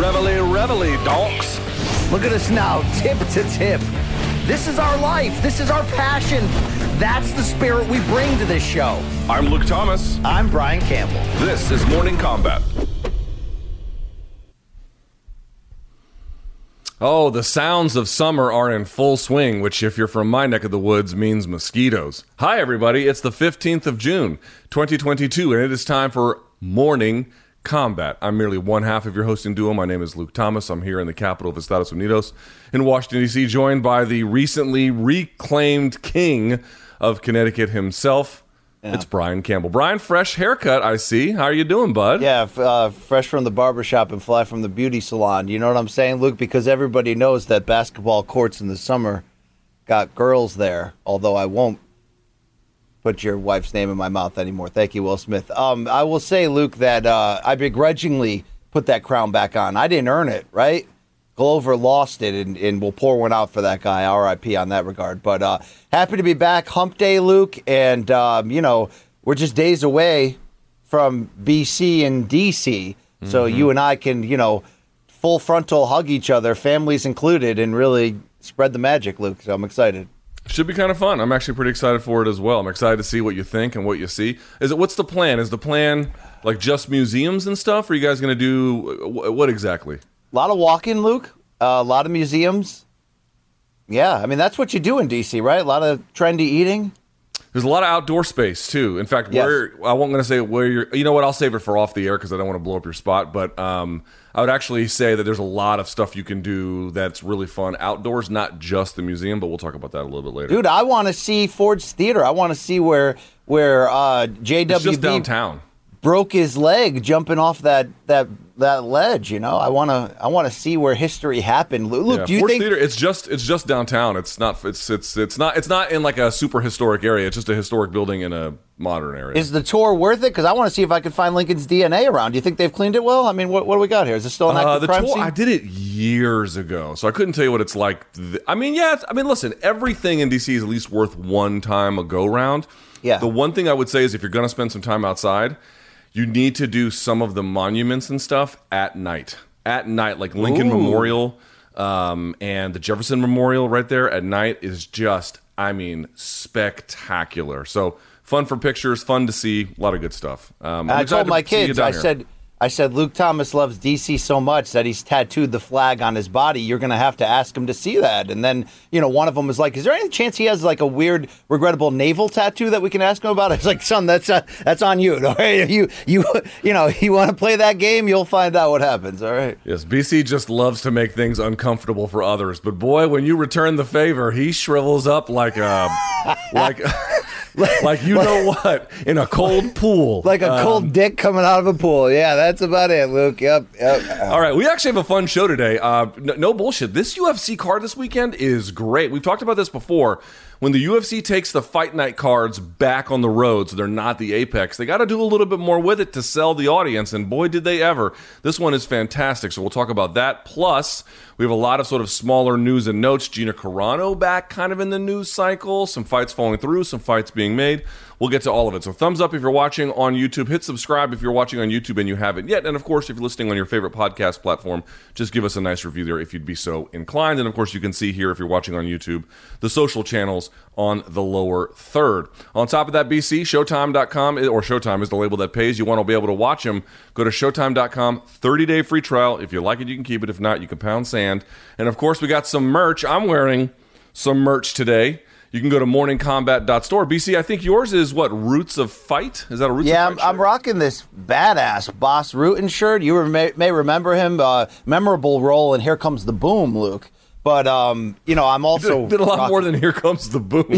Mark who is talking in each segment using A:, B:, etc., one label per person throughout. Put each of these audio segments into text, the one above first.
A: Reveille, reveille, donks.
B: Look at us now, tip to tip. This is our life. This is our passion. That's the spirit we bring to this show.
A: I'm Luke Thomas.
B: I'm Brian Campbell.
A: This is Morning Kombat.
C: Oh, the sounds of summer are in full swing, which, if you're from my neck of the woods, means mosquitoes. Hi, everybody. It's the 15th of June, 2022, and it is time for Morning Kombat. I'm merely one half of your hosting duo. My name is Luke Thomas. I'm here in the capital of Estados Unidos in Washington, D.C., joined by the recently reclaimed king of Connecticut himself.
D: Yeah.
C: It's Brian Campbell. Brian, fresh haircut, I see. How are you doing, bud?
D: Yeah, uh, fresh from the barbershop and fly from the beauty salon. You know what I'm saying, Luke? Because everybody knows that basketball courts in the summer got girls there, although I won't put your wife's name in my mouth anymore. Thank you, Will Smith. Um, I will say, Luke, that uh, I begrudgingly put that crown back on. I didn't earn it, right? Glover lost it, and, and we'll pour one out for that guy. R.I.P. on that regard. But uh, happy to be back. Hump day, Luke, and um, you know we're just days away from BC and DC, so you and I can you know full frontal hug each other, families included, and really spread the magic, Luke. So I'm excited.
C: Should be kind of fun. I'm actually pretty excited for it as well. I'm excited to see what you think and what you see. Is it what's the plan? Is the plan like just museums and stuff? Or are you guys going to do what exactly?
D: A lot of walking, Luke. Uh, a lot of museums. Yeah, I mean that's what you do in DC, right? A lot of trendy eating.
C: There's a lot of outdoor space too. In fact,
D: Yes.
C: where I won't going to say where you're. You know what? I'll save it for off the air because I don't want to blow up your spot. But um, I would actually say that there's a lot of stuff you can do that's really fun outdoors, not just the museum. But we'll talk about that a little bit later.
D: Dude, I want to see Ford's Theater. I want to see where where uh, JWB
C: downtown.
D: broke his leg jumping off that that that ledge. You know, I want to I want to see where history happened. Lu- Luke,
C: yeah,
D: do you
C: Ford's
D: think?
C: Theater? It's just it's just downtown. It's not it's it's it's not it's not in like a super historic area. It's just a historic building in a modern area.
D: Is the tour worth it? Because I want to see if I can find Lincoln's DNA around. Do you think they've cleaned it well? I mean, what, what do we got here? Is this still an active
C: Uh, the
D: crime
C: tour,
D: scene?
C: I did it years ago, so I couldn't tell you what it's like. th- I mean, yeah, it's- I mean, listen, everything in DC is at least worth one time a go round.
D: Yeah.
C: The one thing I would say is if you're going to spend some time outside, you need to do some of the monuments and stuff at night. At night, like Lincoln
D: Ooh.
C: Memorial um, and the Jefferson Memorial right there at night is just, I mean, spectacular. So fun for pictures, fun to see, a lot of good stuff. Um,
D: I told my
C: to
D: kids,
C: down
D: I said, I said, Luke Thomas loves DC so much that he's tattooed the flag on his body. You're going to have to ask him to see that. And then, you know, one of them was like, "Is there any chance he has like a weird, regrettable navel tattoo that we can ask him about?" I was like, "Son, that's uh, that's on you. All right, you you you know, you want to play that game, you'll find out what happens. All right."
C: Yes, BC just loves to make things uncomfortable for others. But boy, when you return the favor, he shrivels up like a like like you know what in a cold pool.
D: Like a cold dick coming out of a pool. Yeah, that's about it, Luke. Yep. yep.
C: All right, we actually have a fun show today. Uh, no, no bullshit. This UFC card this weekend is great. We've talked about this before. When the UFC takes the fight night cards back on the road, so they're not the apex, they got to do a little bit more with it to sell the audience. And boy, did they ever! This one is fantastic. So we'll talk about that. Plus, we have a lot of sort of smaller news and notes. Gina Carano back, kind of in the news cycle. Some fights falling through, some fights being made. We'll get to all of it. So thumbs up if you're watching on YouTube. Hit subscribe if you're watching on YouTube and you haven't yet. And of course, if you're listening on your favorite podcast platform, just give us a nice review there if you'd be so inclined. And of course, you can see here if you're watching on YouTube the social channels on the lower third. On top of that, BC, Showtime.com, or Showtime is the label that pays. You want to be able to watch them, go to Showtime.com, 30 day free trial. If you like it, you can keep it. If not, you can pound sand. And of course, we got some merch. I'm wearing some merch today. You can go to morningkombat.store. BC, I think yours is what? Roots of Fight? Is that a Roots
D: Yeah, I'm, I'm rocking this badass Bas Rutten shirt. You may, may remember him, uh, memorable role in Here Comes the Boom, Luke. But um, you know, I'm also
C: did, did a lot
D: rocking-
C: more than Here Comes the Boom.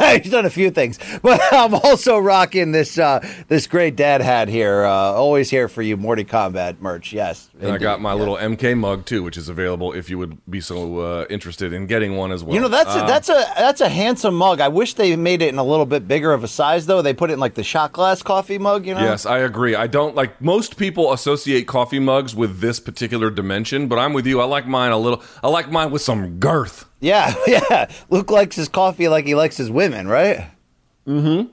D: He's done a few things, but I'm also rocking this uh, this great dad hat here. Uh, always here for you, Morty Combat merch. Yes,
C: And I got my
D: yeah.
C: little MK mug too, which is available if you would be so uh, interested in getting one as well.
D: You know that's a, that's a that's a handsome mug. I wish they made it in a little bit bigger of a size though. They put it in like the shot glass coffee mug. You know.
C: Yes, I agree. I don't like most people associate coffee mugs with this particular dimension, but I'm with you. I like mine a little. I like mine with some girth.
D: Yeah, yeah. Luke likes his coffee like he likes his women, right? Mm-hmm.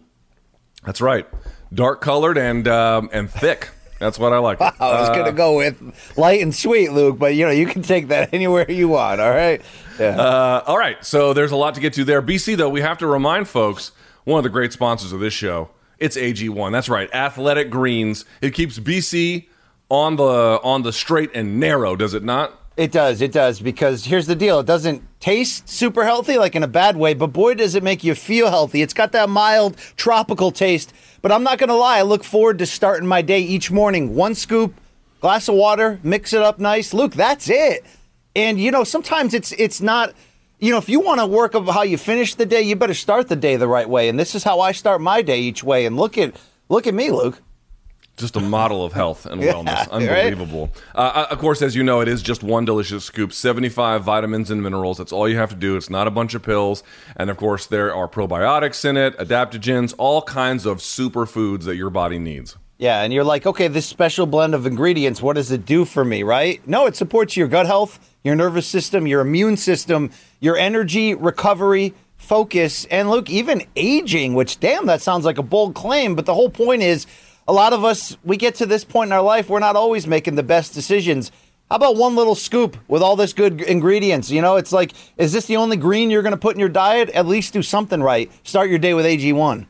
C: That's right. Dark colored and um, and thick. That's what I like.
D: I was gonna go with light and sweet, Luke, but you know you can take that anywhere you want. All right. Yeah.
C: Uh, all right, so there's a lot to get to there. BC, though, we have to remind folks one of the great sponsors of this show. It's AG1. That's right, Athletic Greens. It keeps BC on the on the straight and narrow, does it not?
D: It does, it does, because here's the deal. It doesn't taste super healthy, like in a bad way, but boy, does it make you feel healthy. It's got that mild tropical taste. But I'm not going to lie, I look forward to starting my day each morning. One scoop, glass of water, mix it up nice. Luke, that's it. And, you know, sometimes it's it's not. You know, if you want to work of how you finish the day, you better start the day the right way. And this is how I start my day each way. And look at look at me, Luke.
C: Just a model of health and
D: Yeah,
C: wellness.
D: right?
C: Unbelievable. Uh, of course, as you know, it is just one delicious scoop 75 vitamins and minerals. That's all you have to do. It's not a bunch of pills. And of course, there are probiotics in it, adaptogens, all kinds of superfoods that your body needs.
D: Yeah, and you're like, okay, this special blend of ingredients, what does it do for me, right? No, it supports your gut health, your nervous system, your immune system, your energy, recovery, focus, and look, even aging, which, damn, that sounds like a bold claim, but the whole point is a lot of us, we get to this point in our life, we're not always making the best decisions. How about one little scoop with all this good ingredients? You know, it's like, is this the only green you're going to put in your diet? At least do something right. Start your day with AG1.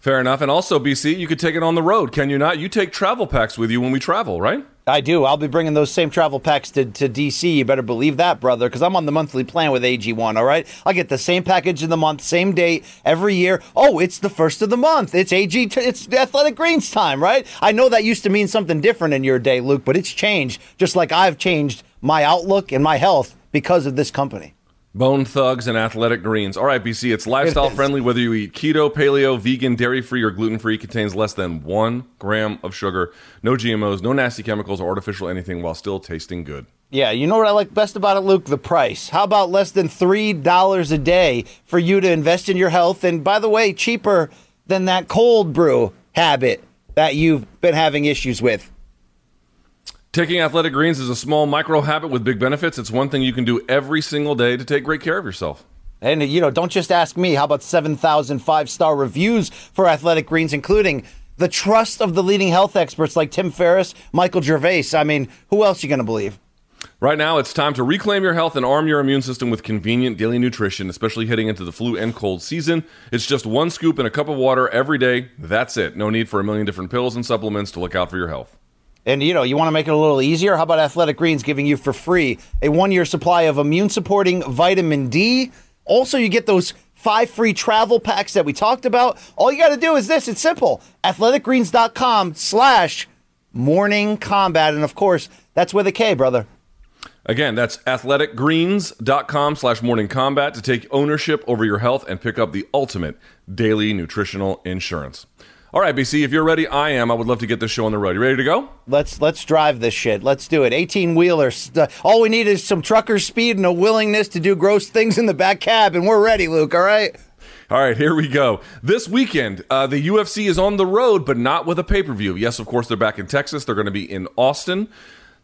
C: Fair enough. And also, BC, you could take it on the road, can you not? You take travel packs with you when we travel, right?
D: I do. I'll be bringing those same travel packs to, to DC. You better believe that, brother, because I'm on the monthly plan with AG1, all right? I get the same package in the month, same date every year. Oh, it's the first of the month. It's AG, t- it's Athletic Greens time, right? I know that used to mean something different in your day, Luke, but it's changed, just like I've changed my outlook and my health because of this company.
C: Bone thugs and athletic greens. All right, BC, it's lifestyle
D: It
C: friendly whether you eat keto, paleo, vegan, dairy free, or gluten free. Contains less than one gram of sugar, no GMOs, no nasty chemicals or artificial anything while still tasting good.
D: Yeah, you know what I like best about it, Luke? The price. How about less than $3 a day for you to invest in your health? And by the way, cheaper than that cold brew habit that you've been having issues with.
C: Taking athletic greens is a small micro habit with big benefits. It's one thing you can do every single day to take great care of yourself.
D: And, you know, don't just ask me. How about 7,000 five star reviews for Athletic Greens, including the trust of the leading health experts like Tim Ferriss, Michael Gervais? I mean, who else are you going to believe?
C: Right now, it's time to reclaim your health and arm your immune system with convenient daily nutrition, especially heading into the flu and cold season. It's just one scoop in a cup of water every day. That's it. No need for a million different pills and supplements to look out for your health.
D: And you know, you want to make it a little easier? How about Athletic Greens giving you for free a one year supply of immune supporting vitamin D? Also, you get those five free travel packs that we talked about. All you got to do is this it's simple athleticgreens.com slash morning kombat. And of course, that's with a K, brother.
C: Again, that's athleticgreens.com slash morning kombat to take ownership over your health and pick up the ultimate daily nutritional insurance. All right, BC, if you're ready, I am. I would love to get this show on the road. You ready to go?
D: Let's let's drive this shit. Let's do it. 18 wheeler. All we need is some trucker speed and a willingness to do gross things in the back cab, and we're ready, Luke. All right.
C: All right, here we go. This weekend, uh, the UFC is on the road, but not with a pay per view. Yes, of course, they're back in Texas. They're going to be in Austin.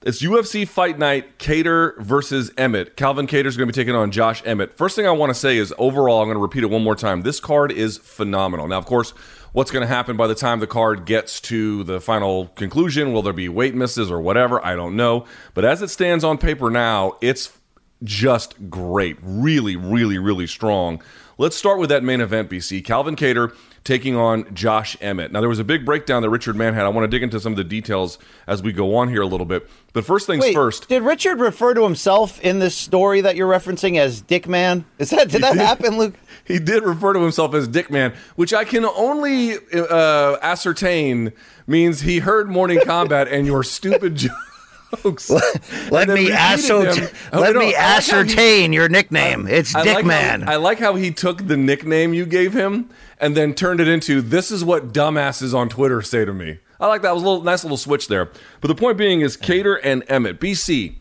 C: It's UFC Fight Night, Kattar versus Emmett. Calvin Kattar's going to be taking on Josh Emmett. First thing I want to say is overall, I'm going to repeat it one more time. This card is phenomenal. Now, of course, what's going to happen by the time the card gets to the final conclusion. Will there be weight misses or whatever? I don't know. But as it stands on paper now, it's just great. Really, really, really strong. Let's start with that main event, BC. Calvin Kattar taking on Josh Emmett. Now, there was a big breakdown that Richard Mann had. I want to dig into some of the details as we go on here a little bit. But first things
D: Wait,
C: first.
D: Did Richard refer to himself in this story that you're referencing as Dick Man? Is that did that
C: did.
D: happen, Luke?
C: He did refer to himself as Dick Man, which I can only uh, ascertain means he heard Morning Kombat and your stupid jokes. Oh, let
D: me.
C: Oh,
D: Let me ascertain your nickname. it's
C: I
D: Dick
C: like
D: Man.
C: How, I like how he took the nickname you gave him and then turned it into this is what dumbasses on Twitter say to me. I like that. It was a little nice little switch there. But the point being is Kattar and Emmett, BC,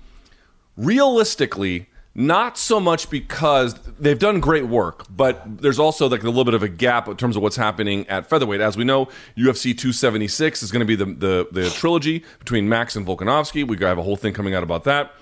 C: realistically, not so much because they've done great work, but there's also like a little bit of a gap in terms of what's happening at featherweight. As we know, UFC 276 is going to be the, the the trilogy between Max and Volkanovski. We have a whole thing coming out about that.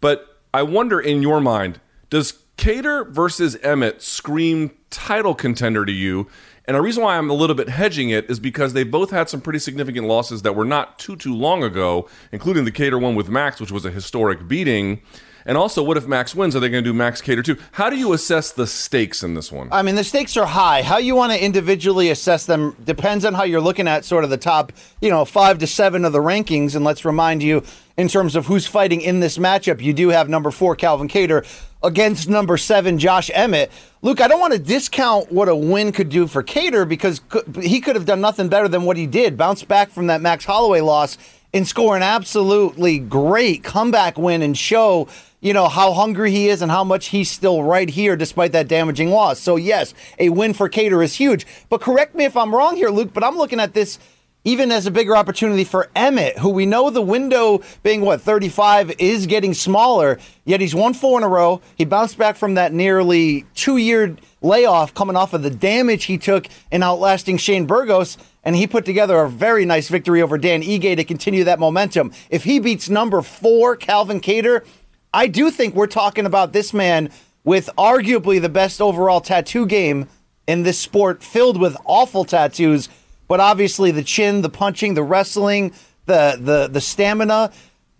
C: But I wonder, in your mind, does Kattar versus Emmett scream title contender to you? And the reason why I'm a little bit hedging it is because they both had some pretty significant losses that were not too too long ago, including the Kattar one with Max, which was a historic beating. And also, what if Max wins? Are they going to do Max Kattar too? How do you assess the stakes in this one?
D: I mean, the stakes are high. How you want to individually assess them depends on how you're looking at sort of the top, you know, five to seven of the rankings. And let's remind you, in terms of who's fighting in this matchup, you do have number four, Calvin Kattar, against number seven, Josh Emmett. Luke, I don't want to discount what a win could do for Kattar because he could have done nothing better than what he did. Bounce back from that Max Holloway loss and score an absolutely great comeback win and show you know how hungry he is and how much he's still right here despite that damaging loss. So yes, a win for Kattar is huge. But correct me if I'm wrong here, Luke. But I'm looking at this even as a bigger opportunity for Emmett, who we know the window being what 35 is getting smaller. Yet he's won four in a row. He bounced back from that nearly two-year layoff coming off of the damage he took in outlasting Shane Burgos. And he put together a very nice victory over Dan Ige to continue that momentum. If he beats number four, Calvin Kattar, I do think we're talking about this man with arguably the best overall tattoo game in this sport, filled with awful tattoos. But obviously, the chin, the punching, the wrestling, the the the stamina.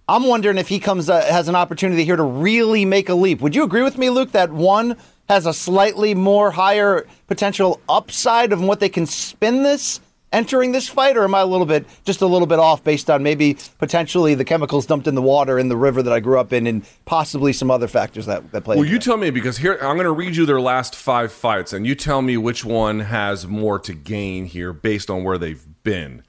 D: I'm wondering if he comes uh, has an opportunity here to really make a leap. Would you agree with me, Luke, that one has a slightly more higher potential upside of what they can spin this entering this fight, or am I a little bit just a little bit off based on maybe potentially the chemicals dumped in the water in the river that I grew up in, and possibly some other factors that that play?
C: Well, you
D: it?
C: tell me because here I'm going to read you their last five fights, and you tell me which one has more to gain here based on where they've been.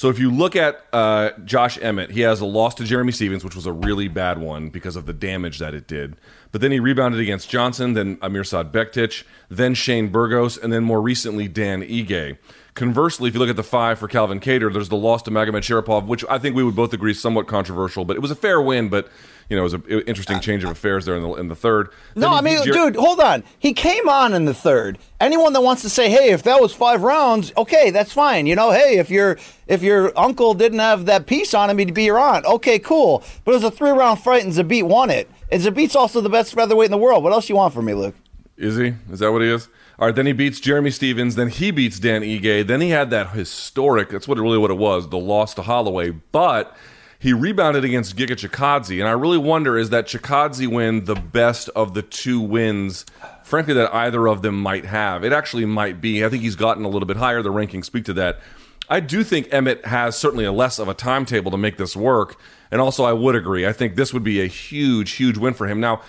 C: So if you look at uh, Josh Emmett, he has a loss to Jeremy Stephens, which was a really bad one because of the damage that it did. But then he rebounded against Johnson, then Amirsad Bektic, then Shane Burgos, and then more recently Dan Ige. Conversely, if you look at the five for Calvin Kattar, there's the loss to Magomedsharipov, which I think we would both agree is somewhat controversial, but it was a fair win. But you know, it was an interesting uh, change of affairs there in the in the third.
D: No, I mean,
C: Jer-
D: dude, hold on. He came on in the third. Anyone that wants to say, "Hey, if that was five rounds, okay, that's fine." You know, hey, if your if your uncle didn't have that piece on him, he'd be your aunt. Okay, cool. But it was a three round fight, and Zabit won it. And Zabit's also the best featherweight in the world. What else you want from me, Luke?
C: Is he? Is that what he is? All right, then he beats Jeremy Stephens. Then he beats Dan Ige. Then he had that historic. That's what it really what it was. The loss to Holloway, but he rebounded against Giga Chikadze, and I really wonder is that Chikadze win the best of the two wins? Frankly, that either of them might have. It actually might be. I think he's gotten a little bit higher. The rankings speak to that. I do think Emmett has certainly a less of a timetable to make this work, and also I would agree. I think this would be a huge, huge win for him. Now,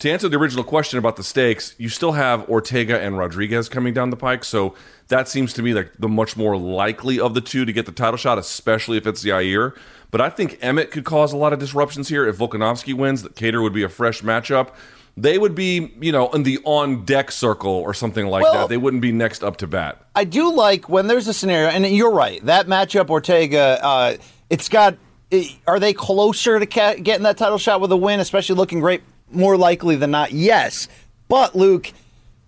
C: to answer the original question about the stakes, you still have Ortega and Rodriguez coming down the pike, so that seems to me like the much more likely of the two to get the title shot, especially if it's Zaire. But I think Emmett could cause a lot of disruptions here if Volkanovski wins. That Kattar would be a fresh matchup. They would be, you know, in the on deck circle or something like
D: Well-
C: that. They wouldn't be next up to bat.
D: I do like when there's a scenario, and you're right. That matchup, Ortega, uh, it's got. Are they closer to getting that title shot with a win, especially looking great? More likely than not, yes. But Luke,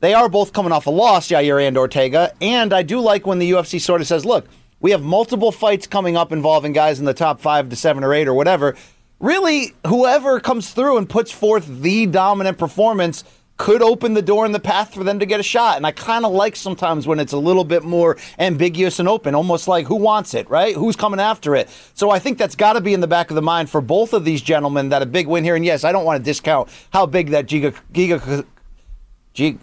D: they are both coming off a loss, Yair and Ortega, and I do like when the UFC sort of says, "Look, we have multiple fights coming up involving guys in the top five to seven or eight or whatever." Really, whoever comes through and puts forth the dominant performance could open the door and the path for them to get a shot. And I kind of like sometimes when it's a little bit more ambiguous and open, almost like who wants it, right? Who's coming after it? So I think that's got to be in the back of the mind for both of these gentlemen that a big win here. And yes, I don't want to discount how big that Giga, Giga, Giga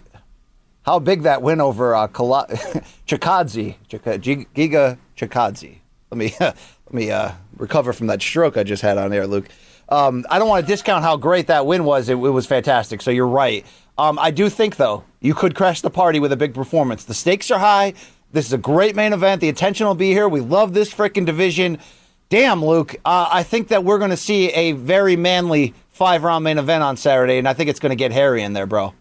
D: how big that win over uh, Kala- Chikadze, Chika- Giga Chikadze. Let me let me uh, recover from that stroke I just had on there, Luke. Um, I don't want to discount how great that win was. It, it was fantastic. So you're right. Um, I do think, though, you could crash the party with a big performance. The stakes are high. This is a great main event. The attention will be here. We love this freaking division. Damn, Luke. Uh, I think that we're going to see a very manly five round main event on Saturday, and I think it's going to get hairy in there, bro.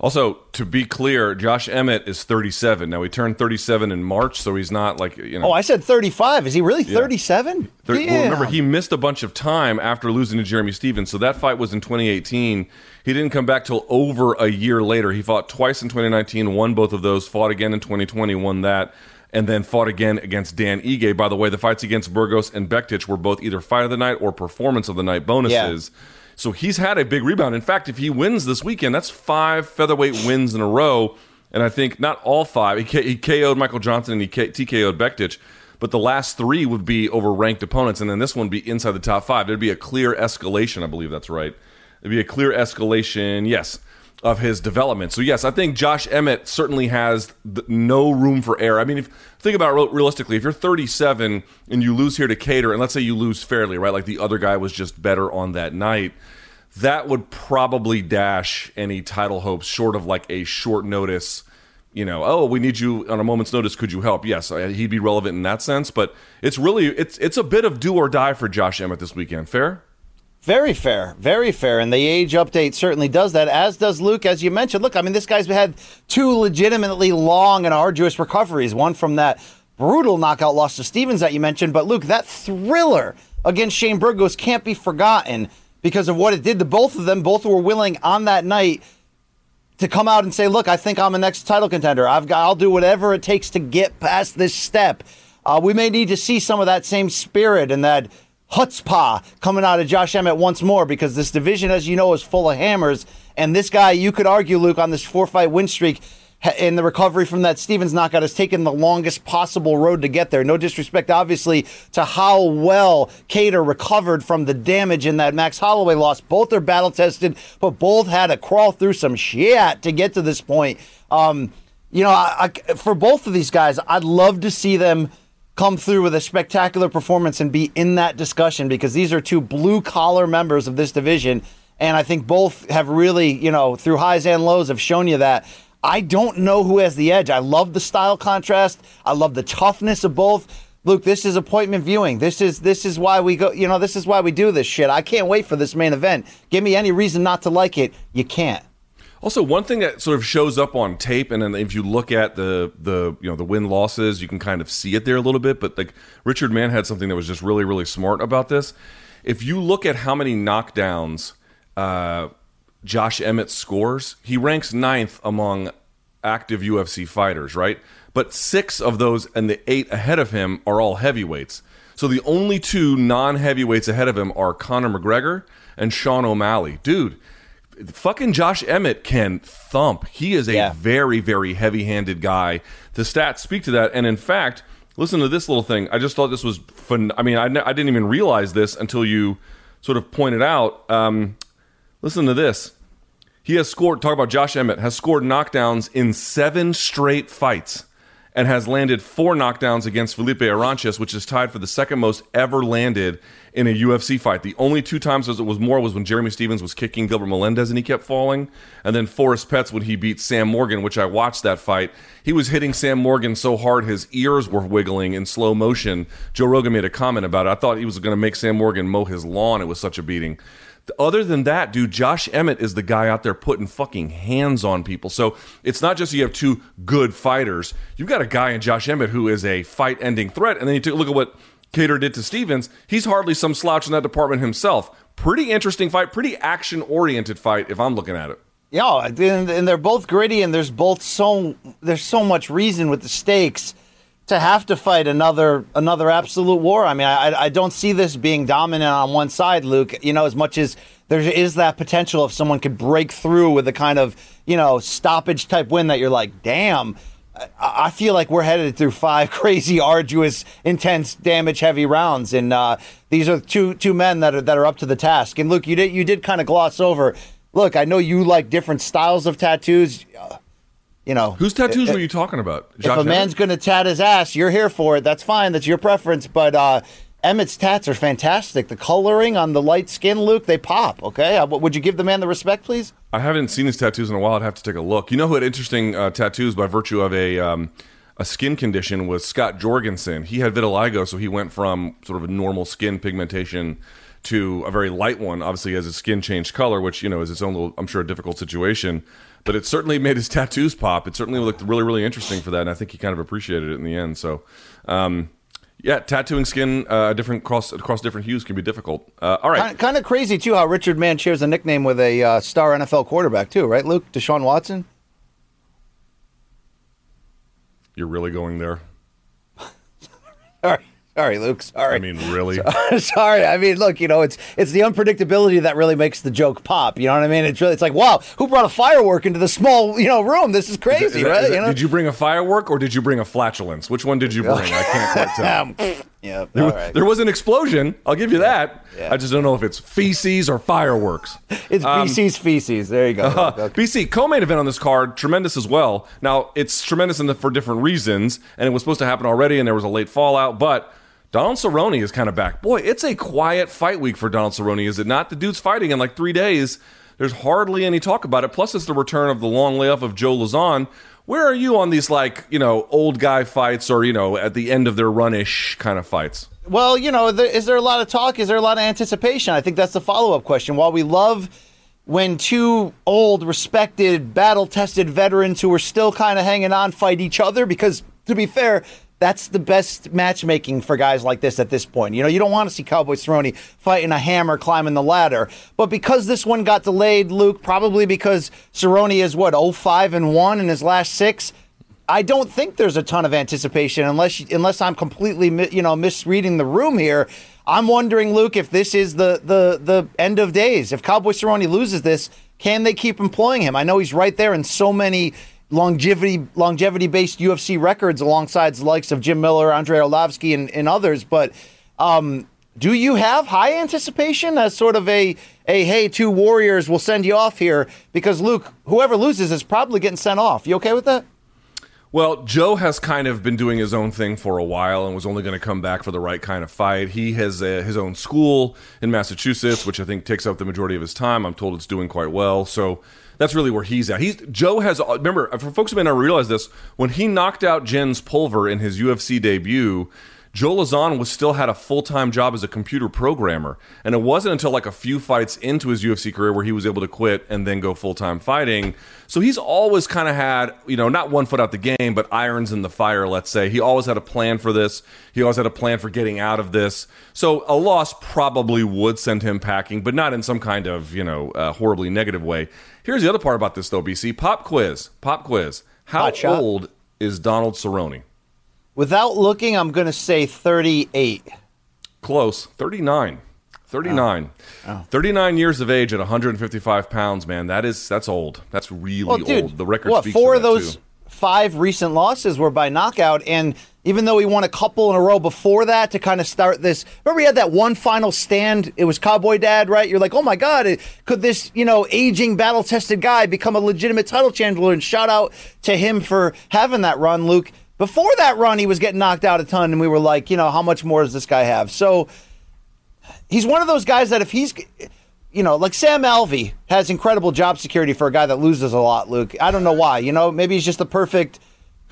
C: Also, to be clear, Josh Emmett is 37. Now, he turned 37 in March, so he's not like, you know.
D: Oh, I said 35. Is he really 37?
C: Thir- well, remember, he missed a bunch of time after losing to Jeremy Stephens. So that fight was in 2018. He didn't come back till over a year later. He fought twice in 2019, won both of those, fought again in 2020, won that, and then fought again against Dan Ige. By the way, the fights against Burgos and Bektic were both either fight of the night or performance of the night bonuses. Yeah. So he's had a big rebound. In fact, if he wins this weekend, that's five featherweight wins in a row. And I think not all five. He, K- he KO'd Michael Johnson and he K- TKO'd Bektic, but the last three would be over ranked opponents, and then this one would be inside the top five. There'd be a clear escalation. I believe that's right. There'd be a clear escalation. Yes of his development. So yes, I think Josh Emmett certainly has no room for error. I mean, if think about it realistically, if you're 37 and you lose here to Kattar, and let's say you lose fairly, right? Like the other guy was just better on that night, that would probably dash any title hopes short of like a short notice. You know, oh, we need you on a moment's notice. Could you help? Yes, he'd be relevant in that sense. But it's really it's it's a bit of do or die for Josh Emmett this weekend. Fair.
D: Very fair, very fair. And the age update certainly does that, as does Luke, as you mentioned. Look, I mean, this guy's had two legitimately long and arduous recoveries one from that brutal knockout loss to Stephens that you mentioned. But Luke, that thriller against Shane Burgos can't be forgotten because of what it did to both of them. Both were willing on that night to come out and say, "Look, I think I'm a next title contender. I've got, I'll do whatever it takes to get past this step." Uh, we may need to see some of that same spirit and that chutzpah coming out of Josh Emmett once more because this division, as you know, is full of hammers. And this guy, you could argue, Luke, on this four fight win streak in the recovery from that Stephens knockout has taken the longest possible road to get there. No disrespect, obviously, to how well Kattar recovered from the damage in that Max Holloway loss. Both are battle tested, but both had to crawl through some shit to get to this point. Um, you know, I, I, for both of these guys, I'd love to see them come through with a spectacular performance and be in that discussion because these are two blue collar members of this division. And I think both have really, you know, through highs and lows, have shown you that. I don't know who has the edge. I love the style contrast. I love the toughness of both. Luke, this is appointment viewing. This is this is why we go. You know, this is why we do this shit. I can't wait for this main event. Give me any reason not to like it. You can't.
C: Also, one thing that sort of shows up on tape, and then if you look at the the you know the win losses, you can kind of see it there a little bit. But like Richard Mann had something that was just really really smart about this. If you look at how many knockdowns uh, Josh Emmett scores, he ranks ninth among active UFC fighters, right? But six of those and the eight ahead of him are all heavyweights. So the only two non heavyweights ahead of him are Conor McGregor and Sean O'Malley. Dude, fucking Josh Emmett can thump. He is a yeah. very, very heavy handed guy. The stats speak to that. And in fact, listen to this little thing. I just thought this was fun. I mean, I, I didn't even realize this until you sort of pointed out. Um, listen to this. He has scored, talk about Josh Emmett, has scored knockdowns in seven straight fights and has landed four knockdowns against Felipe Arantes, which is tied for the second most ever landed in a UFC fight. The only two times it was more was when Jeremy Stephens was kicking Gilbert Melendez and he kept falling, and then Forrest Petz when he beat Sam Morgan, which I watched that fight. He was hitting Sam Morgan so hard his ears were wiggling in slow motion. Joe Rogan made a comment about it. I thought he was going to make Sam Morgan mow his lawn. It was such a beating. Other than that, dude, Josh Emmett is the guy out there putting fucking hands on people. So it's not just you have two good fighters. You've got a guy in Josh Emmett who is a fight ending threat. And then you take a look at what Kattar did to Stephens. He's hardly some slouch in that department himself. Pretty interesting fight, pretty action oriented fight if I'm looking at it.
D: Yeah, and they're both gritty, and there's both so there's so much reason with the stakes to have to fight another another absolute war. I mean, I, I don't see this being dominant on one side, Luke. You know, as much as there is that potential if someone could break through with a kind of you know stoppage type win that you're like, damn. I feel like we're headed through five crazy, arduous, intense, damage-heavy rounds, and uh, these are two two men that are that are up to the task. And Luke, you did you did kind of gloss over. Look, I know you like different styles of tattoos. Uh, you know,
C: Whose tattoos
D: i-
C: were you talking about?
D: if a man's going to tat his ass, you're here for it. That's fine. That's your preference. But uh, Emmett's tats are fantastic. The coloring on the light skin, Luke, they pop. Okay, uh, would you give the man the respect, please?
C: I haven't seen his tattoos in a while. I'd have to take a look. You know who had interesting uh, tattoos by virtue of a um, a skin condition was Scott Jorgensen. He had vitiligo, so he went from sort of a normal skin pigmentation to a very light one. Obviously, as his skin changed color, which you know is its own little, I'm sure, a difficult situation. But it certainly made his tattoos pop. It certainly looked really, really interesting for that, and I think he kind of appreciated it in the end. So. Um, yeah, tattooing skin uh, different across across different hues can be difficult. Uh, all right,
D: Kind, kind of crazy too how Richard Mann shares a nickname with a uh, star NFL quarterback too, right, Luke? Deshaun Watson.
C: you're really going there.
D: Sorry, sorry, Luke. Sorry.
C: I mean, really?
D: Sorry, I mean, look, you know, it's it's the unpredictability that really makes the joke pop. You know what I mean? It's really, it's like, wow, who brought a firework into the small, you know, room? This is crazy,
C: Is that-
D: right?
C: is that-
D: you know?
C: Did you bring a firework or did you bring a flatulence? Which one did you bring? I can't quite tell.
D: Um, Yeah,
C: There,
D: right.
C: there was an explosion. I'll give you that.
D: Yeah.
C: I just don't know if it's feces or fireworks.
D: It's
C: Um,
D: BC's feces. There you go.
C: Uh,
D: Okay.
C: BC co-main event on this card, tremendous as well. Now it's tremendous the, for different reasons, and it was supposed to happen already, and there was a late fallout. But Donald Cerrone is kind of back. Boy, it's a quiet fight week for Donald Cerrone, is it not? The dude's fighting in like three days. There's hardly any talk about it. Plus, it's the return of the long layoff of Joe Lauzon. Where are you on these like you know old guy fights or you know at the end of their runish kind of fights?
D: Well, you know, is there a lot of talk? Is there a lot of anticipation? I think that's the follow up question. While we love when two old, respected, battle tested veterans who are still kind of hanging on fight each other, because to be fair, that's the best matchmaking for guys like this at this point. You know, you don't want to see Cowboy Cerrone fighting a hammer climbing the ladder. But because this one got delayed, Luke, probably because Cerrone is what, 05 and 1 in his last six, I don't think there's a ton of anticipation unless unless I'm completely you know misreading the room here. I'm wondering, Luke, if this is the the the end of days. If Cowboy Cerrone loses this, can they keep employing him? I know he's right there in so many longevity longevity based UFC records alongside the likes of Jim Miller, Andrei Arlovski, and, and others. But um, do you have high anticipation as sort of a a hey, two warriors will send you off here because Luke, whoever loses is probably getting sent off. You okay with that?
C: Well, Joe has kind of been doing his own thing for a while and was only going to come back for the right kind of fight. He has uh, his own school in Massachusetts, which I think takes up the majority of his time. I'm told it's doing quite well. So that's really where he's at. He's Joe has remember for folks who may not realize this when he knocked out Jens Pulver in his UFC debut. Joe Lauzon was still had a full time job as a computer programmer, and it wasn't until like a few fights into his UFC career where he was able to quit and then go full time fighting. So he's always kind of had, you know, not one foot out the game, but irons in the fire. Let's say he always had a plan for this. He always had a plan for getting out of this. So a loss probably would send him packing, but not in some kind of you know uh, horribly negative way. Here's the other part about this though, BC pop quiz, pop quiz. How
D: Hot shot.
C: old is Donald Cerrone?
D: Without looking, I'm going to say 38.
C: Close. 39. 39. 39 years of age at 155 pounds, man. That is that's old. That's really
D: Well, dude,
C: old. The record
D: what
C: speaks
D: four of those
C: too.
D: Five recent losses were by knockout, and even though he won a couple in a row before that to kind of start this, remember he had that one final stand. It was Cowboy Dad, right? You're like, oh my god, could this you know aging battle tested guy become a legitimate title challenger? And shout out to him for having that run, Luke. Before that run, he was getting knocked out a ton, and we were like, you know, how much more does this guy have? So he's one of those guys that if he's you know, like Sam Alvey has incredible job security for a guy that loses a lot, Luke. I don't know why. You know, maybe he's just the perfect,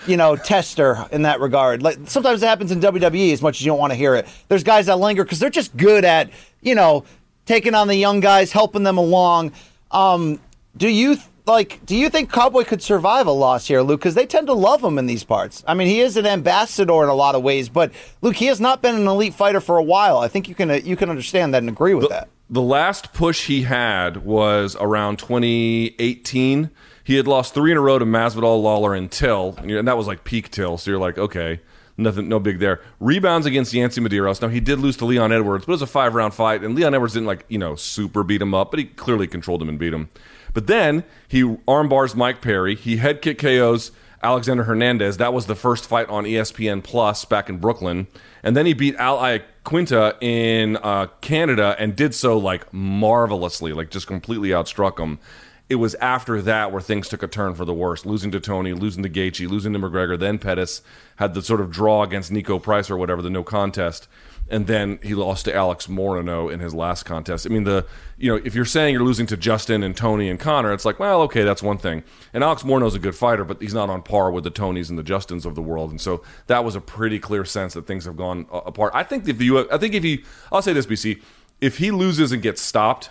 D: you know, tester in that regard. Like sometimes it happens in WWE as much as you don't want to hear it. There's guys that linger because they're just good at, you know, taking on the young guys, helping them along. Um, do you like? Do you think Cowboy could survive a loss here, Luke? Because they tend to love him in these parts. I mean, he is an ambassador in a lot of ways, but Luke, he has not been an elite fighter for a while. I think you can uh, you can understand that and agree with that.
C: The last push he had was around 2018. He had lost three in a row to Masvidal, Lawler, and Till, and that was like peak Till. So you're like, okay. Nothing, no big there. Rebounds against Yancy Medeiros. Now he did lose to Leon Edwards, but it was a five round fight, and Leon Edwards didn't like you know super beat him up, but he clearly controlled him and beat him. But then he armbars Mike Perry. He head kick KOs Alexander Hernandez. That was the first fight on ESPN Plus back in Brooklyn, and then he beat Al Iaquinta in uh, Canada and did so like marvelously, like just completely outstruck him it was after that where things took a turn for the worse. Losing to Tony, losing to Gaethje, losing to McGregor, then Pettis had the sort of draw against Niko Price or whatever, the no contest, and then he lost to Alex Morono in his last contest. I mean, the you know if you're saying you're losing to Justin and Tony and Conor, it's like well, okay, that's one thing. And Alex Morono's a good fighter, but he's not on par with the Tonys and the Justins of the world, and so that was a pretty clear sense that things have gone uh, apart. I think if the I think if he, I'll say this, BC, if he loses and gets stopped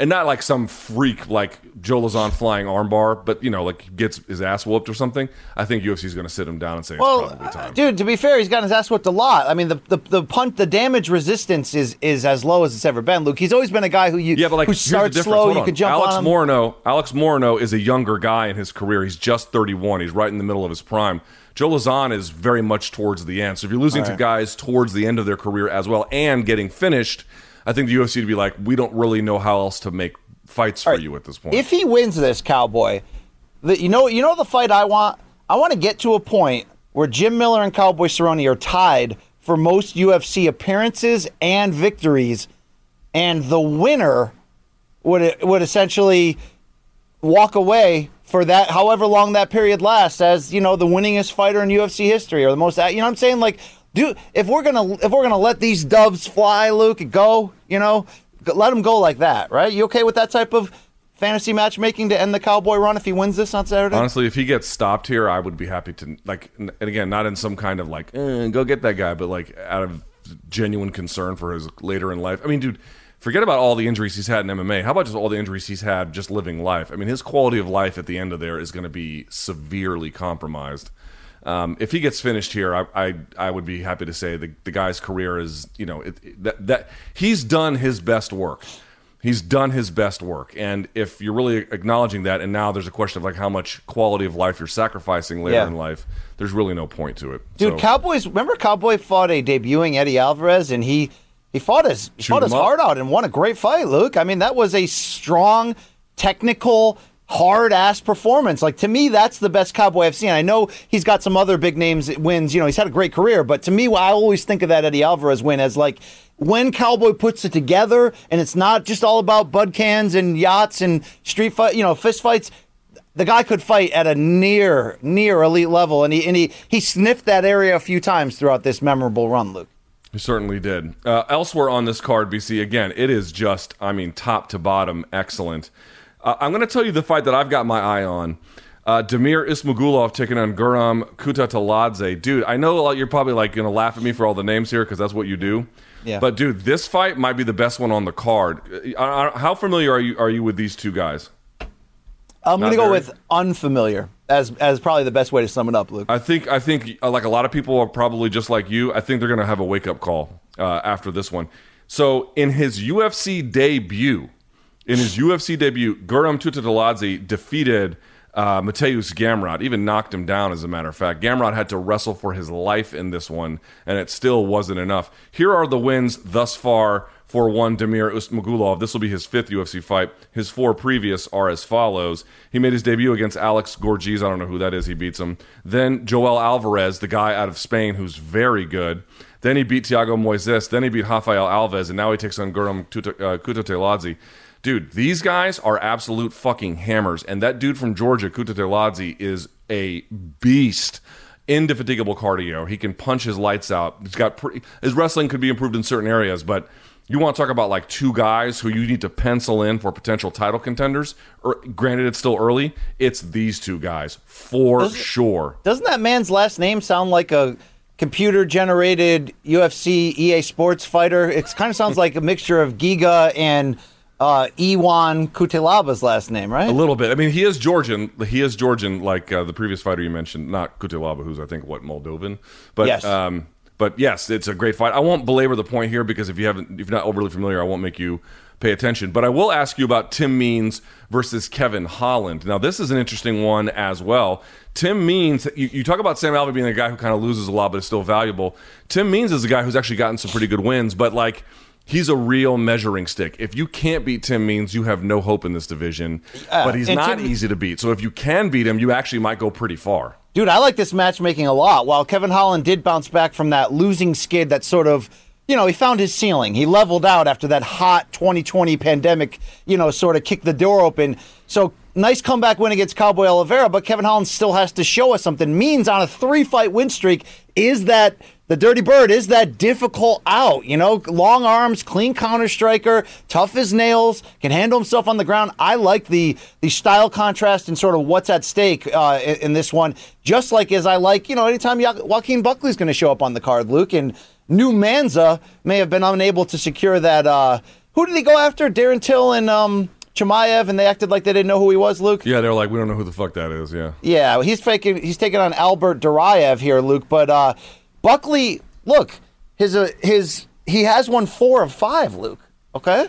C: and not like some freak like Joe Lauzon flying armbar, but you know, like gets his ass whooped or something. I think UFC's going to sit him down and say
D: Well,
C: it's probably time.
D: uh, dude, to be fair, he's gotten his ass whooped a lot. I mean, the the the punt, the damage resistance is is as low as it's ever been. Luke, he's always been a guy who you
C: yeah, but like
D: who starts slow.
C: Hold
D: You
C: on.
D: could jump
C: Alex
D: on.
C: Morono. Alex Morono is a younger guy in his career. He's just 31. He's right in the middle of his prime. Joe Lauzon is very much towards the end. So if you're losing to guys towards the end of their career as well and getting finished, I think the UFC would be like, we don't really know how else to make fights for
D: right,
C: you at this point.
D: If he wins this, Cowboy, the, you know, you know the fight I want. I want to get to a point where Jim Miller and Cowboy Cerrone are tied for most UFC appearances and victories, and the winner would would essentially walk away for that, however long that period lasts, as you know, the winningest fighter in UFC history or the most. You know what I'm saying? Like, do if we're gonna if we're gonna let these doves fly, Luke, and go, you know, let them go like that, right? You okay with that type of fantasy matchmaking to end the Cowboy run if he wins this on Saturday?
C: Honestly, if he gets stopped here, I would be happy to like. And again, not in some kind of like, eh, go get that guy, but like out of genuine concern for his later in life. I mean, dude, forget about all the injuries he's had in MMA. How about just all the injuries he's had just living life? I mean, his quality of life at the end of there is going to be severely compromised. Um, if he gets finished here, I, I I would be happy to say the the guy's career is you know it, it- that that he's done his best work. He's done his best work, and if you're really acknowledging that, and now there's a question of like how much quality of life you're sacrificing later
D: Yeah.
C: in life, there's really no point to it.
D: Dude,
C: So-
D: Cowboys. Remember, Cowboy fought a debuting Eddie Alvarez, and he he fought his he fought his heart out and won a great fight. Luke, I mean, that was a strong, technical, hard ass performance. Like to me, that's the best Cowboy I've seen. I know he's got some other big names wins. You know, he's had a great career, but to me, I always think of that Eddie Alvarez win as like. When Cowboy puts it together, and it's not just all about bud cans and yachts and street fight, you know, fist fights the guy could fight at a near near elite level, and he and he he sniffed that area a few times throughout this memorable run, Luke.
C: He certainly did. Uh, elsewhere on this card, BC, again, it is just, I mean, top to bottom, excellent. Uh, I'm going to tell you the fight that I've got my eye on. Uh, Damir Ismagulov taking on Guram Kutateladze. Dude, I know you're probably like going to laugh at me for all the names here because that's what you do.
D: Yeah.
C: But dude, this fight might be the best one on the card. Uh, how familiar are you are you with these two guys?
D: I'm going to go with unfamiliar as as probably the best way to sum it up, Luke.
C: I think I think uh, like a lot of people are probably just like you. I think they're going to have a wake up call uh, after this one. So in his UFC debut, in his UFC debut, Guram Kutateladze defeated uh, Mateusz Gamrot, even knocked him down. As a matter of fact, Gamrot had to wrestle for his life in this one, and it still wasn't enough. Here are the wins thus far for one Damir Ismagulov. This will be his fifth UFC fight. His four previous are as follows. He made his debut against Alex Gorgees. I don't know who that is. He beats him. Then Joel Alvarez, the guy out of Spain who's very good. Then he beat Thiago Moises. Then he beat Rafael Alves. And now he takes on Guram Kutateladze. Dude, these guys are absolute fucking hammers. And that dude from Georgia, Kutateladze, is a beast indefatigable cardio. He can punch his lights out. He's got pretty, his wrestling could be improved in certain areas, but you want to talk about like two guys who you need to pencil in for potential title contenders. Or, granted, it's still early. It's these two guys for
D: Does-
C: sure.
D: Doesn't that man's last name sound like a computer generated UFC EA Sports fighter? It kind of sounds like a mixture of Giga and uh, Ion Cutelaba's last name, right?
C: A little bit. I mean, he is Georgian. He is Georgian, like uh, the previous fighter you mentioned, not Cutelaba, who's I think what Moldovan. But
D: Yes.
C: um, but yes, it's a great fight. I won't belabor the point here because if you haven't, if you're not overly familiar, I won't make you pay attention. But I will ask you about Tim Means versus Kevin Holland. Now, this is an interesting one as well. Tim Means, you, you talk about Sam Alvey being a guy who kind of loses a lot, but is still valuable. Tim Means is a guy who's actually gotten some pretty good wins, but like he's a real measuring stick. If you can't beat Tim Means, you have no hope in this division.
D: Uh,
C: but he's not
D: Tim-
C: easy to beat. So if you can beat him, you actually might go pretty far.
D: Dude, I like this matchmaking a lot. While Kevin Holland did bounce back from that losing skid that sort of, you know, he found his ceiling. He leveled out after that hot 2020 pandemic, you know, sort of kicked the door open. So nice comeback win against Cowboy Oliveira, but Kevin Holland still has to show us something. Means on a three fight win streak is that the Dirty Bird is that difficult out, you know, long arms, clean counter striker, tough as nails, can handle himself on the ground. I like the the style contrast and sort of what's at stake uh, in, in this one. Just like as I like, you know, anytime Jo- Joaquin Buckley's going to show up on the card, Luke, and New Manza may have been unable to secure that. Uh, who did he go after? Darren Till and um, Chimaev, and they acted like they didn't know who he was, Luke.
C: Yeah, they're like, we don't know who the fuck that is. Yeah.
D: Yeah, he's faking. He's taking on Albert Duraev here, Luke. But uh, Buckley, look, his uh, his he has won four of five, Luke. Okay,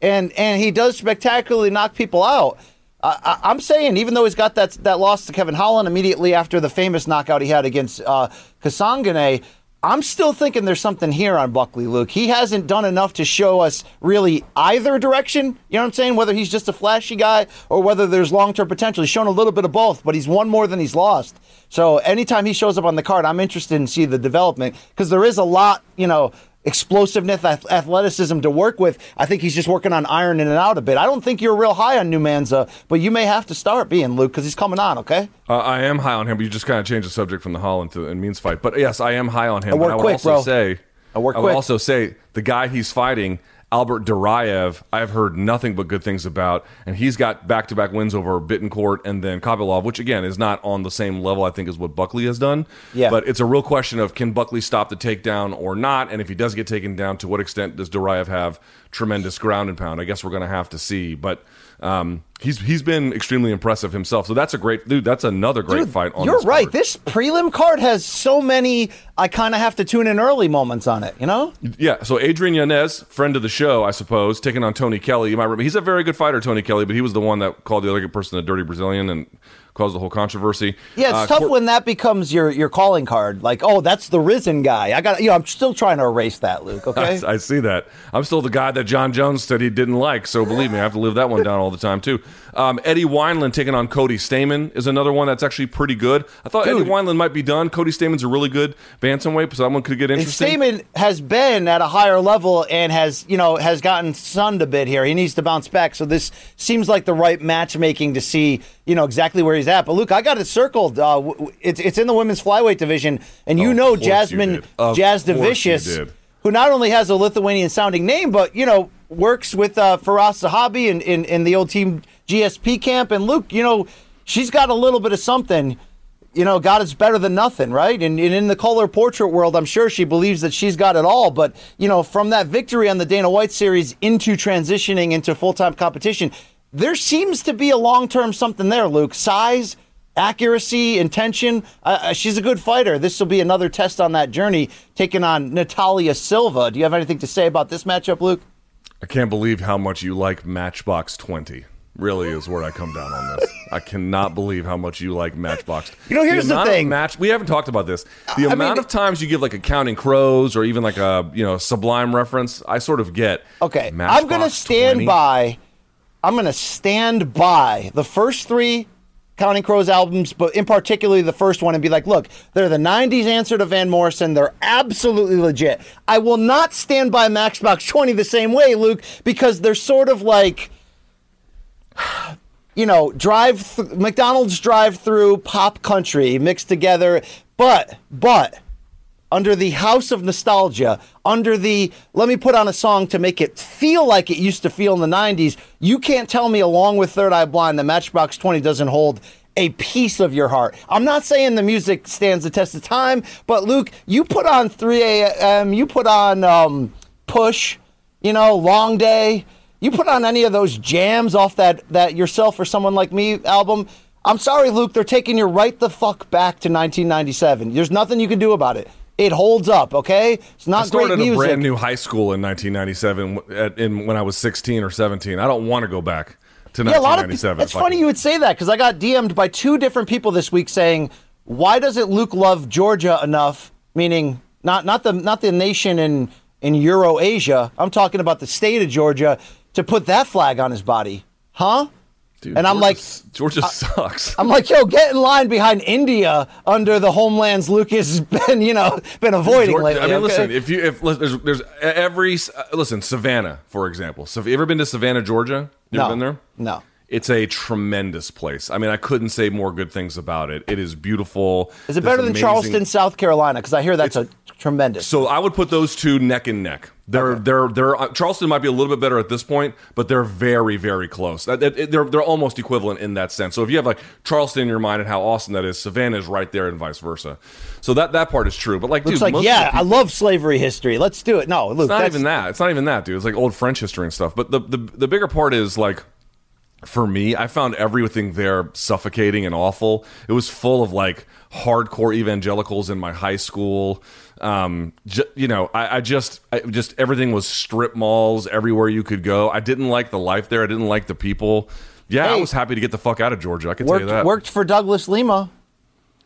D: and and he does spectacularly knock people out. I, I'm saying, even though he's got that that loss to Kevin Holland immediately after the famous knockout he had against uh, Kasanganay, I'm still thinking there's something here on Buckley, Luke. He hasn't done enough to show us really either direction. You know what I'm saying? Whether he's just a flashy guy or whether there's long term potential. He's shown a little bit of both, but he's won more than he's lost. So anytime he shows up on the card, I'm interested in see the development because there is a lot, you know, explosiveness, athleticism to work with. I think he's just working on ironing it out a bit. I don't think you're real high on New Mansa, but you may have to start being Luke because he's coming on. Okay.
C: Uh, I am high on him, but you just kind of changed the subject from the Holland to and Means fight. But yes, I am high on him.
D: I work
C: I would
D: quick,
C: also
D: bro.
C: say,
D: I work
C: would
D: quick.
C: also say the guy he's fighting, Albert Duraev, I've heard nothing but good things about, and he's got back-to-back wins over Bittencourt and then Kopylov, which again is not on the same level I think as what Buckley has done.
D: Yeah.
C: But it's a real question of can Buckley stop the takedown or not, and if he does get taken down, to what extent does Duraev have tremendous ground and pound? I guess we're going to have to see, but. Um, he's he's been extremely impressive himself, so that's a great dude. That's another great
D: Dude,
C: fight. On
D: You're
C: this
D: right.
C: card.
D: This prelim card has so many. I kind of have to tune in early moments on it. You know.
C: Yeah, so Adrian Yanez, friend of the show, I suppose, taking on Tony Kelly. You might remember he's a very good fighter, Tony Kelly, but he was the one that called the other person a dirty Brazilian and caused the whole controversy.
D: Yeah, it's
C: Uh,
D: tough when that becomes your your calling card. Like, oh, that's the risen guy. I got. You know, I'm still trying to erase that, Luke. Okay.
C: I, I see that. I'm still the guy that John Jones said he didn't like, so believe me, I have to live that one down all the time too. Um, Eddie Wineland taking on Cody Stamann is another one that's actually pretty good. I thought Eddie
D: Dude.
C: Wineland might be done. Cody Stamann's a really good bantamweight, so that one could get
D: And
C: interesting.
D: Stamann has been at a higher level and has, you know, has gotten sunned a bit here. He needs to bounce back. So this seems like the right matchmaking to see, you know, exactly where he's at. But Luke, I got it circled. Uh, it's it's in the women's flyweight division, and you
C: Of
D: know
C: you
D: Jasmine.
C: Of Jasudavicius,
D: who not only has a Lithuanian sounding name, but you know works with uh, Firas Zahabi in, in in the old team GSP camp. And Luke, you know, she's got a little bit of something you know, God is better than nothing, right? And, and in the color portrait world, I'm sure she believes that she's got it all. But, you know, from that victory on the Dana White series into transitioning into full time competition, there seems to be a long term something there, Luke. Size, accuracy, intention. Uh, she's a good fighter. This will be another test on that journey, taking on Natalia Silva. Do you have anything to say about this matchup, Luke?
C: I can't believe how much you like Matchbox 20. Really is where I come down on this. I cannot believe how much you like Matchbox.
D: You know, here's the
C: of
D: thing.
C: Match, we haven't talked about this. The
D: I
C: amount
D: mean-
C: of times you give like a Counting Crows or even like a you know Sublime reference, I sort of get.
D: Okay, I'm going to stand
C: 20.
D: by. I'm going to stand by the first three Counting Crows albums, but in particularly the first one, and be like, look, they're the '90s answer to Van Morrison. They're absolutely legit. I will not stand by Matchbox 20 the same way, Luke, because they're sort of like. You know, drive th- McDonald's drive-through pop country mixed together, but but under the house of nostalgia, under the let me put on a song to make it feel like it used to feel in the 90s, you can't tell me, along with Third Eye Blind, that Matchbox 20 doesn't hold a piece of your heart. I'm not saying the music stands the test of time, but Luke, you put on 3 a.m., you put on um, Push, you know, Long Day, you put on any of those jams off that, that Yourself or Someone Like Me album. I'm sorry, Luke, they're taking you right the fuck back to 1997. There's nothing you can do about it. It holds up, okay? It's not great music.
C: I started
D: great
C: a brand new high school in 1997 at, in, when I was 16 or 17. I don't want to go back to
D: yeah, a lot of
C: 1997.
D: It's funny you would say that because I got DM'd by two different people this week saying, "Why doesn't Luke love Georgia enough?" Meaning not not the not the nation in in Euro Asia. I'm talking about the state of Georgia to put that flag on his body, huh?
C: Dude,
D: and I'm like,
C: Georgia- Georgia sucks.
D: I'm like, yo, get in line behind India under the homelands Lucas has been, you know, been avoiding
C: Georgia-
D: lately.
C: I mean,
D: okay?
C: listen. If you if there's there's every uh, listen Savannah for example. So have you ever been to Savannah, Georgia? You
D: no,
C: ever been there?
D: no.
C: It's a tremendous place. I mean, I couldn't say more good things about it. It is beautiful.
D: Is it better than
C: amazing-
D: Charleston, South Carolina? Because I hear that's a tremendous.
C: So I would put those two neck and neck. They're they're they're uh, Charleston might be a little bit better at this point, but they're very very close. They're they're almost equivalent in that sense. So if you have like Charleston in your mind and how awesome that is, Savannah is right there and vice versa. So that that part is true. But like, dude,
D: like, yeah,
C: the
D: I love slavery history. Let's do it. No, Luke,
C: it's not even that. It's not even that, dude. It's like old French history and stuff. But the the, the bigger part is like for me, I found everything there suffocating and awful. It was full of like hardcore evangelicals in my high school. Um, ju- you know, I, I just, I just everything was strip malls everywhere you could go. I didn't like the life there. I didn't like the people. Yeah, I was happy to get the fuck out of Georgia. I can
D: worked
C: tell you that.
D: worked for Douglas Lima.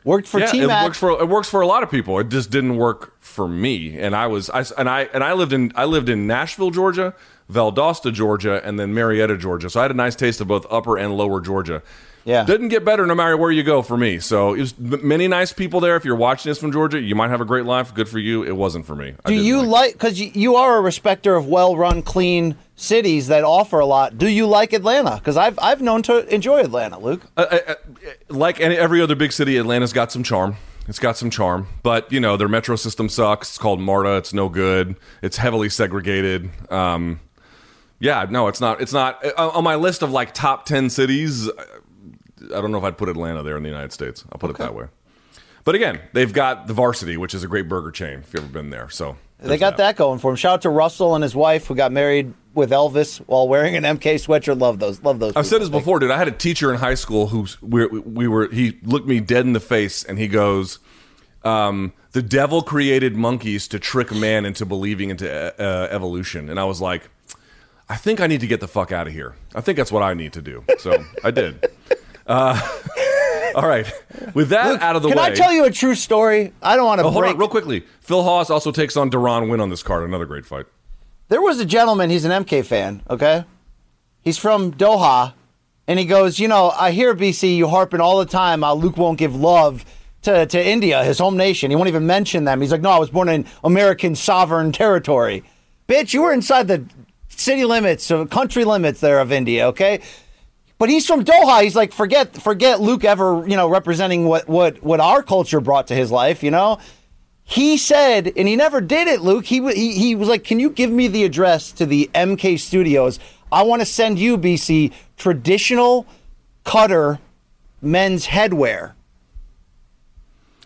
D: Worked for
C: yeah,
D: T
C: it
D: Mac.
C: works for it works for a lot of people. It just didn't work for me. And I was I and I and I lived in I lived in Nashville, Georgia, Valdosta, Georgia, and then Marietta, Georgia. So I had a nice taste of both upper and lower Georgia.
D: Yeah.
C: didn't get better no matter where you go for me. So it was many nice people there. If you're watching this from Georgia, you might have a great life. Good for you. It wasn't for me.
D: Do you
C: like
D: like because you, you are a respecter of well-run, clean cities that offer a lot? Do you like Atlanta? Because I've I've known to enjoy Atlanta, Luke.
C: uh, uh, uh, like any, every other big city, Atlanta's got some charm. It's got some charm, but you know their metro system sucks. It's called MARTA. It's no good. It's heavily segregated. Um, yeah, no, it's not. It's not uh, on my list of like top ten cities. I don't know if I'd put Atlanta there in the United States. I'll put it that way. But again, they've got the Varsity, which is a great burger chain. If you've ever been there, so
D: They got that going for him. Shout out to Russell and his wife who got married with Elvis while wearing an MK sweatshirt. Love those. Love those.
C: I've said this before, dude. I had a teacher in high school who we, we were. He looked me dead in the face and he goes, um, "The devil created monkeys to trick man into believing into uh, evolution." And I was like, "I think I need to get the fuck out of here. I think that's what I need to do." So I did. Uh, all right. With that out of the
D: can
C: way, Can
D: I tell you a true story? I don't want to
C: Oh, hold on, real quickly. Phil Hawes also takes on Deron Winn on this card. Another great fight.
D: There was a gentleman, he's an MK fan, okay? He's from Doha, and he goes, You know, I hear BC, you harping all the time how Luke won't give love to, to India, his home nation. He won't even mention them. He's like, No, I was born in American sovereign territory. Bitch, you were inside the city limits, uh, country limits there of India, okay? But he's from Doha. He's like, forget, forget Luke ever, you know, representing what, what, what our culture brought to his life, you know? He said, and he never did it, Luke. He, he, he was like, Can you give me the address to the MK studios? I want to send you, BC, traditional Qatar men's headwear.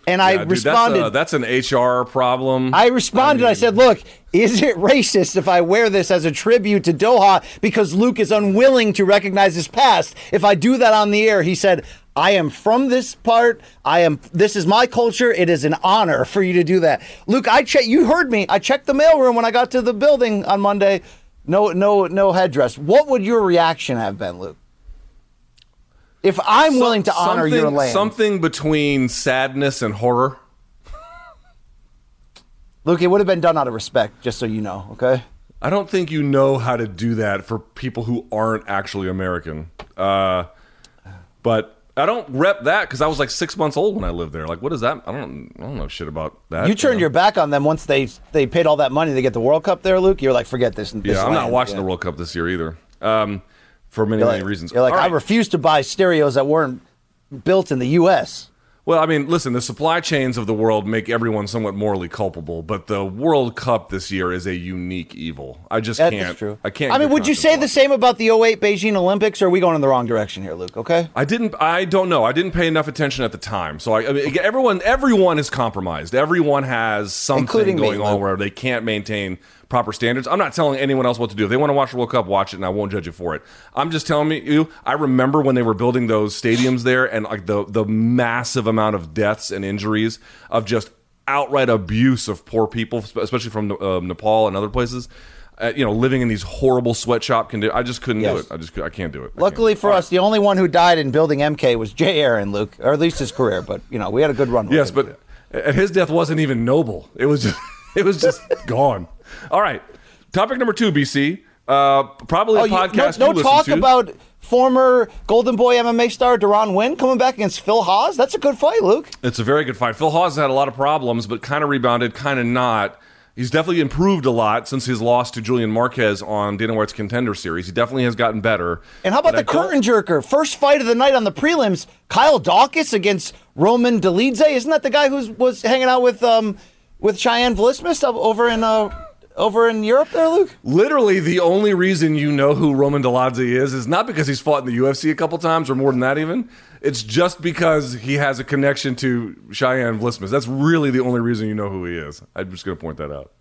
D: And I
C: Yeah, dude, uh,
D: responded,
C: That's, a, that's an HR problem.
D: I responded. I,
C: mean-
D: said, "Look, is it racist if I wear this as a tribute to Doha because Luke is unwilling to recognize his past? If I do that on the air?" He said, "I am from this part. I am. This is my culture. It is an honor for you to do that." Luke, I check. You heard me. I checked the mailroom when I got to the building on Monday. No, no, no headdress. What would your reaction have been, Luke? If I'm willing to honor your land,
C: Something between sadness and horror.
D: Luke, it would have been done out of respect, just so you know. Okay.
C: I don't think you know how to do that for people who aren't actually American. Uh, but I don't rep that because I was like six months old when I lived there. Like, what is that? I don't. I don't know shit about that.
D: You turned
C: know?
D: your back on them once they they paid all that money to get the World Cup there, Luke. You're like, forget this. this
C: Yeah, I'm not watching
D: Yeah.
C: the World Cup this year either. Um, for many
D: You're
C: many reasons.
D: You're like,
C: All
D: I
C: right.
D: refuse to buy stereos that weren't built in the U.S.
C: Well, I mean, listen, the supply chains of the world make everyone somewhat morally culpable, but the World Cup this year is a unique evil. I just
D: That
C: can't.
D: true.
C: I can't.
D: I mean, would you say the same about the 08 Beijing Olympics, or are we going in the wrong direction here, Luke? Okay.
C: I didn't. I don't know. I didn't pay enough attention at the time. So I, I mean, everyone, everyone is compromised. Everyone has something
D: Including me,
C: going on
D: Luke.
C: where they can't maintain proper standards. I'm not telling anyone else what to do. If they want to watch the World Cup, watch it, and I won't judge you for it. I'm just telling you. I remember when they were building those stadiums there, and like the the massive amount of deaths and injuries of just outright abuse of poor people, especially from uh, Nepal and other places. Uh, you know, living in these horrible sweatshop conditions. I just couldn't
D: Yes.
C: do it. I just I can't do it.
D: Luckily for us, the only one who died in building MK was Jay Aaron, Luke, or at least his career. But you know, we had a good run. with
C: Yes, but and his death wasn't even noble. It was just it was just gone. All right. Topic number two, BC. Uh, probably a
D: Oh, you-
C: podcast
D: no,
C: you
D: no
C: listen
D: talk
C: to.
D: about former Golden Boy MMA star Deron Winn coming back against Phil Hawes. That's a good fight, Luke.
C: It's a very good fight. Phil Hawes has had a lot of problems, but kind of rebounded, kind of not. He's definitely improved a lot since his loss to Julian Marquez on Dana White's Contender Series. He definitely has gotten better.
D: And how about
C: But
D: the curtain jerker? First fight of the night on the prelims, Kyle Daukaus against Roman Dolidze. Isn't that the guy who was hanging out with um with Cheyanne Vlismas up over in uh over in Europe there, Luke?
C: Literally, the only reason you know who Roman Dolidze is is not because he's fought in the UFC a couple times or more than that even. It's just because he has a connection to Cheyanne Vlismas. That's really the only reason you know who he is. I'm just going to point that out.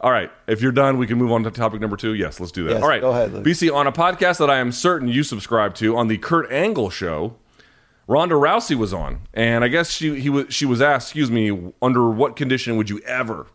C: All right. If you're done, we can move on to topic number two. Yes, let's do that.
D: Yes,
C: All right.
D: go ahead, Luke.
C: BC, on a podcast that I am certain you subscribe to on the Kurt Angle show, Ronda Rousey was on, and I guess she he was she was asked, excuse me, under what condition would you ever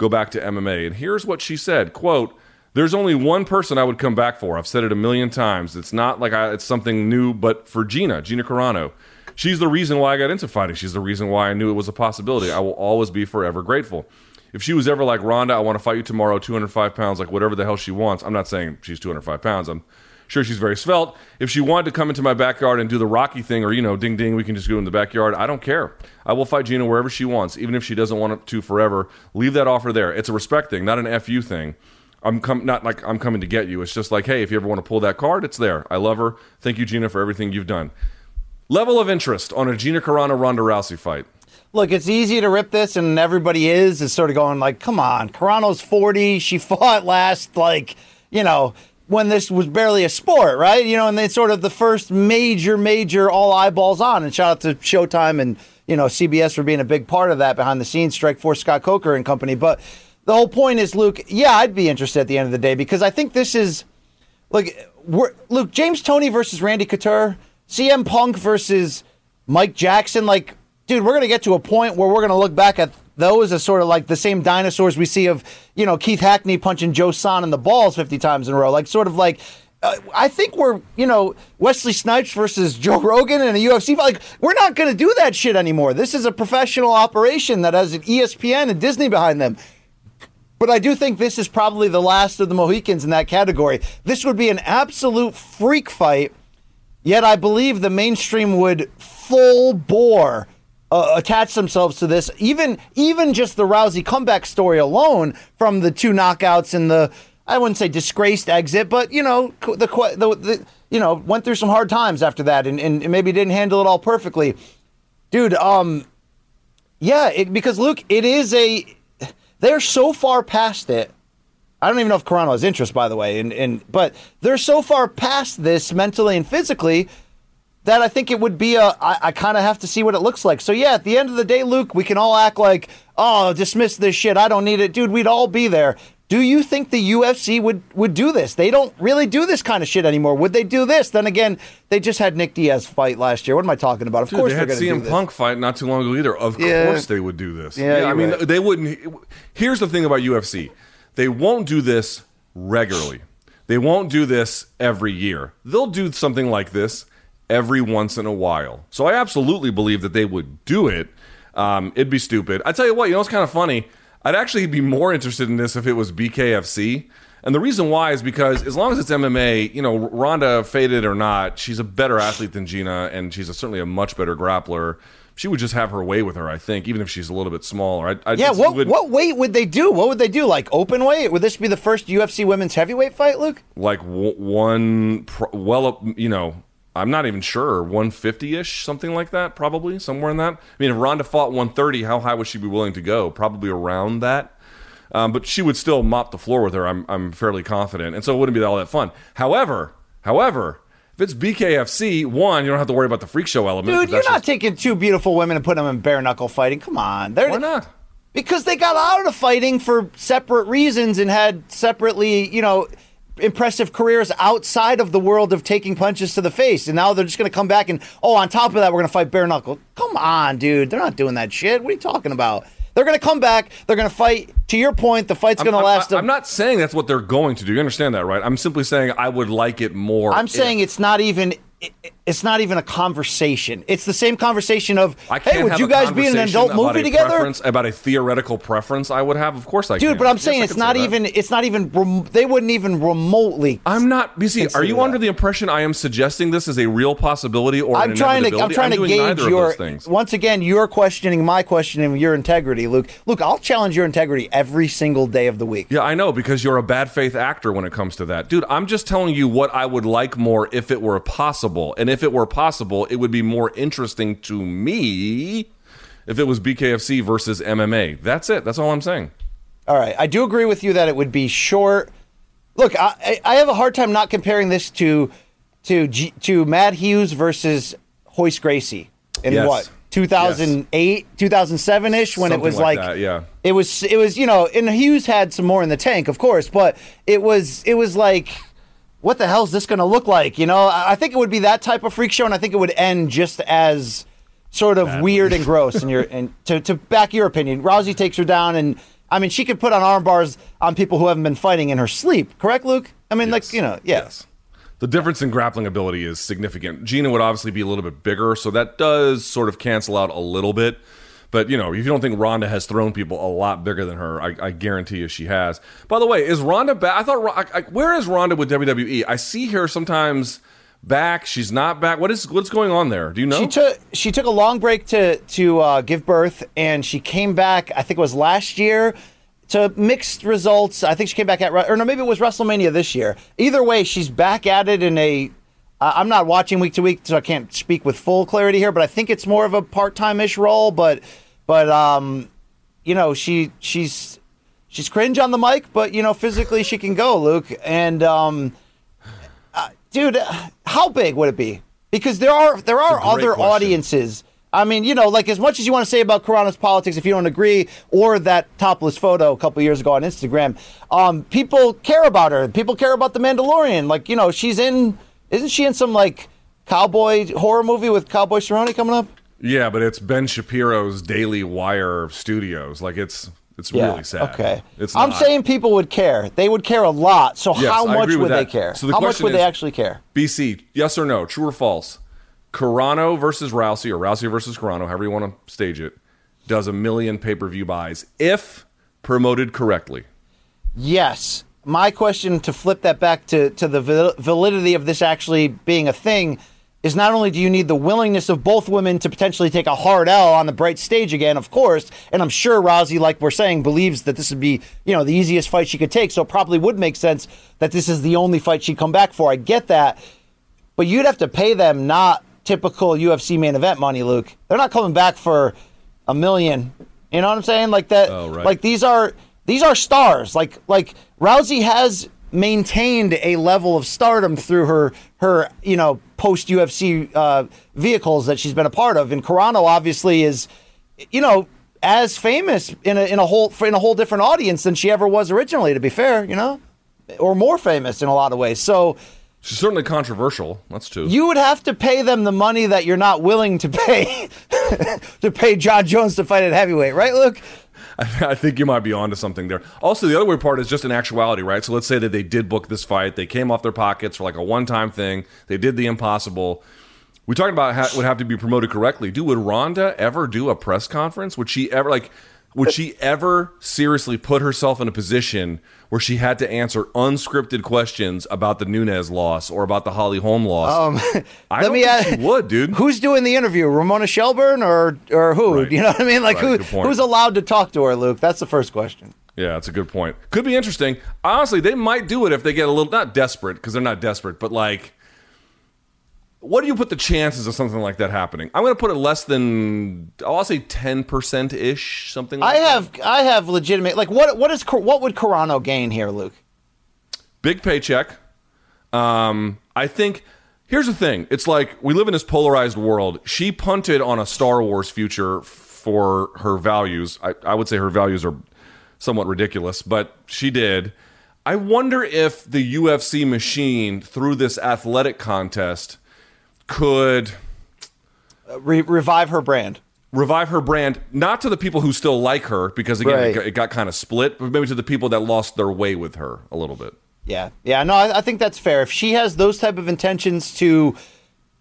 C: go back to MMA? And here's what she said: "Quote: There's only one person I would come back for. I've said it a million times. It's not like I, it's something new, but for Gina, Gina Carano." She's the reason why I got into fighting. She's the reason why I knew it was a possibility. I will always be forever grateful. If she was ever like Ronda, I want to fight you tomorrow, 205 pounds, like whatever the hell she wants. I'm not saying she's 205 pounds. I'm Sure, she's very svelte. If she wanted to come into my backyard and do the Rocky thing, or you know, ding ding, we can just go in the backyard. I don't care. I will fight Gina wherever she wants, even if she doesn't want to forever. Leave that offer there. It's a respect thing, not an fu thing. I'm com- not like I'm coming to get you. It's just like, hey, if you ever want to pull that card, it's there. I love her. Thank you, Gina, for everything you've done. Level of interest on a Gina Carano Ronda Rousey fight.
D: Look, it's easy to rip this, and everybody is is sort of going like, "Come on, Carano's forty. She fought last, like, you know, when this was barely a sport, right? You know, and it's sort of the first major, major all eyeballs on. And shout out to Showtime and you know CBS for being a big part of that behind the scenes. Strikeforce, Scott Coker and company. But the whole point is, Luke, yeah, I'd be interested at the end of the day because I think this is Look, Luke James Toney versus Randy Couture, CM Punk versus Mike Jackson. Like, dude, we're gonna get to a point where we're gonna look back at those as sort of like the same dinosaurs we see of you know Keith Hackney punching Joe Son in the balls fifty times in a row. Like, sort of like. Uh, I think we're, you know, Wesley Snipes versus Joe Rogan in a UFC fight. Like, we're not going to do that shit anymore. This is a professional operation that has an ESPN and Disney behind them. But I do think this is probably the last of the Mohicans in that category. This would be an absolute freak fight, yet I believe the mainstream would full bore uh, attach themselves to this. Even even just the Rousey comeback story alone, from the two knockouts and the I wouldn't say disgraced exit, but you know the the, the you know went through some hard times after that, and, and maybe didn't handle it all perfectly, dude. Um, yeah, it, because Luke, it is a they're so far past it. I don't even know if Carano has interest, by the way, and, and but they're so far past this mentally and physically that I think it would be a. I, I kind of have to see what it looks like. So yeah, at the end of the day, Luke, we can all act like, oh, dismiss this shit. I don't need it, dude. We'd all be there. Do you think the UFC would would do this? They don't really do this kind of shit anymore. Would they do this? Then again, they just had Nick Diaz fight last year. What am I talking about? Of
C: Dude,
D: course
C: they had
D: they're do
C: CM
D: this.
C: Punk fight not too long ago either. Of
D: Yeah.
C: course they would do this.
D: Yeah,
C: I mean
D: right.
C: they wouldn't. Here's the thing about UFC: they won't do this regularly. They won't do this every year. They'll do something like this every once in a while. So I absolutely believe that they would do it. Um, it'd be stupid. I tell you what, you know, it's kind of funny. I'd actually be more interested in this if it was BKFC. And the reason why is because as long as it's MMA, you know, Ronda faded or not, she's a better athlete than Gina, and she's a, certainly a much better grappler. She would just have her way with her, I think, even if she's a little bit smaller. I, I
D: Yeah, what
C: would-
D: what weight would they do? What would they do? Like open weight? Would this be the first UFC women's heavyweight fight, Luke?
C: like w- one, pro- well, you know, I'm not even sure, 150 ish, something like that, probably somewhere in that. I mean, if Ronda fought 130, how high would she be willing to go? Probably around that. Um, but she would still mop the floor with her. I'm, I'm fairly confident, and so it wouldn't be all that fun. However, however, if it's BKFC, one, you don't have to worry about the freak show element.
D: Dude, you're not
C: just-
D: taking two beautiful women and putting them in bare knuckle fighting. Come on, they're
C: Why not?
D: because they got out of fighting for separate reasons and had separately, you know, impressive careers outside of the world of taking punches to the face. And now they're just going to come back and, oh, on top of that, we're going to fight bare knuckle. Come on, dude. They're not doing that shit. What are you talking about? They're going to come back. They're going to fight. To your point, the fight's going to last.
C: I'm, I'm not saying that's what they're going to do. You understand that, right? I'm simply saying I would like it more.
D: I'm saying it's not even. it- It's not even a conversation. It's the same conversation of, hey, would you guys be in an adult movie together?
C: about a theoretical preference I would have. Of course I can.
D: Dude, but I'm saying
C: I
D: it's not
C: say
D: even. It's not even. Rem- they wouldn't even remotely.
C: I'm not. BC, are you
D: that.
C: under the impression I am suggesting this is a real possibility or
D: I'm
C: an
D: trying to. I'm trying to gauge your. Once again, you're questioning my questioning your integrity, Luke. Luke, I'll challenge your integrity every single day of the week.
C: Yeah, I know because you're a bad faith actor when it comes to that. Dude, I'm just telling you what I would like more if it were possible. And if it were possible, it would be more interesting to me if it was BKFC versus MMA. That's it. That's all I'm saying.
D: All right, I do agree with you that it would be short. Look, I, I have a hard time not comparing this to to G, to Matt Hughes versus Royce Gracie in
C: Yes.
D: what 2008, 2007 ish when it was
C: like
D: like,
C: that, yeah.
D: it was it was you know and Hughes had some more in the tank, of course, but it was it was like. What the hell is this going to look like? You know, I think it would be that type of freak show, and I think it would end just as sort of weird and gross. And your and to, to back your opinion, Rousey takes her down, and I mean, she could put on arm bars on people who haven't been fighting in her sleep. Correct, Luke? I mean, like you know, yeah.
C: Yes. The difference in grappling ability is significant. Gina would obviously be a little bit bigger, so that does sort of cancel out a little bit. But you know, if you don't think Ronda has thrown people a lot bigger than her, I, I guarantee you she has. By the way, is Ronda back? I thought, I, I, where is Ronda with WWE? I see her sometimes back. She's not back. What is what's going on there? Do you know?
D: She took she took a long break to to uh, give birth, and she came back. I think it was last year. To mixed results, I think she came back at or no, maybe it was WrestleMania this year. Either way, she's back at it in a. I'm not watching week to week, so I can't speak with full clarity here. But I think it's more of a part time ish role. But but um, you know she she's she's cringe on the mic, but you know physically she can go, Luke. And um, dude, how big would it be? Because there are there are
C: It's a great
D: other
C: question.
D: audiences. I mean, you know, like as much as you want to say about Carano's politics, if you don't agree, or that topless photo a couple years ago on Instagram, um, people care about her. People care about the Mandalorian. Like, you know, she's in. Isn't she in some like cowboy horror movie with Cowboy Cerrone coming up?
C: yeah, but it's Ben Shapiro's Daily Wire Studios. Like it's it's really sad.
D: Okay.
C: It's
D: I'm
C: not.
D: saying people would care. They would care a lot. So
C: Yes,
D: how much would they care?
C: So the
D: how much would they actually care?
C: BC, yes or no, true or false? Carano versus Rousey, or Rousey versus Carano, however you want to stage it, does a million pay per view buys if promoted correctly.
D: Yes. My question to flip that back to, to the validity of this actually being a thing is not only do you need the willingness of both women to potentially take a hard L on the bright stage again, of course, and I'm sure Rousey, like we're saying, believes that this would be, you know, the easiest fight she could take, so it probably would make sense that this is the only fight she'd come back for. I get that. But you'd have to pay them not typical UFC main event money, Luke. They're not coming back for a million. You know what I'm saying? Like that.
C: Oh, right.
D: Like these are these are stars. Like like Rousey has maintained a level of stardom through her her you know post UFC uh, vehicles that she's been a part of, and Carano obviously is you know as famous in a in a whole in a whole different audience than she ever was originally. To be fair, you know, or more famous in a lot of ways. So.
C: She's certainly controversial. That's true.
D: You would have to pay them the money that you're not willing to pay to pay John Jones to fight at heavyweight, right, Luke?
C: I think you might be onto something there. Also, the other weird part is just an actuality, right? So let's say that they did book this fight. They came off their pockets for like a one time thing. They did the impossible. We talked about how it would have to be promoted correctly. Dude, would Ronda ever do a press conference? Would she ever like? Would she ever seriously put herself in a position where she had to answer unscripted questions about the Nunes loss or about the Holly Holm loss? Um, I
D: Let me ask-
C: would, dude.
D: Who's doing the interview? Ramona Shelburne or or who?
C: Right.
D: You know what I mean? Like
C: Right,
D: who who's allowed to talk to her, Luke? That's the first question.
C: Yeah, that's a good point. Could be interesting. Honestly, they might do it if they get a little not desperate because they're not desperate, but like, what do you put the chances of something like that happening? I'm going to put it less than I'll say ten percent ish, something. like
D: I
C: that.
D: have I have legitimate like what what is what would Carano gain here, Luke?
C: big paycheck. Um, I think here's the thing. It's like we live in this polarized world. She punted on a Star Wars future for her values. I, I would say her values are somewhat ridiculous, but she did. I wonder if the UFC machine through this athletic contest could
D: Uh, Re- revive her brand.
C: revive her brand, not to the people who still like her, because again,
D: Right.
C: it got, it got kind of split, but maybe to the people that lost their way with her a little bit.
D: Yeah, yeah, no, I, I think that's fair. If she has those type of intentions to,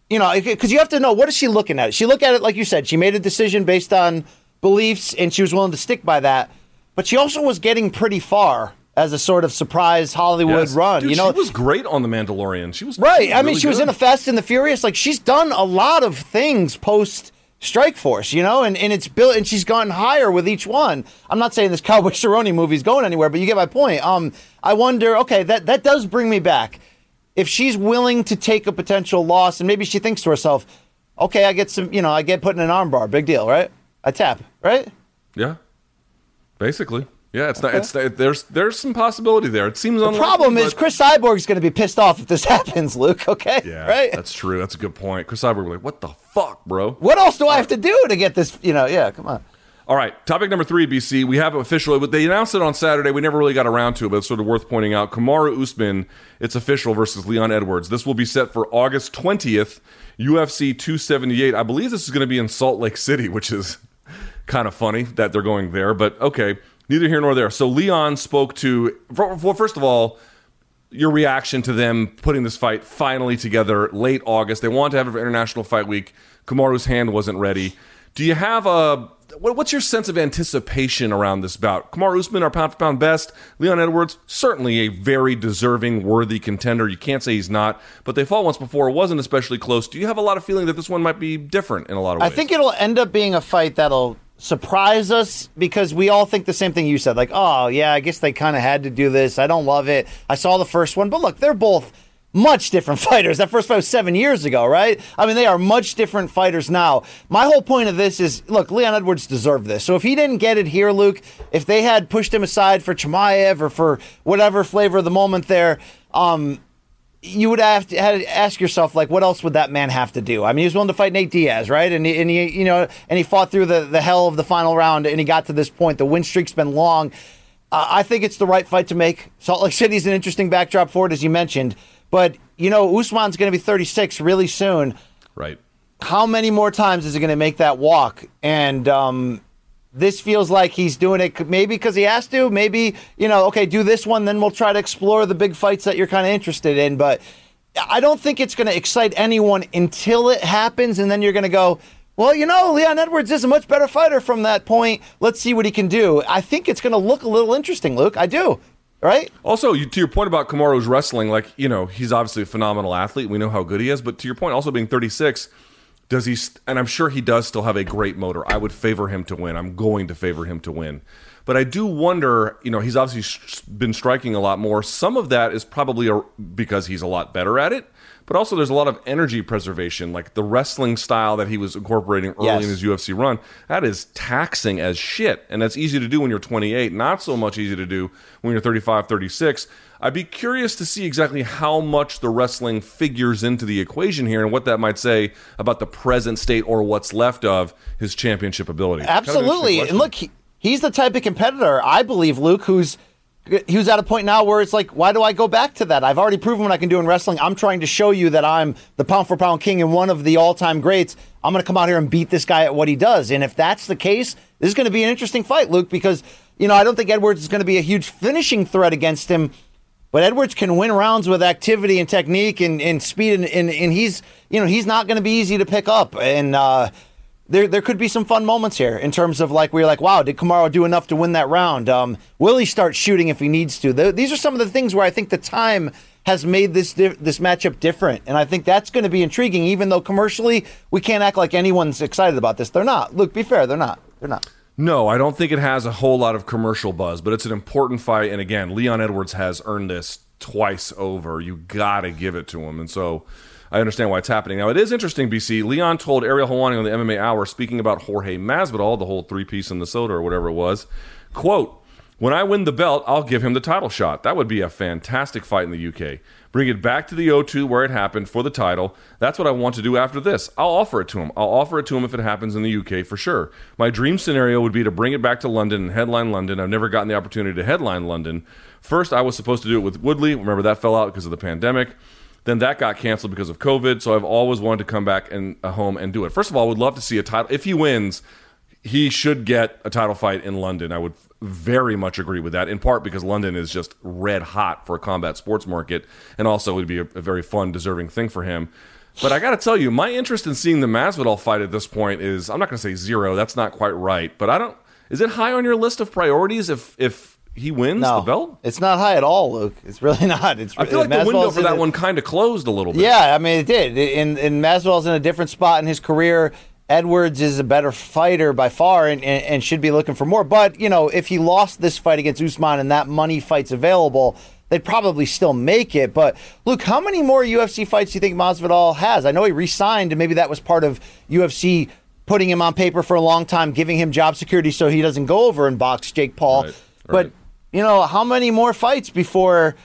D: you know, because you have to know what is she looking at? She look at it like you said. She made a decision based on beliefs, and she was willing to stick by that. But she also was getting pretty far as a sort of surprise Hollywood
C: Yes.
D: run.
C: Dude,
D: you know,
C: she was great on The Mandalorian. She was
D: Right. I mean,
C: really
D: she was in a Fast and the Furious. Like she's done a lot of things post Strikeforce, you know, and, and it's built and she's gone higher with each one. I'm not saying this Cowboy Cerrone movie's going anywhere, but you get my point. Um, I wonder. Okay, that that does bring me back. If she's willing to take a potential loss, and maybe she thinks to herself, "Okay, I get some, you know, I get put in an armbar, big deal, right? I tap, right?
C: Yeah, basically. Yeah, it's not. It's there's there's some possibility there. It seems
D: The
C: unlikely,
D: problem is Cris Cyborg's going to be pissed off if this happens, Luke. Okay,
C: Yeah,
D: right?
C: That's true. That's a good point. Cris Cyborg like, "What the fuck, bro?"
D: What else do I have to do to get this? You know, yeah, come on.
C: All right, topic number three, BC. We have officially, but they announced it on Saturday. We never really got around to it, but it's sort of worth pointing out. Kamaru Usman, it's official versus Leon Edwards. This will be set for August 20th, UFC 278. I believe this is going to be in Salt Lake City, which is kind of funny that they're going there, but okay, neither here nor there. So Leon spoke to, well, first of all, your reaction to them putting this fight finally together late August. They wanted to have for International Fight Week. Kamaru's hand wasn't ready. Do you have a what's your sense of anticipation around this bout? Kamaru Usman, our pound for pound best. Leon Edwards, certainly a very deserving, worthy contender. You can't say he's not. But they fought once before. It wasn't especially close. Do you have a lot of feeling that this one might be different in a lot of ways?
D: I think it'll end up being a fight that'll surprise us because we all think the same thing you said. Like, oh, yeah, I guess they kind of had to do this. I don't love it. I saw the first one. But look, they're both much different fighters. That first fight was seven years ago, right? I mean, they are much different fighters now. My whole point of this is look, Leon Edwards deserved this. So if he didn't get it here, Luke, if they had pushed him aside for Chimaev or for whatever flavor of the moment there, um, you would have to, had to ask yourself like what else would that man have to do? I mean he was willing to fight nate diaz right? And he, and he you know and he fought through the, the hell of the final round and he got to this point. The win streak's been long. Uh, i think it's the right fight to make. Salt lake city's an interesting backdrop for it as you mentioned. But you know usman's going to be 36 really soon.
C: Right.
D: how many more times is he going to make that walk? And um, this feels like he's doing it maybe because he has to. Maybe you know, okay, do this one, then we'll try to explore the big fights that you're kind of interested in. But I don't think it's going to excite anyone until it happens, and then you're going to go. Well, you know, Leon Edwards is a much better fighter from that point. Let's see what he can do. I think it's going to look a little interesting, Luke. I do. Right?
C: Also, you, to your point about Kamaru's wrestling, like you know, he's obviously a phenomenal athlete. We know how good he is, but to your point, also being 36, does he? And I'm sure he does still have a great motor. I would favor him to win. I'm going to favor him to win. But I do wonder, you know, he's obviously been striking a lot more. Some of that is probably a, because he's a lot better at it, but also there's a lot of energy preservation, like the wrestling style that he was incorporating early
D: Yes.
C: in his UFC run. That is taxing as shit. And that's easy to do when you're 28, not so much easy to do when you're 35, 36. I'd be curious to see exactly how much the wrestling figures into the equation here and what that might say about the present state or what's left of his championship ability. Kind of an
D: Absolutely. and look, he, he's the type of competitor, I believe, Luke, who's who's at a point now where it's like, why do I go back to that? I've already proven what I can do in wrestling. I'm trying to show you that I'm the pound for pound king and one of the all time greats. I'm going to come out here and beat this guy at what he does. And if that's the case, this is going to be an interesting fight, Luke, because, you know, I don't think Edwards is going to be a huge finishing threat against him. But Edwards can win rounds with activity and technique and, and speed, and, and, and he's you know he's not going to be easy to pick up. And uh, there there could be some fun moments here in terms of like we're like, wow, did Kamaru do enough to win that round? Um, will he start shooting if he needs to? Th- these are some of the things where I think the time has made this this matchup different, and I think that's going to be intriguing. Even though commercially we can't act like anyone's excited about this, they're not. Look, be fair, they're not. They're not.
C: No, I don't think it has a whole lot of commercial buzz, but it's an important fight. And again, Leon Edwards has earned this twice over. You got to give it to him. And so I understand why it's happening. Now, it is interesting, BC. Leon told Ariel Helwani on the MMA Hour, speaking about Jorge Masvidal, the whole three piece in the soda or whatever it was, quote, when I win the belt, I'll give him the title shot. That would be a fantastic fight in the UK. Bring it back to the O2 where it happened for the title. That's what I want to do after this. I'll offer it to him. I'll offer it to him if it happens in the UK for sure. My dream scenario would be to bring it back to London and headline London. I've never gotten the opportunity to headline London. First, I was supposed to do it with Woodley. Remember that fell out because of the pandemic. Then that got canceled because of COVID. So I've always wanted to come back and uh, home and do it. First of all, I would love to see a title. If he wins, he should get a title fight in London. I would very much agree with that. In part because London is just red hot for a combat sports market, and also it would be a, a very fun, deserving thing for him. But I got to tell you, my interest in seeing the Masvidal fight at this point is I'm not going to say zero. That's not quite right, but I don't. Is it high on your list of priorities if if he wins
D: No,
C: the belt?
D: it's not high at all, Luke. It's really not. It's
C: I feel like the window for that
D: a-
C: one kind of closed a little bit.
D: Yeah, I mean it did. And and Masvidal's in a different spot in his career. Edwards is a better fighter by far and, and, and should be looking for more. But, you know, if he lost this fight against Usman and that money fight's available, they'd probably still make it. But look, how many more UFC fights do you think Masvidal has? I know he re-signed and maybe that was part of UFC putting him on paper for a long time, giving him job security so he doesn't go over and box Jake Paul.
C: Right,
D: But,
C: right.
D: You know, how many more fights before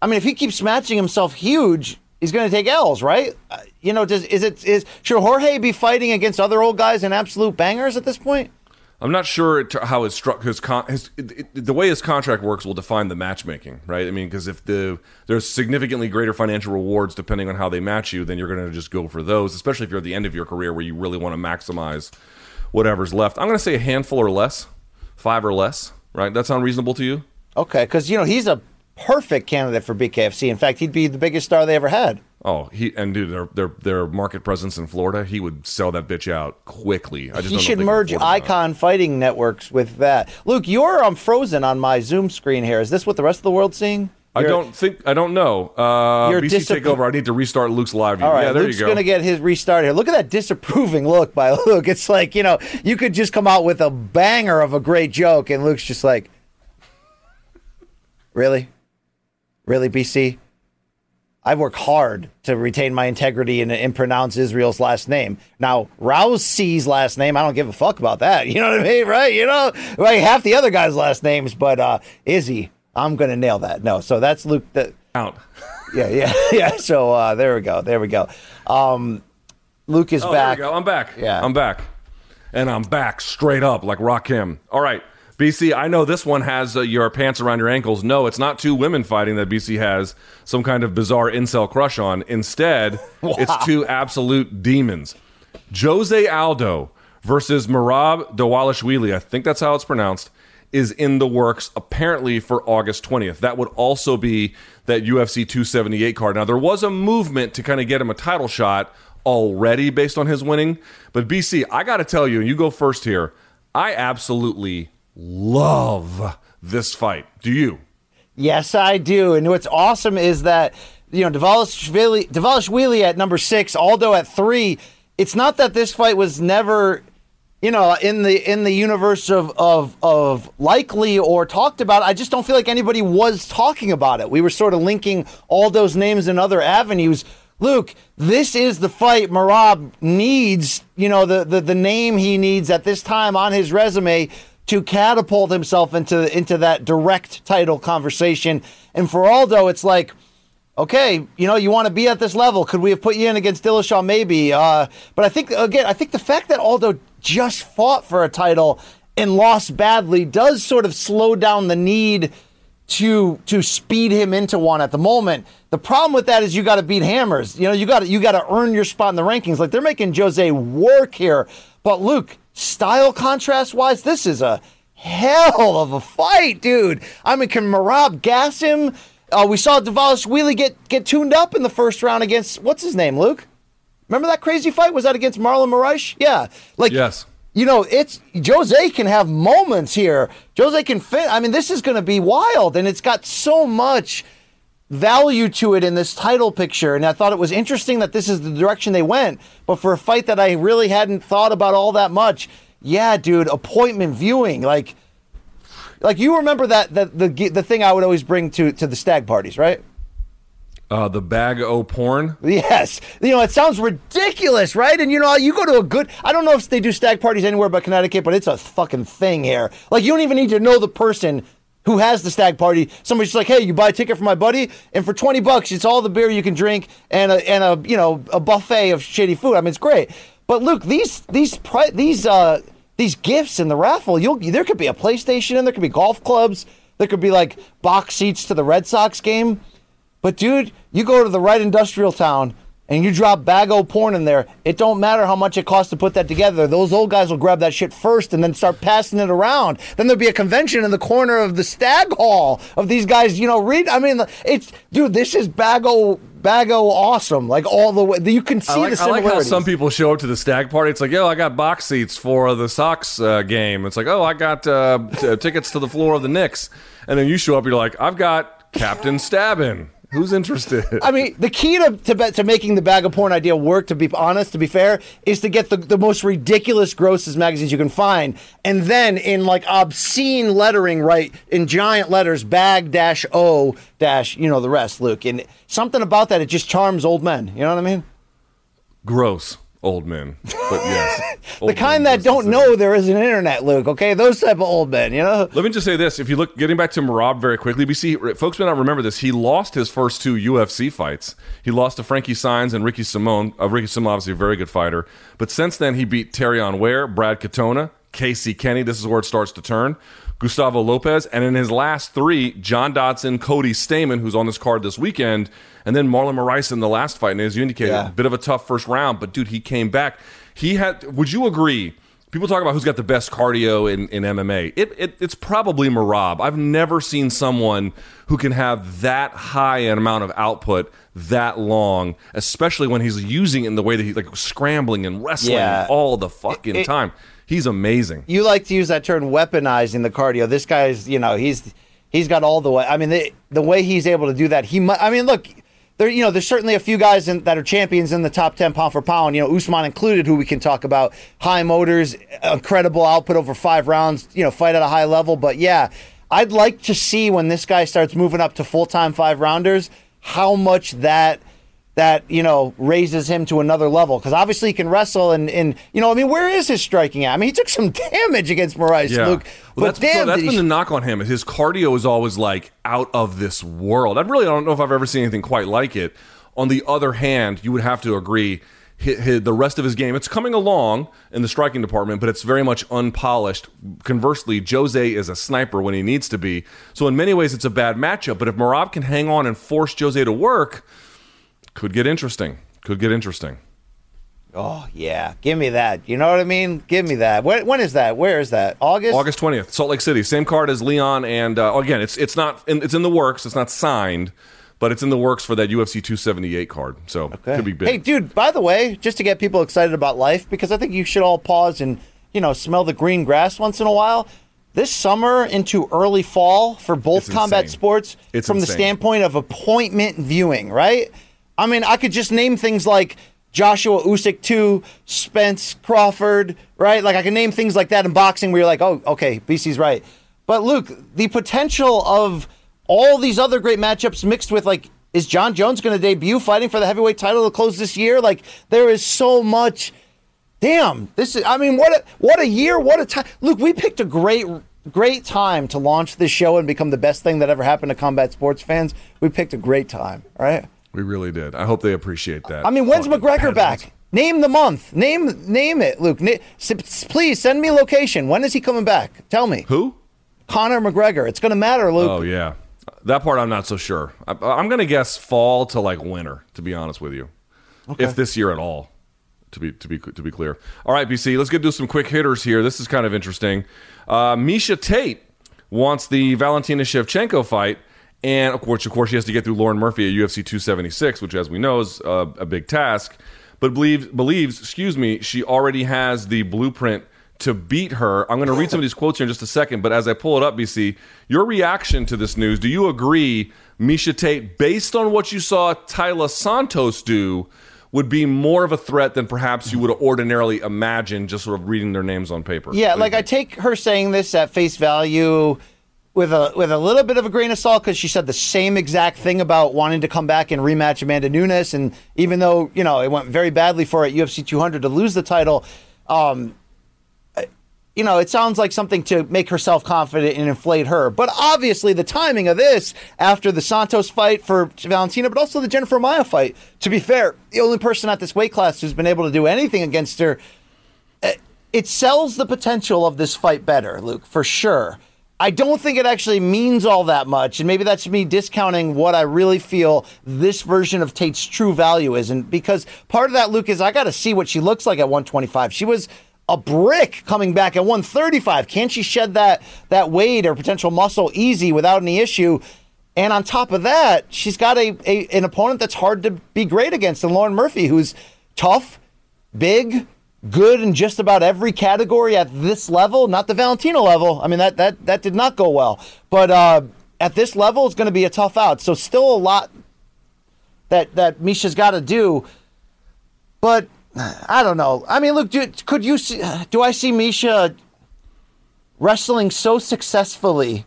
D: I mean, if he keeps matching himself huge, he's going to take L's, right? Uh, you know, does is it is should Jorge be fighting against other old guys and absolute bangers at this point?
C: I'm not sure how his struck his, con, his it, it- the way his contract works will define the matchmaking, right? I mean, because if the there's significantly greater financial rewards depending on how they match you, then you're going to just go for those, especially if you're at the end of your career where you really want to maximize whatever's left. I'm going to say a handful or less, five or less, right? That sound reasonable to you?
D: Okay, because you know he's a perfect candidate for BKFC. In fact, he'd be the biggest star they ever had.
C: Oh, he and dude, their their their market presence in Florida, he would sell that bitch out quickly. I just
D: He should merge
C: afford it or not.
D: Icon Fighting Networks with that. Luke, you're um, frozen on my Zoom screen here. Is this what the rest of the world's seeing?
C: I don't think I don't know. Uh, BC
D: disappoint-
C: take over. I need to restart Luke's live.
D: All right,
C: yeah, there
D: Luke's
C: you go.
D: going to get his restart here. Look at that disapproving look by Luke. It's like, you know, you could just come out with a banger of a great joke, and Luke's just like, really? Really, BC? I work hard to retain my integrity and, and pronounce Israel's last name. Now, Rousey's last name, I don't give a fuck about that. You know what I mean, right? You know, like half the other guys' last names, but uh, Izzy, I'm going to nail that. No, so that's Luke. The,
C: out.
D: yeah, yeah, yeah. So uh, there we go. There we go. Um, Luke is
C: Oh,
D: back.
C: there we go. I'm back.
D: Yeah.
C: I'm back. And I'm back straight up like Rakim. All right. BC, I know this one has uh, your pants around your ankles. No, it's not two women fighting that BC has some kind of bizarre incel crush on. Instead, it's two absolute demons. Jose Aldo versus Merab Dvalishvili, I think that's how it's pronounced, is in the works apparently for August 20th. That would also be that UFC 278 card. Now, there was a movement to kind of get him a title shot already based on his winning. But BC, I got to tell you, and you go first here, I absolutely love this fight. Do you?
D: Yes, I do. And what's awesome is that you know Davalishvili, Davalishvili at number six, Aldo at three. It's not that this fight was never, you know, in the in the universe of of of likely or talked about. I just don't feel like anybody was talking about it. We were sort of linking all those names in other avenues. Luke, this is the fight Merab needs, you know, the, the, the name he needs at this time on his resume to catapult himself into into that direct title conversation. And for Aldo, it's like, okay, you know, you want to be at this level. Could we have put you in against Dillashaw? Maybe. Uh, but I think again, I think the fact that Aldo just fought for a title and lost badly does sort of slow down the need to to speed him into one at the moment. The problem with that is you got to beat hammers. You know, you got you got to earn your spot in the rankings. Like they're making Jose work here. But Luke, style contrast wise, this is a hell of a fight, dude. I mean, can Merab gas him? Uh, we saw Dvalishvili get get tuned up in the first round against what's his name, Luke? Remember that crazy fight? Was that against Marlon Moraes? Yeah, like
C: Yes.
D: you know, it's Jose can have moments here. Jose can fit. I mean, this is going to be wild, and it's got so much value to it in this title picture. And I thought it was interesting that this is the direction they went. But for a fight that I really hadn't thought about all that much, yeah, dude, appointment viewing, like, like you remember that that the the thing I would always bring to to the stag parties, right?
C: Uh, the bag o porn.
D: Yes. You know, it sounds ridiculous, right? And you know, you go to a good I don't know if they do stag parties anywhere but Connecticut, but it's a fucking thing here. Like you don't even need to know the person who has the stag party. Somebody's just like, "Hey, you buy a ticket for my buddy, and for 20 bucks, it's all the beer you can drink and a and a, you know, a buffet of shitty food." I mean, it's great. But Luke, these these these uh these gifts in the raffle, you'll there could be a PlayStation and there could be golf clubs, there could be like box seats to the Red Sox game But dude, you go to the right industrial town and you drop bag o porn in there, it don't matter how much it costs to put that together. Those old guys will grab that shit first and then start passing it around. Then there'll be a convention in the corner of the stag hall of these guys, you know, read I mean it's dude, this is bag o bag o awesome. Like all the way you can see
C: I like,
D: the
C: I like how some people show up to the stag party. It's like, yo, I got box seats for the Sox uh, game. It's like, oh, I got uh, t- tickets to the floor of the Knicks. And then you show up, you're like, I've got Captain Stabbin. Who's interested?
D: I mean, the key to, to to making the bag of porn idea work, to be honest, to be fair, is to get the, the most ridiculous, grossest magazines you can find, and then in like obscene lettering, right in giant letters, bag dash o dash, you know the rest, Luke. And something about that, it just charms old men. You know what I mean?
C: Gross old men. But yes.
D: the kind that don't know there is an internet, Luke. Okay, those type of old men. You know.
C: Let me just say this: if you look, getting back to Merab very quickly, BC folks may not remember this. He lost his first two UFC fights. He lost to Frankie Saenz and Ricky Simón. Uh, Ricky Simón, obviously a very good fighter, but since then he beat Terrion Ware, Brad Katona, Casey Kenny. This is where it starts to turn. Gustavo Lopez, and in his last three, John Dodson, Cody Stamann, who's on this card this weekend, and then Marlon Moraes in the last fight. And as you indicated,
D: Yeah.
C: a bit of a tough first round, but dude, he came back. He had. Would you agree? People talk about who's got the best cardio in, in MMA. It, it it's probably Merab. I've never seen someone who can have that high an amount of output that long, especially when he's using it in the way that he's like scrambling and wrestling
D: Yeah.
C: all the fucking
D: It-
C: time. He's amazing.
D: you like to use that term weaponizing the cardio. This guy's, you know, he's he's got all the way. I mean, the, the way he's able to do that, he. mu- I mean, look, there, you know, there's certainly a few guys in, that are champions in the top ten pound for pound. You know, Usman included, who we can talk about. High motors, incredible output over five rounds. You know, fight at a high level. But yeah, I'd like to see when this guy starts moving up to full time five rounders, how much that that you know raises him to another level because obviously he can wrestle and, and you know I mean where is his striking at? I mean he took some damage against Moraes,
C: Yeah.
D: Luke,
C: Well,
D: but
C: that's,
D: damn,
C: so that's
D: did he
C: been the knock on him. His cardio is always like out of this world. I really don't know if I've ever seen anything quite like it. On the other hand, you would have to agree. hi hi the rest of his game, it's coming along in the striking department, but it's very much unpolished. Conversely, Jose is a sniper when he needs to be. So in many ways, it's a bad matchup. But if Merab can hang on and force Jose to work, could get interesting. Could get interesting.
D: oh yeah, give me that. You know what I mean? Give me that. When, when is that? Where is that? August.
C: August twentieth, Salt Lake City. Same card as Leon, and uh, again, it's it's not in, it's in the works. It's not signed, but it's in the works for that UFC two seventy eight card. So could be big.
D: Hey, dude. By the way, just to get people excited about life, because I think you should all pause and you know smell the green grass once in a while. This summer into early fall for both
C: It's
D: combat
C: insane.
D: sports,
C: It's
D: from the standpoint of appointment viewing, right? I mean, I could just name things like Joshua Usyk two, Spence Crawford, right? Like I can name things like that in boxing where you're like, oh, okay, BC's right. But Luke, the potential of all these other great matchups mixed with like, is John Jones going to debut fighting for the heavyweight title to close this year? Like, there is so much. Damn, this is. I mean, what a what a year, what a time. Luke, we picked a great great time to launch this show and become the best thing that ever happened to combat sports fans. We picked a great time, right?
C: We really did. I hope they appreciate that.
D: I mean, when's
C: Fucking
D: McGregor
C: peasants.
D: back? Name the month. Name name it, Luke. Na- please send me location. When is he coming back? Tell me.
C: Who?
D: Conor McGregor. It's going to matter, Luke.
C: Oh yeah, that part I'm not so sure. I, I'm going to guess fall to like winter. To be honest with you, if this year at all. To be to be to be clear. All right, BC. Let's get to some quick hitters here. This is kind of interesting. Uh, Miesha Tate wants the Valentina Shevchenko fight, and of course, of course, she has to get through Lauren Murphy at UFC 276, which, as we know, is uh, a big task. But believes believes, excuse me, she already has the blueprint to beat her. I'm going to read some of these quotes here in just a second, but as I pull it up, BC, your reaction to this news, do you agree Miesha Tate, based on what you saw Taila Santos do, would be more of a threat than perhaps you would ordinarily imagine just sort of reading their names on paper?
D: Yeah, like I take her saying this at face value with a with a little bit of a grain of salt because she said the same exact thing about wanting to come back and rematch Amanda Nunes, and even though you know it went very badly for her at UFC 200 to lose the title, um, you know, it sounds like something to make herself confident and inflate her. But obviously, the timing of this after the Santos fight for Valentina, but also the Jennifer Maia fight. To be fair, the only person at this weight class who's been able to do anything against her, eh, it sells the potential of this fight better, Luke, for sure. I don't think it actually means all that much. And maybe that's me discounting what I really feel this version of Tate's true value is. And because part of that, Luke, is I got to see what she looks like at 125. She was a brick coming back at 135. Can she shed that that weight or potential muscle easy without any issue? And on top of that, she's got a, a an opponent that's hard to be great against, and Lauren Murphy, who's tough, big, good in just about every category at this level. Not the Valentino level. I mean that that that did not go well, but uh, at this level, it's going to be a tough out. So still a lot that that Miesha's got to do, but I don't know. I mean, look, do, could you see? Do I see Miesha wrestling so successfully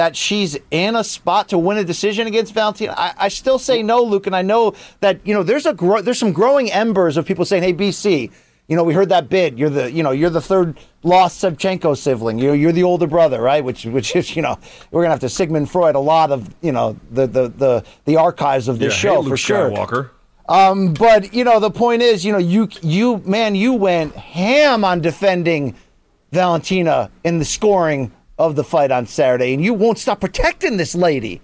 D: that she's in a spot to win a decision against Valentina? I, I still say no, Luke, and I know that you know there's a gro- there's some growing embers of people saying, "Hey, BC." You know, we heard that bid. You're the, you know, you're the third lost Shevchenko sibling. You're, you're the older brother, right? Which, which is, you know, we're gonna have to Sigmund Freud a lot of, you know, the, the, the, the archives of this
C: Yeah,
D: show
C: hey, Luke
D: for sure.
C: Skywalker.
D: Um, but you know, the point is, you know, you you man, you went ham on defending Valentina in the scoring of the fight on Saturday, and you won't stop protecting this lady.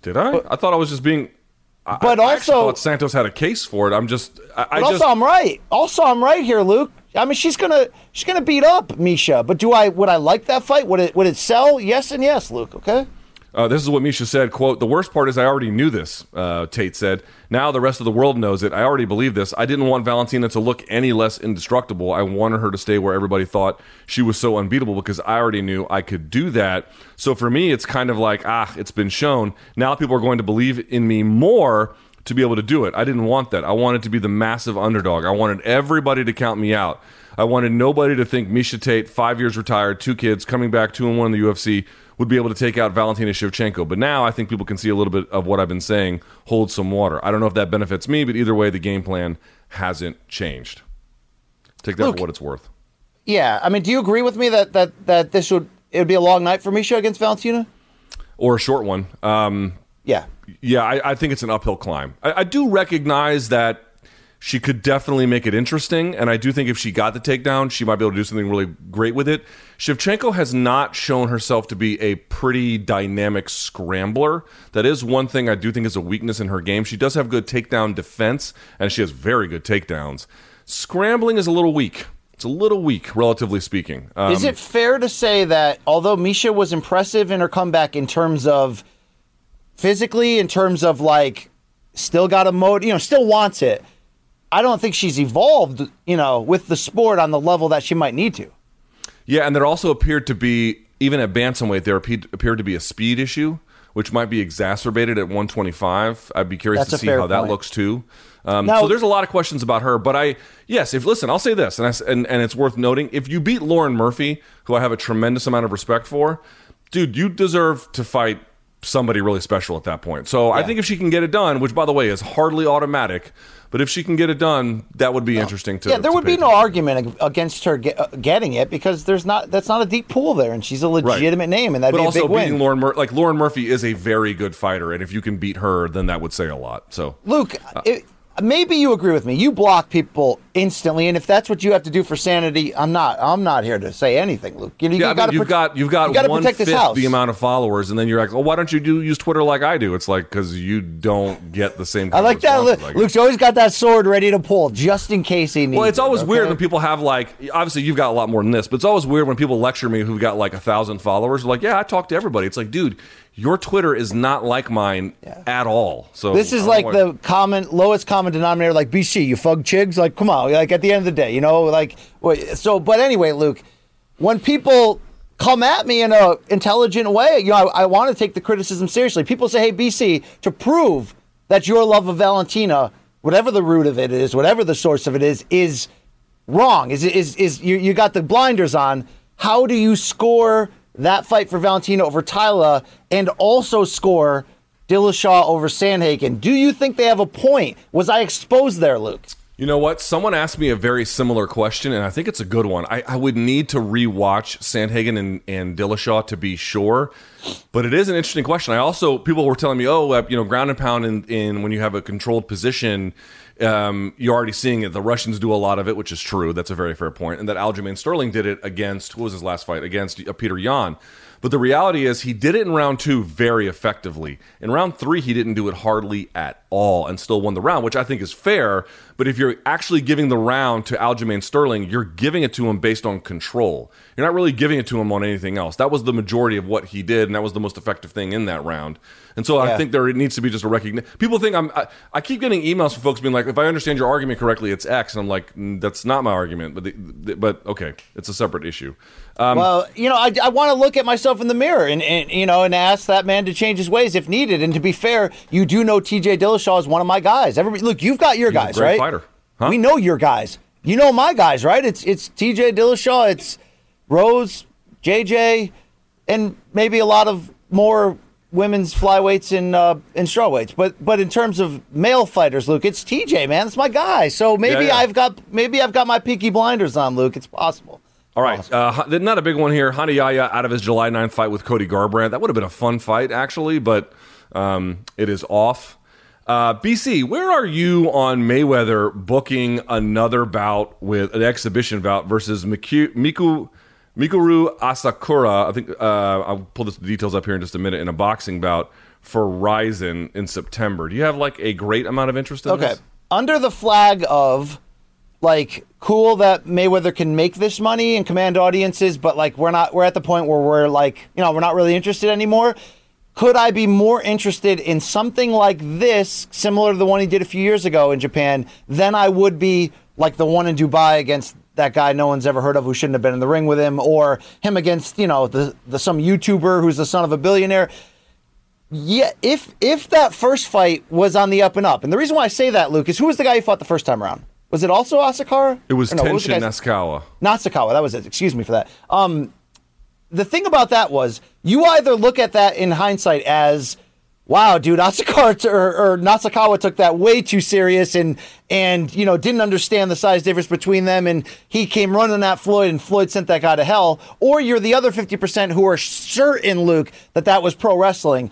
C: Did I? I thought I was just being. I,
D: But
C: I
D: also-
C: thought Santos had a case for it. I'm just. I, I
D: But also,
C: just.
D: I'm right. Also, I'm right here, Luke. I mean, she's gonna she's gonna beat up Miesha. But do I would I like that fight? Would it would it sell? Yes and yes, Luke. Okay.
C: Uh, this is what Miesha said. "Quote: The worst part is I already knew this." Uh, Tate said. Now the rest of the world knows it. I already believe this. I didn't want Valentina to look any less indestructible. I wanted her to stay where everybody thought she was so unbeatable because I already knew I could do that. So for me, it's kind of like ah, it's been shown. Now people are going to believe in me more to be able to do it. I didn't want that. I wanted to be the massive underdog. I wanted everybody to count me out. I wanted nobody to think Miesha Tate, five years retired, two kids, coming back two and one in the UFC, would be able to take out Valentina Shevchenko. But now I think people can see a little bit of what I've been saying holds some water. I don't know if that benefits me, but either way, the game plan hasn't changed. Take that
D: Luke.
C: for what it's worth.
D: Yeah. I mean, do you agree with me that that that this would it would be a long night for Miesha against Valentina?
C: Or a short one. Um,
D: Yeah.
C: yeah, I, I think it's an uphill climb. I, I do recognize that she could definitely make it interesting, and I do think if she got the takedown, she might be able to do something really great with it. Shevchenko has not shown herself to be a pretty dynamic scrambler. That is one thing I do think is a weakness in her game. She does have good takedown defense, and she has very good takedowns. Scrambling is a little weak. It's a little weak, relatively speaking. Um,
D: Is it fair to say that although Miesha was impressive in her comeback in terms of physically, in terms of like still got a mode, you know, still wants it, I don't think she's evolved, you know, with the sport on the level that she might need to.
C: Yeah, and there also appeared to be, even at bantamweight, there appeared, to be a speed issue, which might be exacerbated at 125. I'd be curious
D: That's
C: to see how that looks too. Um,
D: Now-
C: so there's a lot of questions about her, but I yes, if listen, I'll say this, and, I and and it's worth noting: if you beat Lauren Murphy, who I have a tremendous amount of respect for, dude, you deserve to fight somebody really special at that point. So I think if she can get it done, which by the way is hardly automatic, but if she can get it done, that would be interesting to
D: yeah, there
C: to
D: would be no argument against her get, uh, getting it because there's not that's not a deep pool there, and she's a legitimate name, and that'd
C: but
D: be a
C: also
D: big
C: beating
D: win.
C: Lauren Mur- like Lauren Murphy is a very good fighter, and if you can beat her, then that would say a lot. So
D: Luke,
C: Uh,
D: it, maybe you agree with me. You block people instantly, and if that's what you have to do for sanity, I'm not. I'm not here to say anything, Luke. You, know,
C: yeah, I
D: you
C: mean,
D: gotta
C: you've
D: prote-
C: got you've got
D: you gotta
C: one fifth the amount of followers, and then you're like, oh, why don't you do use Twitter like I do? It's like because you don't get the same.
D: I
C: Kind of
D: like that.
C: responses
D: Lu-
C: I.
D: Luke's always got that sword ready to pull just in case he needs.
C: Well, it's
D: it,
C: always
D: okay?
C: weird when people have like obviously you've got a lot more than this, but it's always weird when people lecture me who've got like a thousand followers. Like, yeah, I talk to everybody. It's like, dude, your Twitter is not like mine at all. So
D: This is like the common lowest common denominator, like BC. You fug chigs, like come on, like at the end of the day, you know, like so. But anyway, Luke, when people come at me in a intelligent way, you know, I, I want to take the criticism seriously. People say, "Hey, BC," to prove that your love of Valentina, whatever the root of it is, whatever the source of it is, is wrong. Is is is you you got the blinders on? How do you score that fight for Valentina over Tyla and also score Dillashaw over Sandhagen? Do you think they have a point? Was I exposed there, Luke?
C: You know what? Someone asked me a very similar question, and I think it's a good one. I, I would need to rewatch Sandhagen and, and Dillashaw to be sure, but it is an interesting question. I also people were telling me, oh, uh, you know, ground and pound in, in when you have a controlled position, um, you're already seeing it. The Russians do a lot of it, which is true. That's a very fair point, and that Aljamain Sterling did it against who was his last fight against uh, Petr Yan. But the reality is, he did it in round two very effectively. In round three, he didn't do it hardly at all and still won the round, which I think is fair. But if you're actually giving the round to Aljamain Sterling, you're giving it to him based on control. You're not really giving it to him on anything else. That was the majority of what he did, and that was the most effective thing in that round. And so
D: Yeah.
C: I think there needs to be just a recognition. People think I'm. I, I keep getting emails from folks being like, "If I understand your argument correctly, it's X," and I'm like, "Mm, "That's not my argument." But the, the, but okay, it's a separate issue. Um,
D: well, you know, I, I want to look at myself in the mirror and, and you know and ask that man to change his ways if needed. And to be fair, you do know T.J. Dillashaw is one of my guys. Everybody, look, you've got your
C: He's a
D: guys, right?
C: fighter. Huh?
D: We know your guys. You know my guys, right? It's it's T.J. Dillashaw, it's Rose, J.J., and maybe a lot of more women's flyweights and uh, and strawweights. But but in terms of male fighters, Luke, it's T.J. Man, it's my guy. So maybe
C: yeah.
D: I've got maybe I've got my peaky blinders on, Luke. It's possible.
C: All right, uh, not a big one here. Rani Yahya out of his July 9th fight with Cody Garbrandt. That would have been a fun fight, actually, but um, it is off. Uh, BC, where are you on Mayweather booking another bout with an exhibition bout versus Miku, Miku Mikuru Asakura? I think uh, I'll pull the details up here in just a minute. In a boxing bout for RIZIN in September. Do you have like a great amount of interest in this?
D: Okay.
C: this?
D: Under the flag of like cool that Mayweather can make this money and command audiences, but like we're not we're at the point where we're like, you know, we're not really interested anymore. Could I be more interested in something like this, similar to the one he did a few years ago in Japan, than I would be like the one in Dubai against that guy no one's ever heard of who shouldn't have been in the ring with him, or him against, you know, the, the some YouTuber who's the son of a billionaire yeah, if if that first fight was on the up and up, and the reason why I say that, Luke, is who was the guy who fought the first time around? Was it also Asakura?
C: It was
D: Or no,
C: Tenshin
D: guy's-
C: Nasukawa.
D: Not Sakawa. That was it. Excuse me for that. Um, the thing about that was you either look at that in hindsight as, wow, dude, Asakura t- or, or Nasukawa took that way too serious and and you know didn't understand the size difference between them, and he came running at Floyd, and Floyd sent that guy to hell. Or you're the other fifty percent who are certain, Luke, that that was pro wrestling.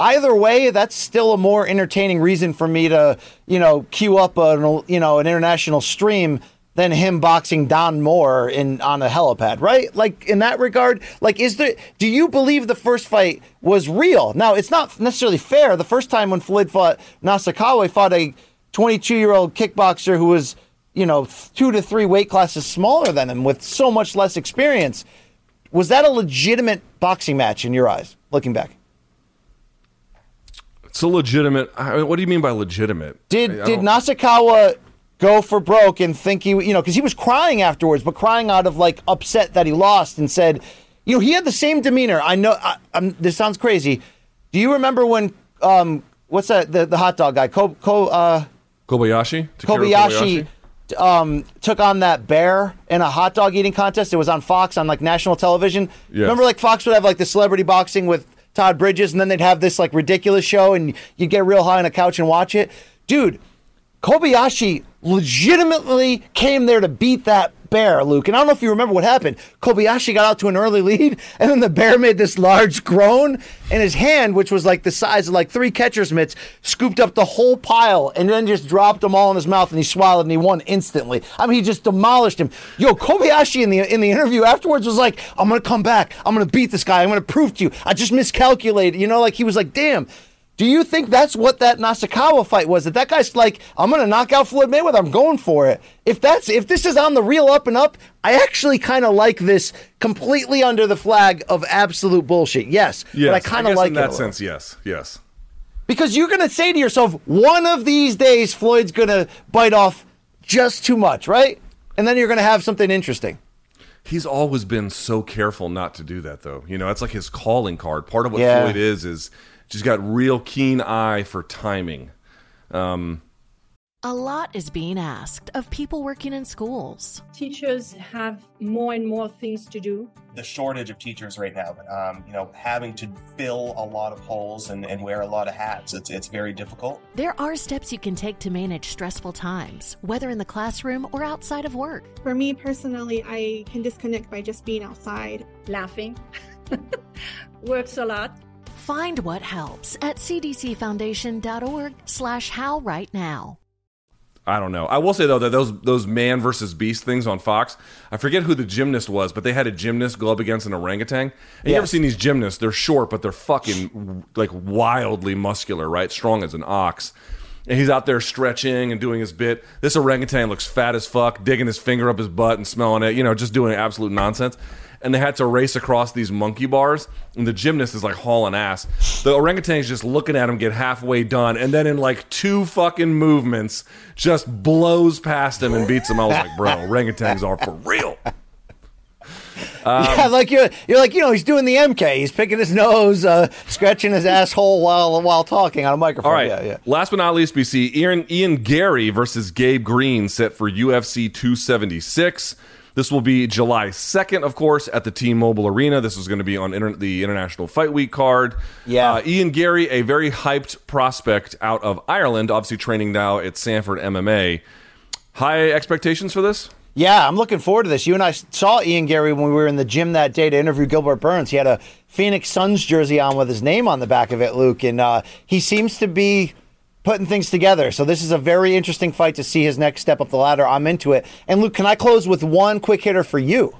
D: Either way, that's still a more entertaining reason for me to, you know, queue up an, you know, an international stream than him boxing Don Moore in on a helipad, right? Like in that regard, like is there? Do you believe the first fight was real? Now, it's not necessarily fair. The first time when Floyd fought Nasukawa, he fought a 22 year old kickboxer who was, you know, two to three weight classes smaller than him with so much less experience. Was that a legitimate boxing match in your eyes, looking back?
C: It's a legitimate. I mean, what do you mean by legitimate?
D: Did
C: I
D: did
C: don't-
D: Nasukawa go for broke and think he, you know, because he was crying afterwards, but crying out of like upset that he lost and said, you know, he had the same demeanor. I know I, I'm, this sounds crazy. Do you remember when um, what's that the, the hot dog guy, Ko, Ko, uh,
C: Kobayashi? Takeru
D: Kobayashi? Um, took on that bear in a hot dog eating contest. It was on Fox on like national television.
C: Yes.
D: Remember, like Fox would have like the celebrity boxing with Todd Bridges, and then they'd have this like ridiculous show, and you'd get real high on a couch and watch it. Dude, Kobayashi legitimately came there to beat that bear, Luke. And I don't know if you remember what happened. Kobayashi got out to an early lead, and then the bear made this large groan, and his hand, which was like the size of like three catcher's mitts, scooped up the whole pile and then just dropped them all in his mouth, and he swallowed and he won instantly. I mean, he just demolished him. Yo, Kobayashi in the in the interview afterwards was like, "I'm gonna come back. I'm gonna beat this guy. I'm gonna prove to you. I just miscalculated." You know, like he was like, "Damn." Do you think that's what that Nasukawa fight was? That that guy's like, I'm gonna knock out Floyd Mayweather. I'm going for it. If that's if this is on the real up and up, I actually kind of like this completely under the flag of absolute bullshit. Yes,
C: Yes,
D: but I kind of like
C: in that sense. Yes, yes.
D: because you're gonna say to yourself, one of these days Floyd's gonna bite off just too much, right? And then you're gonna have something interesting.
C: He's always been so careful not to do that, though. You know, that's like his calling card. Part of what
D: Yeah.
C: Floyd is is just got real keen eye for timing. Um,
E: A lot is being asked of people working in schools.
F: Teachers have more and more things to do.
G: The shortage of teachers right now, um, you know, having to fill a lot of holes and, and wear a lot of hats, it's, it's very difficult.
E: There are steps you can take to manage stressful times, whether in the classroom or outside of work.
H: For me personally, I can disconnect by just being outside.
F: Laughing works a lot.
E: Find what helps at cdcfoundation.org slash how right now.
C: I don't know. I will say though that those those man versus beast things on Fox, I forget who the gymnast was, but they had a gymnast go up against an orangutan. And you ever seen these gymnasts? They're short, but they're fucking like wildly muscular, right? Strong as an ox. And he's out there stretching and doing his bit. This orangutan looks fat as fuck, digging his finger up his butt and smelling it, you know, just doing absolute nonsense. And they had to race across these monkey bars, and the gymnast is like hauling ass. The orangutan's just looking at him get halfway done, and then in like two fucking movements, just blows past him and beats him. I was like, bro, orangutans are for real.
D: yeah, like you're, you're like you know he's doing the MK. He's picking his nose, uh, scratching his asshole while while talking on a microphone.
C: All right.
D: Yeah, yeah.
C: Last but not least, we see Ian, Ian Garry versus Gabe Green set for UFC 276. This will be July 2nd, of course, at the T-Mobile Arena. This is going to be on inter- the International Fight Week card.
D: Yeah.
C: Uh, Ian Garry, a very hyped prospect out of Ireland, obviously training now at Sanford MMA. High expectations for this?
D: Yeah, I'm looking forward to this. You and I saw Ian Garry when we were in the gym that day to interview Gilbert Burns. He had a Phoenix Suns jersey on with his name on the back of it, Luke, and uh, he seems to be putting things together. So this is a very interesting fight to see his next step up the ladder. I'm into it. And Luke, can I close with one quick hitter for you?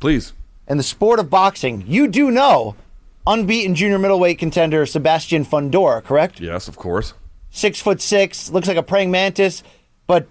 C: Please.
D: In the sport of boxing, you do know unbeaten junior middleweight contender Sebastian Fundora, correct?
C: Yes, of course.
D: six foot six, looks like a praying mantis, but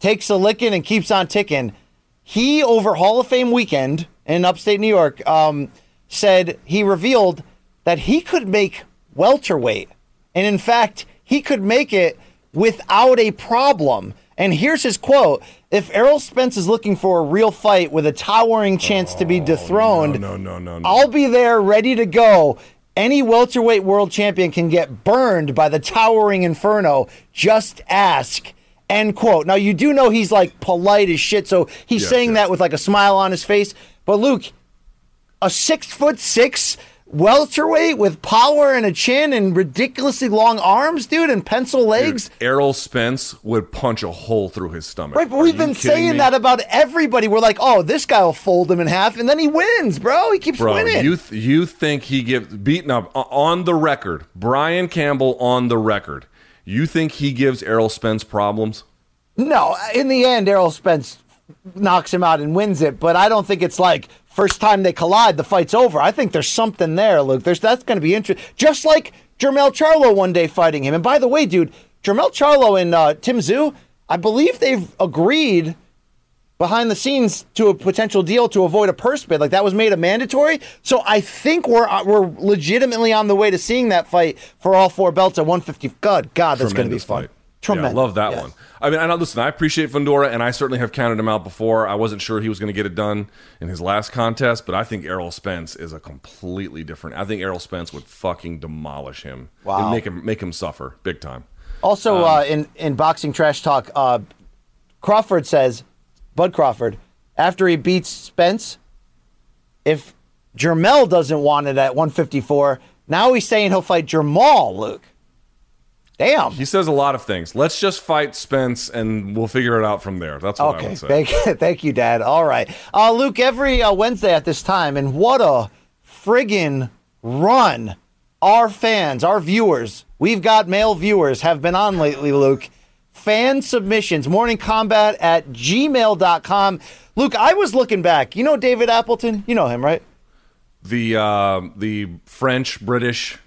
D: takes a licking and keeps on ticking. He over Hall of Fame weekend in upstate New York um, said he revealed that he could make welterweight, and in fact, he could make it without a problem. And here's his quote: "If Errol Spence is looking for a real fight with a towering chance to be oh, dethroned,
C: No, no, no, no.
D: I'll be there ready to go. Any welterweight world champion can get burned by the towering inferno. Just ask. End quote. Now you do know he's like polite as shit, so he's
C: Yes,
D: saying
C: yes.
D: that with like a smile on his face. But Luke, a six foot six welterweight with power and a chin and ridiculously long arms, dude, and pencil legs.
C: Dude, Errol Spence would punch a hole through his stomach.
D: Right, but
C: Are
D: we've been saying
C: me?
D: that about everybody. We're like, oh, this guy will fold him in half, and then he wins, bro. He keeps
C: Bro,
D: winning.
C: you th- you think he gives beaten up o- on the record? Brian Campbell on the record. You think he gives Errol Spence problems?
D: No, in the end, Errol Spence knocks him out and wins it. But I don't think it's like first time they collide, the fight's over. I think there's something there, Luke. There's that's going to be interesting. Just like Jermell Charlo one day fighting him. And by the way, dude, Jermell Charlo and uh, Tim Tszyu, I believe they've agreed behind the scenes to a potential deal to avoid a purse bid. Like that was made a mandatory. So I think we're uh, we're legitimately on the way to seeing that fight for all four belts at 150. God, God, that's going to be fun.
C: fight.
D: Tremendous.
C: Yeah, I love that
D: Yes.
C: one. I mean, I know. Listen, I appreciate Fundora, and I certainly have counted him out before. I wasn't sure he was going to get it done in his last contest, but I think Errol Spence is a completely different. I think Errol Spence would fucking demolish him.
D: Wow.
C: and make him make him suffer big time.
D: Also,
C: Um,
D: uh, in in boxing trash talk, uh, Crawford says, Bud Crawford, after he beats Spence, if Jermell doesn't want it at 154, now he's saying he'll fight Jermell. Luke, damn.
C: He says a lot of things. Let's just fight Spence, and we'll figure it out from there. That's what I
D: Okay,
C: would say.
D: thank, thank you, Dad. All right, uh, Luke. Every uh, Wednesday at this time, and what a friggin' run our fans, our viewers, we've got male viewers have been on lately, Luke. Fan submissions, morning kombat at gmail.com. Luke, I was looking back. You know David Appleton? You know him, right?
C: the uh, the French British.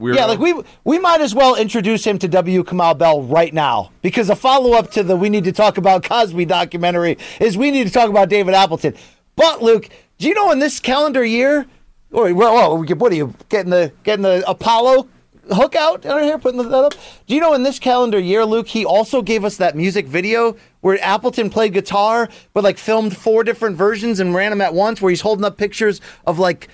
D: Yeah, like we we might as well introduce him to W. Kamau Bell right now because a follow up to the we need to talk about Cosby documentary is we need to talk about David Appleton. But Luke, do you know in this calendar year, or well, what are you getting the getting the Apollo hook out down here, putting that up? Do you know in this calendar year, Luke, he also gave us that music video where Appleton played guitar, but like filmed four different versions and ran them at once, where he's holding up pictures of like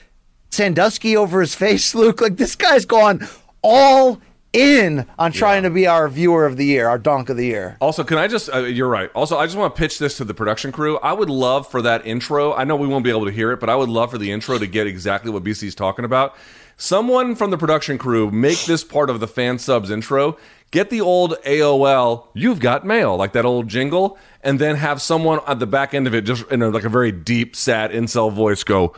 D: Sandusky over his face, Luke. Like this guy's gone all in on trying to be our viewer of the year, our donk of the year.
C: Also, can I just, uh, you're right. Also, I just want to pitch this to the production crew. I would love for that intro. I know we won't be able to hear it, but I would love for the intro to get exactly what BC's talking about. Someone from the production crew make this part of the fan subs intro. Get the old AOL, you've got mail, like that old jingle, and then have someone at the back end of it, just in a, like a very deep, sad incel voice, go,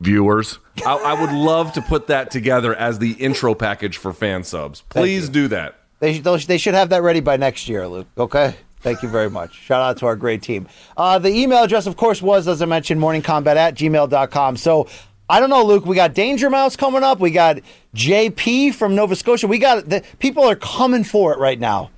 C: viewers. I, I would love to put that together as the intro package for fan subs. Please do that.
D: They, should- they should have that ready by next year, Luke. Okay? Thank you very much. Shout out to our great team. Uh, the email address, of course, was, as I mentioned, morningkombat at gmail.com. So I don't know, Luke. We got Danger Mouse coming up. We got JP from Nova Scotia. We got the people are coming for it right now.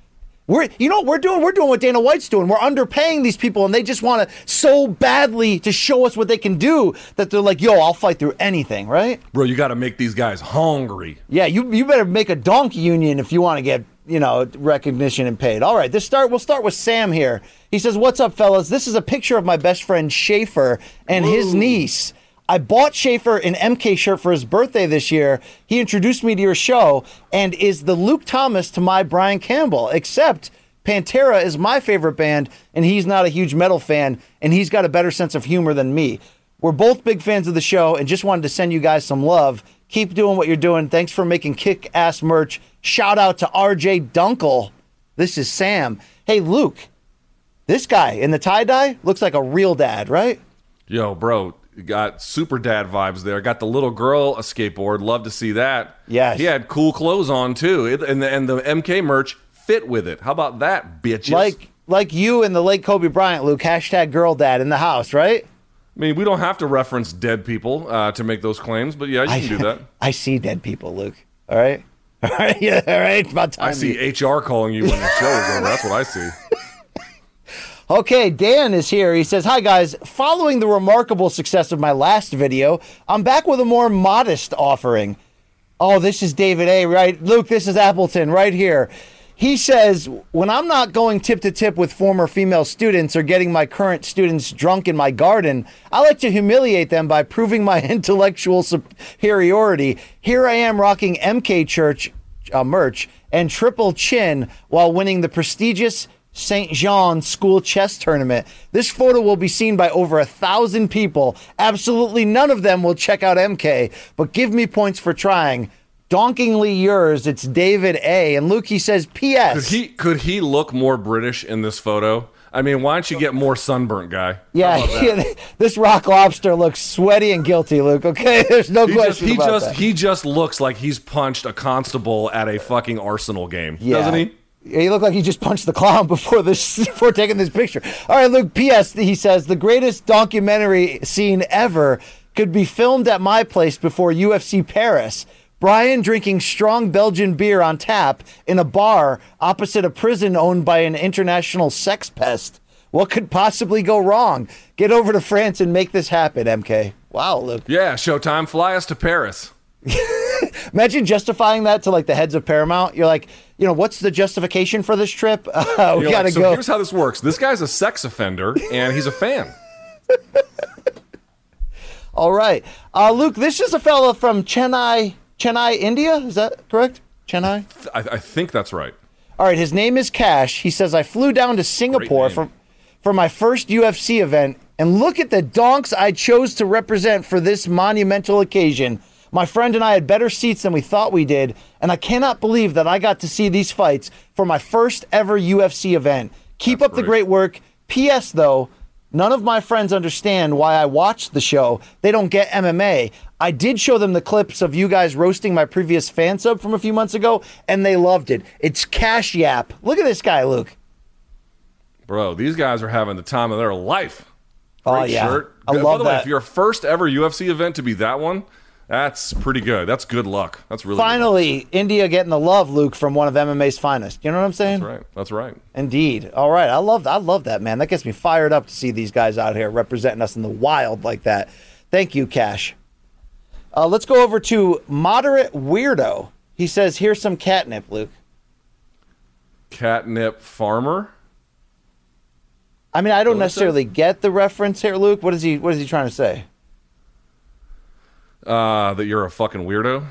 D: We're, you know what we're doing? We're doing what Dana White's doing. We're underpaying these people, and they just want to so badly to show us what they can do that they're like, "Yo, I'll fight through anything." Right?
C: Bro, you got to make these guys hungry.
D: Yeah, you you better make a donkey union if you want to get you know recognition and paid. All right, this start. We'll start with Sam here. He says, "What's up, fellas? This is a picture of my best friend Schaefer and his niece." I bought Schaefer an MK shirt for his birthday this year. He introduced me to your show and is the Luke Thomas to my Brian Campbell, except Pantera is my favorite band and he's not a huge metal fan and he's got a better sense of humor than me. We're both big fans of the show and just wanted to send you guys some love. Keep doing what you're doing. Thanks for making kick ass merch. Shout out to RJ Dunkel. This is Sam. Hey, Luke, this guy in the tie dye looks like a real dad, right?
C: Yo, bro, got super dad vibes there. Got the little girl a skateboard. Love to see that.
D: Yes.
C: He had cool clothes on too, It- and the, and the MK merch fit with it. How about that, bitches?
D: Like like you and the late Kobe Bryant, Luke. Hashtag girl dad in the house, right?
C: I mean, we don't have to reference dead people uh, to make those claims, but yeah, you can do that.
D: I see dead people, Luke. All right. All right. Yeah. All right. About time.
C: I see HR calling you when the show is over. That's what I see.
D: Okay, Dan is here. He says, Hi guys, following the remarkable success of my last video, I'm back with a more modest offering. Oh, this is David A, right? Luke, this is Appleton right here. He says, When I'm not going tip to tip with former female students or getting my current students drunk in my garden, I like to humiliate them by proving my intellectual superiority. Here I am rocking MK Church uh, merch and triple chin while winning the prestigious St. Jean School Chess Tournament. This photo will be seen by over a thousand people. Absolutely none of them will check out MK, but give me points for trying. Donkingly yours, it's David A. And Luke, he says, P.S.
C: Could he could he look more British in this photo? I mean, why don't you get more sunburnt guy?
D: yeah,
C: How about that?
D: yeah, this rock lobster looks sweaty and guilty, Luke. Okay, there's no
C: He just
D: question
C: he
D: about
C: just
D: that.
C: he just looks like he's punched a constable at a fucking Arsenal game,
D: Yeah.
C: doesn't he?
D: He looked like he just punched the clown before this before taking this picture. All right, Luke. P.S. He says the greatest documentary scene ever could be filmed at my place before UFC Paris. Brian drinking strong Belgian beer on tap in a bar opposite a prison owned by an international sex pest. What could possibly go wrong? Get over to France and make this happen, MK. Wow, Luke.
C: Yeah, Showtime, fly us to Paris.
D: Imagine justifying that to like the heads of Paramount. You're like, you know, what's the justification for this trip? Uh, we
C: You're
D: gotta
C: like, so
D: go.
C: here's how this works. This guy's a sex offender, and he's a fan.
D: All right, uh, Luke. This is a fellow from Chennai, Chennai, India. Is that correct? Chennai.
C: I, I think that's right.
D: All right. His name is Cash. He says I flew down to Singapore for for my first UFC event, and look at the donks I chose to represent for this monumental occasion. My friend and I had better seats than we thought we did, and I cannot believe that I got to see these fights for my first ever UFC event. Keep up the
C: great.
D: great work. P.S. Though, none of my friends understand why I watched the show. They don't get MMA. I did show them the clips of you guys roasting my previous fan sub from a few months ago, and they loved it. It's Cash Yap. Look at this guy, Luke.
C: Bro, these guys are having the time of their life.
D: Oh,
C: Great
D: yeah.
C: shirt.
D: I
C: By
D: love
C: the way,
D: that.
C: if your first ever UFC event to be that one, that's pretty good. That's good luck. That's really.
D: Finally, India getting the love, Luke, from one of MMA's finest. You know what I'm saying?
C: That's right. That's right.
D: Indeed. All right. I love I love that, man. That gets me fired up to see these guys out here representing us in the wild like that. Thank you, Cash. Uh, let's go over to Moderate Weirdo. He says, here's some catnip, Luke.
C: Catnip farmer.
D: I mean, I don't
C: What it says?
D: necessarily get the reference here, Luke. What is he what is he trying to say?
C: Uh, that you're a fucking weirdo.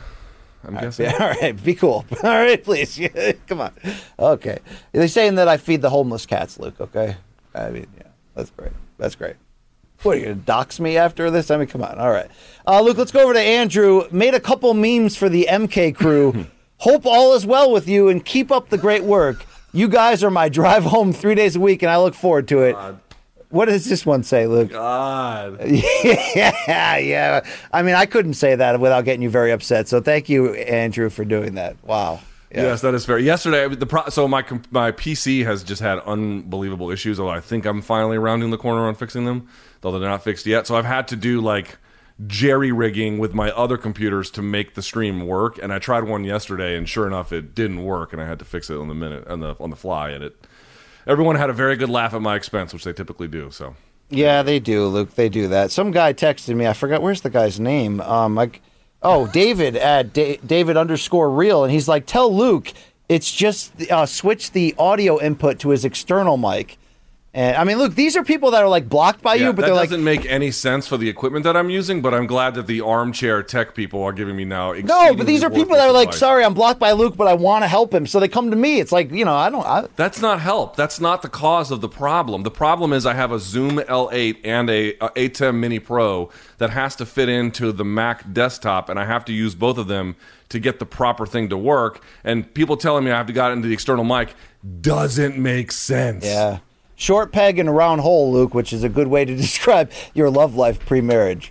C: I'm guessing.
D: Yeah, all right, be cool. All right, please. Come on. Okay. They're saying that I feed the homeless cats, Luke, okay? I mean, yeah, that's great. That's great. What, are you to dox me after this? I mean, come on. All right. Uh, Luke, let's go over to Andrew. Made a couple memes for the MK crew. Hope all is well with you and keep up the great work. You guys are my drive home three days a week, and I look forward to it. What does this one say, Luke?
C: God.
D: yeah, yeah. I mean, I couldn't say that without getting you very upset. So thank you, Andrew, for doing that. Wow. Yeah.
C: Yes, that is fair. Yesterday, the pro- so my my PC has just had unbelievable issues. Although I think I'm finally rounding the corner on fixing them, though they're not fixed yet. So I've had to do like jerry rigging with my other computers to make the stream work. And I tried one yesterday, and sure enough, it didn't work, and I had to fix it on the minute on the on the fly. And it, everyone had a very good laugh at my expense, which they typically do. So
D: Yeah, they do, Luke. They do that. Some guy texted me. I forgot where's the guy's name. Um, like, oh, David at da- David underscore real, and he's like, tell Luke it's just uh, switch the audio input to his external mic. And I mean, look, these are people that are like blocked by
C: Yeah,
D: you, but they're like, it
C: doesn't make any sense for the equipment that I'm using. But I'm glad that the armchair tech people are giving me now.
D: no, but these are people that are like,
C: advice.
D: sorry, I'm blocked by Luke, but I want to help him, so they come to me. It's like, you know, I don't. I,
C: That's not help. That's not the cause of the problem. The problem is I have a Zoom L8 and a, a ATEM Mini Pro that has to fit into the Mac desktop, and I have to use both of them to get the proper thing to work. And people telling me I have to got into the external mic doesn't make sense.
D: yeah, short peg and a round hole, Luke, which is a good way to describe your love life pre-marriage.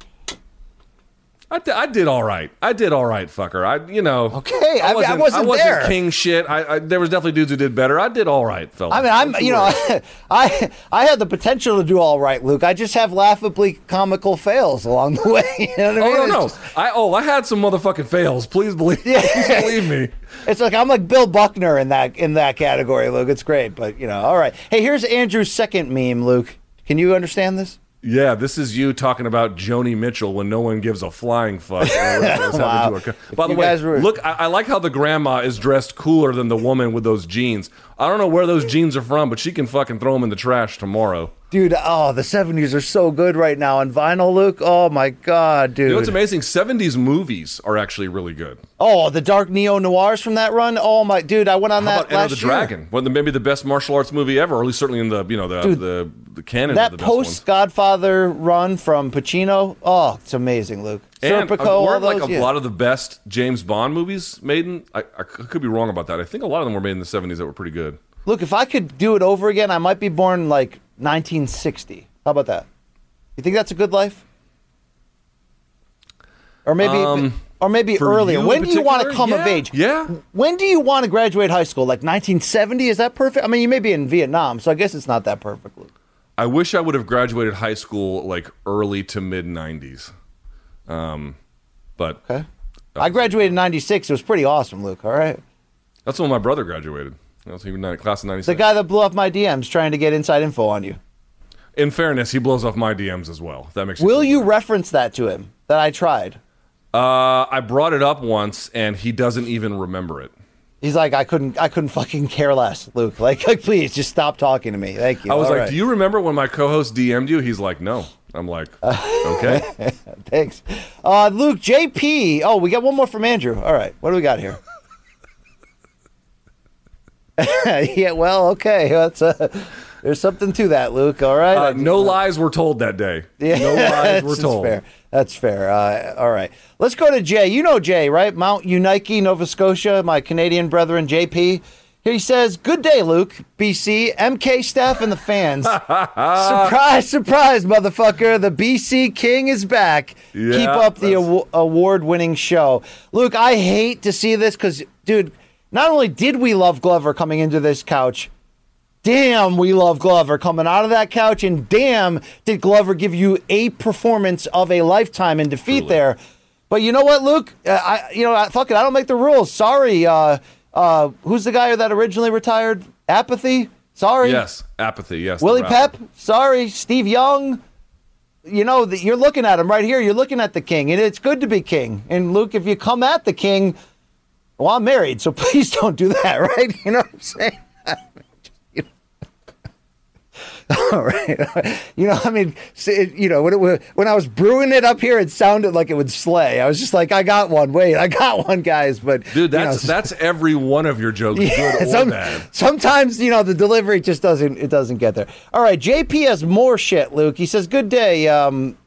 C: I, I did all right. I did all right, fucker. I, you know.
D: Okay, I wasn't. I wasn't there.
C: king shit. I, I, there was definitely dudes who did better. I did all right, fella.
D: I mean, I'm, you know, I, I had the potential to do all right, Luke. I just have laughably comical fails along the way. You know what I oh, mean?
C: Oh no, no!
D: just-
C: I oh, I had some motherfucking fails. Please believe,
D: Yeah.
C: please believe me.
D: It's like I'm like Bill Buckner in that in that category, Luke. It's great, but you know, all right. Hey, here's Andrew's second meme, Luke. Can you understand this?
C: Yeah, this is you talking about Joni Mitchell when no one gives a flying fuck.
D: Wow.
C: By the way,
D: were-
C: look, I, I like how the grandma is dressed cooler than the woman with those jeans. I don't know where those jeans are from, but she can fucking throw them in the trash tomorrow.
D: Dude, oh, the 70s are so good right now on vinyl, Luke. Oh my god, dude.
C: You know what's amazing? 70s movies are actually really good.
D: Oh, the dark neo noirs from that run. Oh my dude, I went on
C: How
D: that
C: about Enter
D: last
C: the
D: year.
C: Dragon? Well, the- maybe the best martial arts movie ever, or at least certainly in the you know the
D: Dude,
C: the, the canon.
D: That
C: the best
D: post Godfather run from Pacino. Oh, it's amazing, Luke.
C: And
D: Serpico,
C: uh, weren't like a
D: yeah.
C: lot of the best James Bond movies made in? I, I could be wrong about that. I think a lot of them were made in the seventies that were pretty good.
D: Look, if I could do it over again, I might be born like 1960. How about that? You think that's a good life? Or maybe,
C: Um,
D: or maybe earlier. When do you want to come of age?
C: yeah.
D: When do you want to graduate high school? Like 1970? Is that perfect? I mean, you may be in Vietnam, so I guess it's not that perfect. Luke.
C: I wish I would have graduated high school like early to mid nineties. Um, but
D: Okay. I graduated in 96. It was pretty awesome, Luke. All right.
C: that's when my brother graduated. He was class of ninety
D: The guy that blew up my DMs trying to get inside info on you.
C: In fairness, he blows off my DMs as well. If that makes.
D: Will you reference that to him? That I tried.
C: Uh, I brought it up once, and he doesn't even remember it.
D: He's like, I couldn't, I couldn't fucking care less, Luke. Like, like please, just stop talking to me. Thank you.
C: I was
D: All
C: like,
D: right.
C: "Do you remember when my co-host DM'd you?" He's like, "No." I'm like, "Okay."
D: Thanks, uh, Luke. JP. Oh, we got one more from Andrew. All right, what do we got here? yeah, well, okay. That's uh, there's something to that, Luke. All right.
C: Uh, no lies were told that day.
D: Yeah,
C: no lies were
D: that's
C: told.
D: fair. That's fair. Uh, all right, let's go to Jay. You know Jay, right? Mount Uniacke, Nova Scotia. My Canadian brethren, JP. He says, "Good day, Luke, BC, MK staff, and the fans. surprise, surprise, motherfucker! The BC King is back.
C: Yeah,
D: Keep up the
C: that's-
D: awa- award-winning show, Luke. I hate to see this because, dude, not only did we love Glover coming into this couch." damn, we love Glover coming out of that couch, and damn, did Glover give you a performance of a lifetime in defeat there. But you know what, Luke? Uh, I, you know, I, fuck it, I don't make the rules. Sorry. Uh, uh, who's the guy that originally retired? Apathy. Sorry.
C: Yes, apathy. Yes, the
D: Willie. Pep. Sorry. Steve Young. You know, that you're looking at him right here. You're looking at the king, and it's good to be king. And Luke, if you come at the king, well, I'm married, so please don't do that, right? You know what I'm saying? All right. You know, I mean, you know, when it wa- when I was brewing it up here, it sounded like it would slay. I was just like, I got one. Wait, I got one, guys. But
C: Dude,
D: you know,
C: that's that's every one of your jokes,
D: yeah,
C: good or
D: some-
C: bad.
D: sometimes you know the delivery just doesn't it doesn't get there. All right, JP has more shit. Luke, he says, "Good day. Um,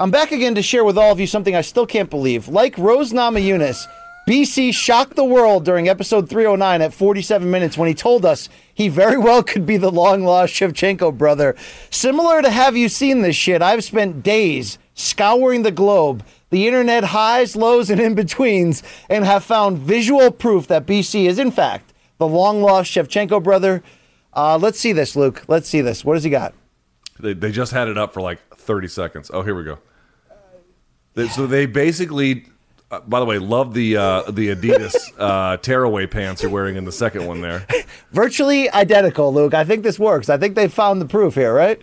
D: I'm back again to share with all of you something I still can't believe. Like Rose Namajunas, BC shocked the world during episode 309 at 47 minutes when he told us he very well could be the long lost Shevchenko brother. Similar to Have You Seen This Shit, I've spent days scouring the globe, the internet highs, lows, and in betweens, and have found visual proof that BC is, in fact, the long lost Shevchenko brother. Uh, let's see this, Luke. Let's see this. What does he got?
C: They, they just had it up for like 30 seconds. Oh, here we go. They- so they basically, uh, by the way, love the uh, the Adidas uh, tearaway pants you're wearing in the second one there.
D: Virtually identical, Luke. I think this works. I think they found the proof here, right?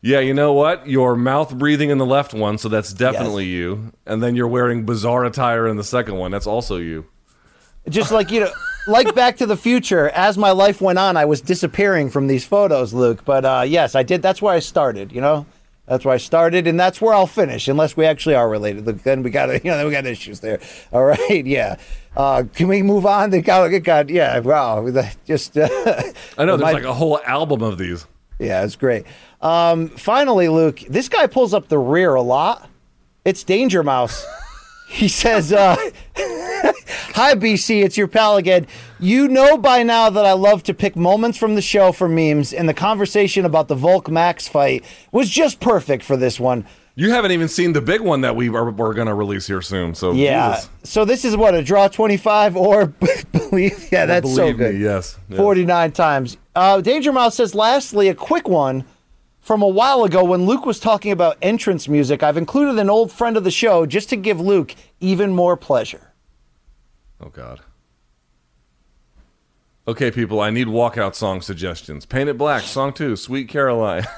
C: Yeah, you know what? Your mouth breathing in the left one, so that's definitely you. And then you're wearing bizarre attire in the second one. That's also you.
D: Just like you know, like Back to the Future. As my life went on, I was disappearing from these photos, Luke. But uh, yes, I did. That's where I started. You know, that's where I started, and that's where I'll finish, unless we actually are related. Then we got you know, then we got issues there. All right, yeah. Uh, can we move on? They got, it got yeah. Wow, just. Uh,
C: I know there's
D: my-
C: like a whole album of these.
D: Yeah, it's great. Um, finally, Luke, this guy pulls up the rear a lot. It's Danger Mouse. He says, uh, Hi, BC, it's your pal again. You know by now that I love to pick moments from the show for memes, and the conversation about the Volk Max fight was just perfect for this one.
C: You haven't even seen the big one that we are we're going to release here soon. So
D: Yeah.
C: Jesus.
D: So this is what a draw twenty five or believe. Yeah, that's so
C: Believe me,
D: good.
C: yes, yes.
D: 49 times. Uh, Danger Mouse says, lastly, a quick one from a while ago when Luke was talking about entrance music. I've included an old friend of the show just to give Luke even more pleasure.
C: Oh God. Okay, people, I need walkout song suggestions. Paint It Black, song two, Sweet Caroline.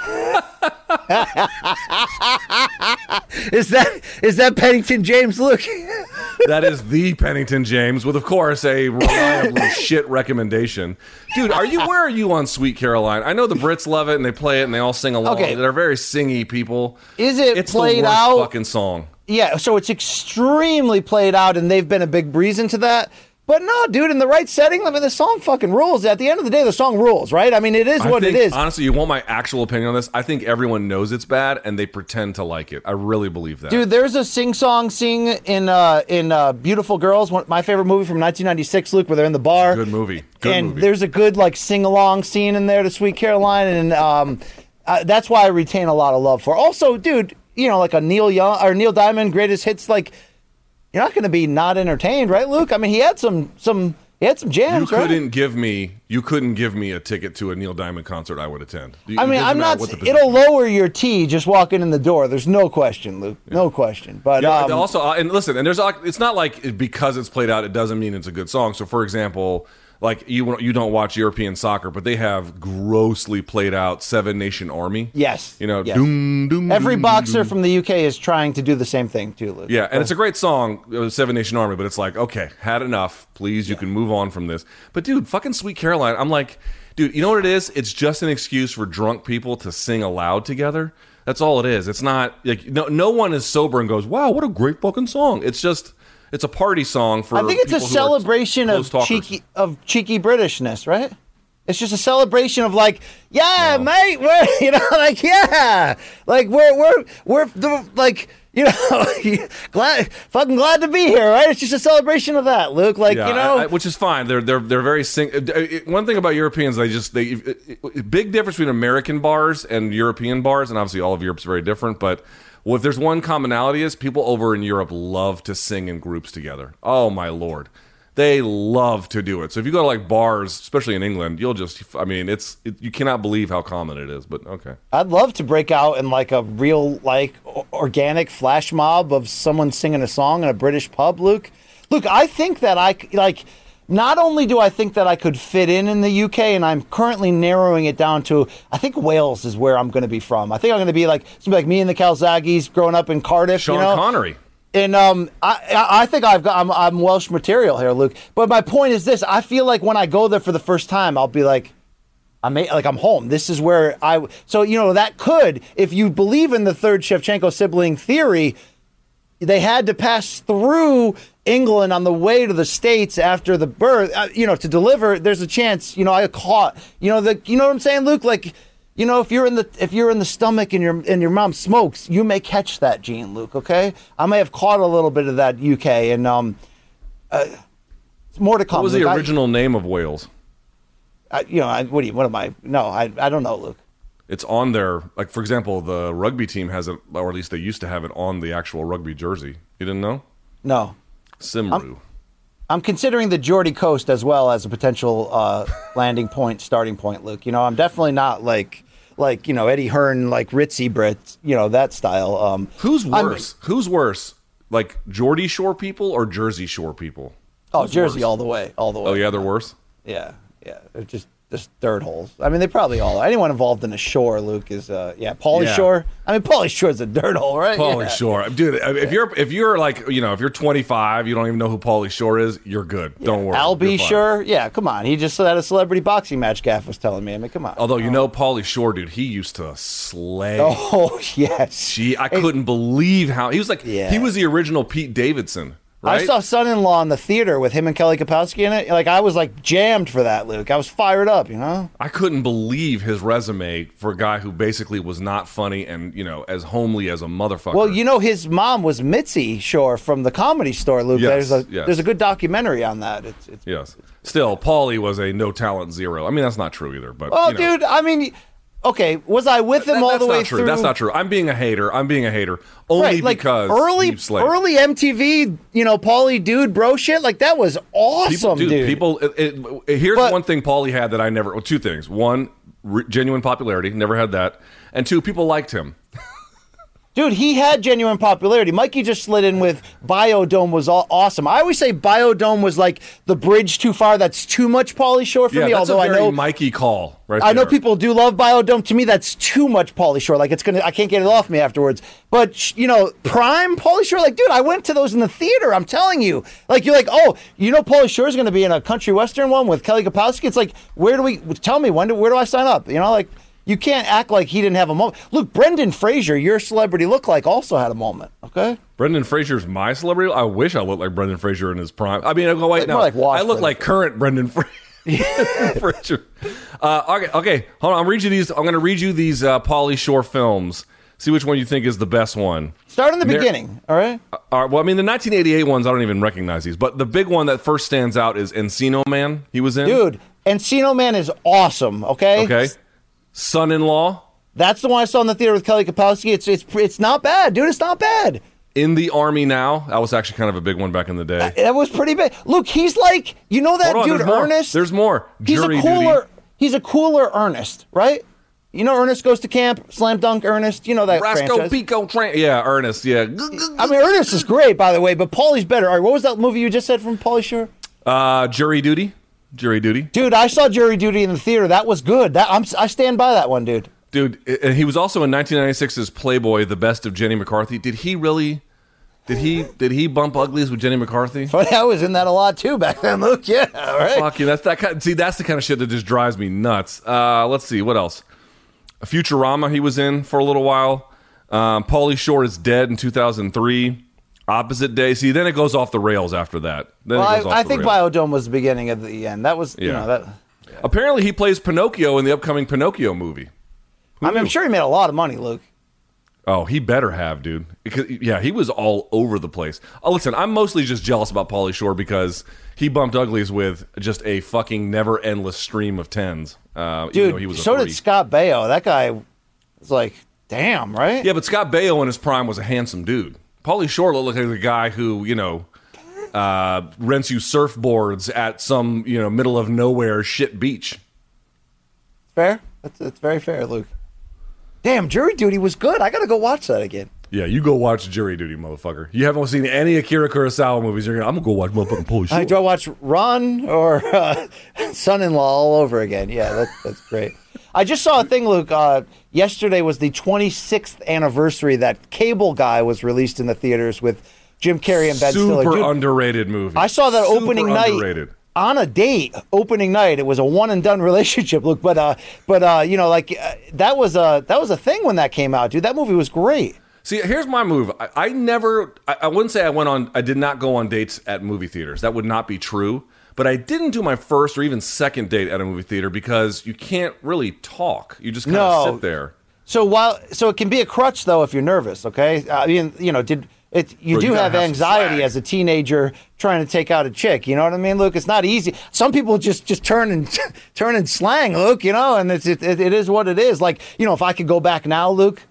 D: Is that is that Pennington James look?
C: that is the Pennington James, with of course a reliably shit recommendation. Dude, are you where are you on Sweet Caroline? I know the Brits love it and they play it and they all sing along.
D: Okay.
C: They're very singy people.
D: Is it
C: it's
D: played
C: the worst
D: out?
C: fucking song.
D: yeah, so it's extremely played out, and they've been a big breeze into that. But no, dude, in the right setting, I mean, the song fucking rules. At the end of the day, the song rules, right? I mean, it is
C: I
D: what
C: think,
D: it is.
C: Honestly, you want my actual opinion on this? I think everyone knows it's bad and they pretend to like it. I really believe that.
D: Dude, there's a sing song sing in uh, in uh, Beautiful Girls, one, my favorite movie from 1996, Luke, where they're in the bar.
C: Good movie. Good
D: and
C: movie.
D: there's a good like sing along scene in there to Sweet Caroline, and um, uh, that's why I retain a lot of love for. Also, dude, you know, like a Neil Young or Neil Diamond greatest hits, like you're not going to be not entertained, right, Luke? I mean, he had some some he had some
C: you
D: jams, right?
C: couldn't give me you couldn't give me a ticket to a Neil Diamond concert I would attend. You-
D: I mean, I'm not. It'll
C: is.
D: lower your T just walking in the door. There's no question, Luke. No question. But
C: Yeah,
D: um,
C: also, uh, and listen, and there's uh, it's not like because it's played out, it doesn't mean it's a good song. So, for example, like you you don't watch European soccer, but they have grossly played out Seven Nation Army.
D: yes,
C: You know,
D: yes.
C: doom, doom,
D: Every
C: doom,
D: boxer from the UK is trying to do the same thing too, Luke.
C: Yeah, and it's a great song, uh, Seven Nation Army, but it's like, okay, had enough. Please, you can move on from this. But dude, fucking Sweet Caroline, I'm like, dude, you know what it is? It's just an excuse for drunk people to sing aloud together. That's all it is. It's not like no no one is sober and goes, "Wow, what a great fucking song." It's just it's a party song for
D: I think it's a
C: people who are
D: celebration of
C: talkers.
D: cheeky of cheeky Britishness, right? It's just a celebration of like, yeah, mate, we're you know, like yeah, like we're we're we're the, like you know, glad fucking glad to be here, right? It's just a celebration of that, Luke. Like
C: Yeah,
D: you know,
C: I- I- which is fine. They're they're they're very sing. uh, uh, One thing about Europeans, they just they big difference between American bars and European bars, and obviously all of Europe's very different. But well, if there's one commonality, is people over in Europe love to sing in groups together. Oh my lord, they love to do it. So if you go to like bars, especially in England, you'll just I mean it's it, you cannot believe how common it is. But okay.
D: I'd love to break out in like a real like organic flash mob of someone singing a song in a British pub, Luke. Luke, I think that I like not only do I think that I could fit in in the UK and I'm currently narrowing it down to I think Wales is where I'm going to be from. I think I'm going to be like something like me and the Calzaghes growing up in Cardiff,
C: Sean
D: you know.
C: Connery.
D: And um, I, I I think I've got I'm, I'm Welsh material here, Luke. But my point is this: I feel like when I go there for the first time, I'll be like, I'm like I'm home. This is where I. So you know that could, if you believe in the third Shevchenko sibling theory, they had to pass through England on the way to the states after the birth. Uh, you know, to deliver. There's a chance. You know, I caught. You know the. You know what I'm saying, Luke? Like. You know, if you're in the if you're in the stomach and your and your mom smokes, you may catch that gene, Luke. Okay, I may have caught a little bit of that UK, and um, uh, more to come.
C: What was
D: Luke.
C: the
D: I-
C: original name of Wales?
D: I, you know, I, what do you, what am I? No, I, I don't know, Luke.
C: It's on there. Like for example, the rugby team has it, or at least they used to have it on the actual rugby jersey. You didn't know?
D: No,
C: Cymru.
D: I'm considering the Geordie Coast as well as a potential uh, landing point, starting point, Luke. You know, I'm definitely not like like you know Eddie Hearn, like Ritzy Brit, you know that style. Um,
C: Who's
D: I'm-
C: worse? Who's worse? Like Geordie Shore people or Jersey Shore people?
D: oh,
C: Who's
D: Jersey
C: worse?
D: all the way, all the way.
C: Oh yeah, they're worse.
D: yeah, yeah. They're just just dirt holes. I mean, they probably all are. Anyone involved in a shore, Luke, is uh, yeah. Pauly
C: Yeah.
D: Shore. I mean, Pauly is a dirt hole, right?
C: Pauly
D: Yeah.
C: Shore, dude. If you're if you're like you know if you're 25, you don't even know who Pauly Shore is. You're good. Don't worry.
D: Al B.
C: You're fine.
D: Shore. Yeah, come on. He just had a celebrity boxing match. Gaff was telling me. I mean, come on.
C: Although you know Pauly Shore, dude, he used to slay.
D: Oh yes.
C: Gee, I couldn't believe how he was like.
D: Yeah.
C: He was the original Pete Davidson. Right?
D: I saw Son-in-Law in the theater with him and Kelly Kapowski in it. Like I was like jammed for that, Luke. I was fired up. You know.
C: I couldn't believe his resume for a guy who basically was not funny and you know as homely as a motherfucker.
D: Well, you know his mom was Mitzi Shore from the Comedy Store, Luke.
C: Yes,
D: there's a
C: yes.
D: there's a good documentary on that. It's, it's
C: yes. Still, Pauly was a no talent zero. I mean, that's not true either. But
D: well,
C: you know.
D: dude. I mean, okay, was I with him
C: That-
D: all the way
C: true.
D: through?
C: That's not true. I'm being a hater. I'm being a hater only
D: Right, like
C: because
D: early, early MTV, you know, Pauly dude, bro, shit, like that was awesome,
C: people,
D: dude.
C: People, it, it- here's
D: But-
C: one thing Pauly had that I never. Well, two things. One, re- genuine popularity. Never had that. And two, people liked him.
D: Dude, he had genuine popularity. Mikey just slid in with Biodome was all awesome. I always say Biodome was like the bridge too far. That's too much Pauly Shore for
C: yeah,
D: me.
C: that's
D: Although
C: a
D: I
C: very
D: know
C: Mikey call. Right.
D: I know people do love Biodome. To me, that's too much Pauly Shore. Like it's gonna, I can't get it off me afterwards. But you know, Prime Pauly Shore. Like, dude, I went to those in the theater. I'm telling you. Like, you're like, oh, you know, Pauly Shore is gonna be in a country western one with Kelly Kapowski. It's like, where do we? Tell me when? Do, where do I sign up? You know, like. You can't act like he didn't have a moment. Look, Brendan Fraser, your celebrity lookalike, also had a moment. Okay,
C: Brendan Fraser's my celebrity. I wish I looked like Brendan Fraser in his prime. I mean, I go wait
D: Like,
C: now.
D: like
C: I look like current Brendan Fra- Fraser. Uh, okay, okay, hold on. I'm read you these. I'm going to read you these uh, Pauly Shore films. See which one you think is the best one.
D: start in the
C: There-
D: beginning. All right.
C: All right, well, I mean, the 1988 ones, I don't even recognize these, but the big one that first stands out is Encino Man. He was in.
D: Dude, Encino Man is awesome. Okay.
C: Okay. Son in Law,
D: That's the one I saw in the theater with Kelly Kapowski. It's it's it's not bad, dude. It's not bad.
C: In the Army Now. That was actually kind of a big one back in the day.
D: That was pretty big. Look, he's like you know that
C: on,
D: dude
C: there's more.
D: Ernest.
C: There's more.
D: He's
C: Jury
D: a cooler.
C: Duty.
D: He's a cooler Ernest, right? You know Ernest goes to camp, slam dunk Ernest. You know that
C: Rasco
D: franchise.
C: Pico Tran. Yeah, Ernest. Yeah.
D: I mean Ernest is great, by the way, but Pauly's better. All right, what was that movie you just said from Pauly Shore?
C: Uh, jury Duty. Jury Duty.
D: Dude, I saw Jury Duty in the theater. That was good. That I'm, I stand by that one, dude.
C: Dude, and he was also in 1996's Playboy, The Best of Jenny McCarthy. Did he really? Did he? Did he bump uglies with Jenny McCarthy?
D: But I was in that a lot too back then. Luke, yeah, all right.
C: Fuck you. That's that kind. See, that's the kind of shit that just drives me nuts. Uh, let's see what else. Futurama. He was in for a little while. Um, Pauly Shore is dead in 2003. Opposite Day. See, then it goes off the rails after that. Then
D: Well,
C: it goes off
D: I, I think
C: rails.
D: Biodome was the beginning of the end. That was, you
C: Yeah.
D: know, that.
C: Apparently, he plays Pinocchio in the upcoming Pinocchio movie. Who
D: I mean, I'm sure he made a lot of money, Luke.
C: Oh, he better have, dude. Because, yeah, he was all over the place. Oh, listen, I'm mostly just jealous about Pauly Shore because he bumped uglies with just a fucking never endless stream of tens. Uh,
D: Dude,
C: he was
D: so did Scott Baio. That guy was like, damn, right?
C: Yeah, but Scott Baio in his prime was a handsome dude. Pauly Shore looked like the guy who, you know, uh, rents you surfboards at some, you know, middle of nowhere shit beach.
D: Fair? That's, that's very fair, Luke. Damn, Jury Duty was good. I got to go watch that again.
C: Yeah, you go watch Jury Duty, motherfucker. You haven't seen any Akira Kurosawa movies. You're gonna, I'm gonna go watch motherfucking Pauly Shore.
D: I do I watch Ron or uh, Son-in-Law all over again? Yeah, that, that's great. I just saw a thing, Luke. Uh, yesterday was the 26th anniversary that Cable Guy was released in the theaters with Jim Carrey and Ben Stiller.
C: Super underrated movie.
D: I saw that
C: Super
D: opening night.
C: underrated.
D: on a date opening night. It was a one and done relationship. Look, but uh, but uh, you know, like uh, that was a that was a thing when that came out, dude. That movie was great.
C: See, here's my move. I, I never, I, I wouldn't say I went on, I did not go on dates at movie theaters. That would not be true. But I didn't do my first or even second date at a movie theater because you can't really talk. You just kind of
D: No.
C: sit there.
D: So while so it can be a crutch though if you're nervous. Okay, I mean, you know, did it? You
C: Bro,
D: do
C: gotta
D: have,
C: have some
D: anxiety
C: swag.
D: as a teenager trying to take out a chick. You know what I mean, Luke? It's not easy. Some people just just turn and turn and slang, Luke. You know, and it's it, it, it is what it is. Like you know, if I could go back now, Luke.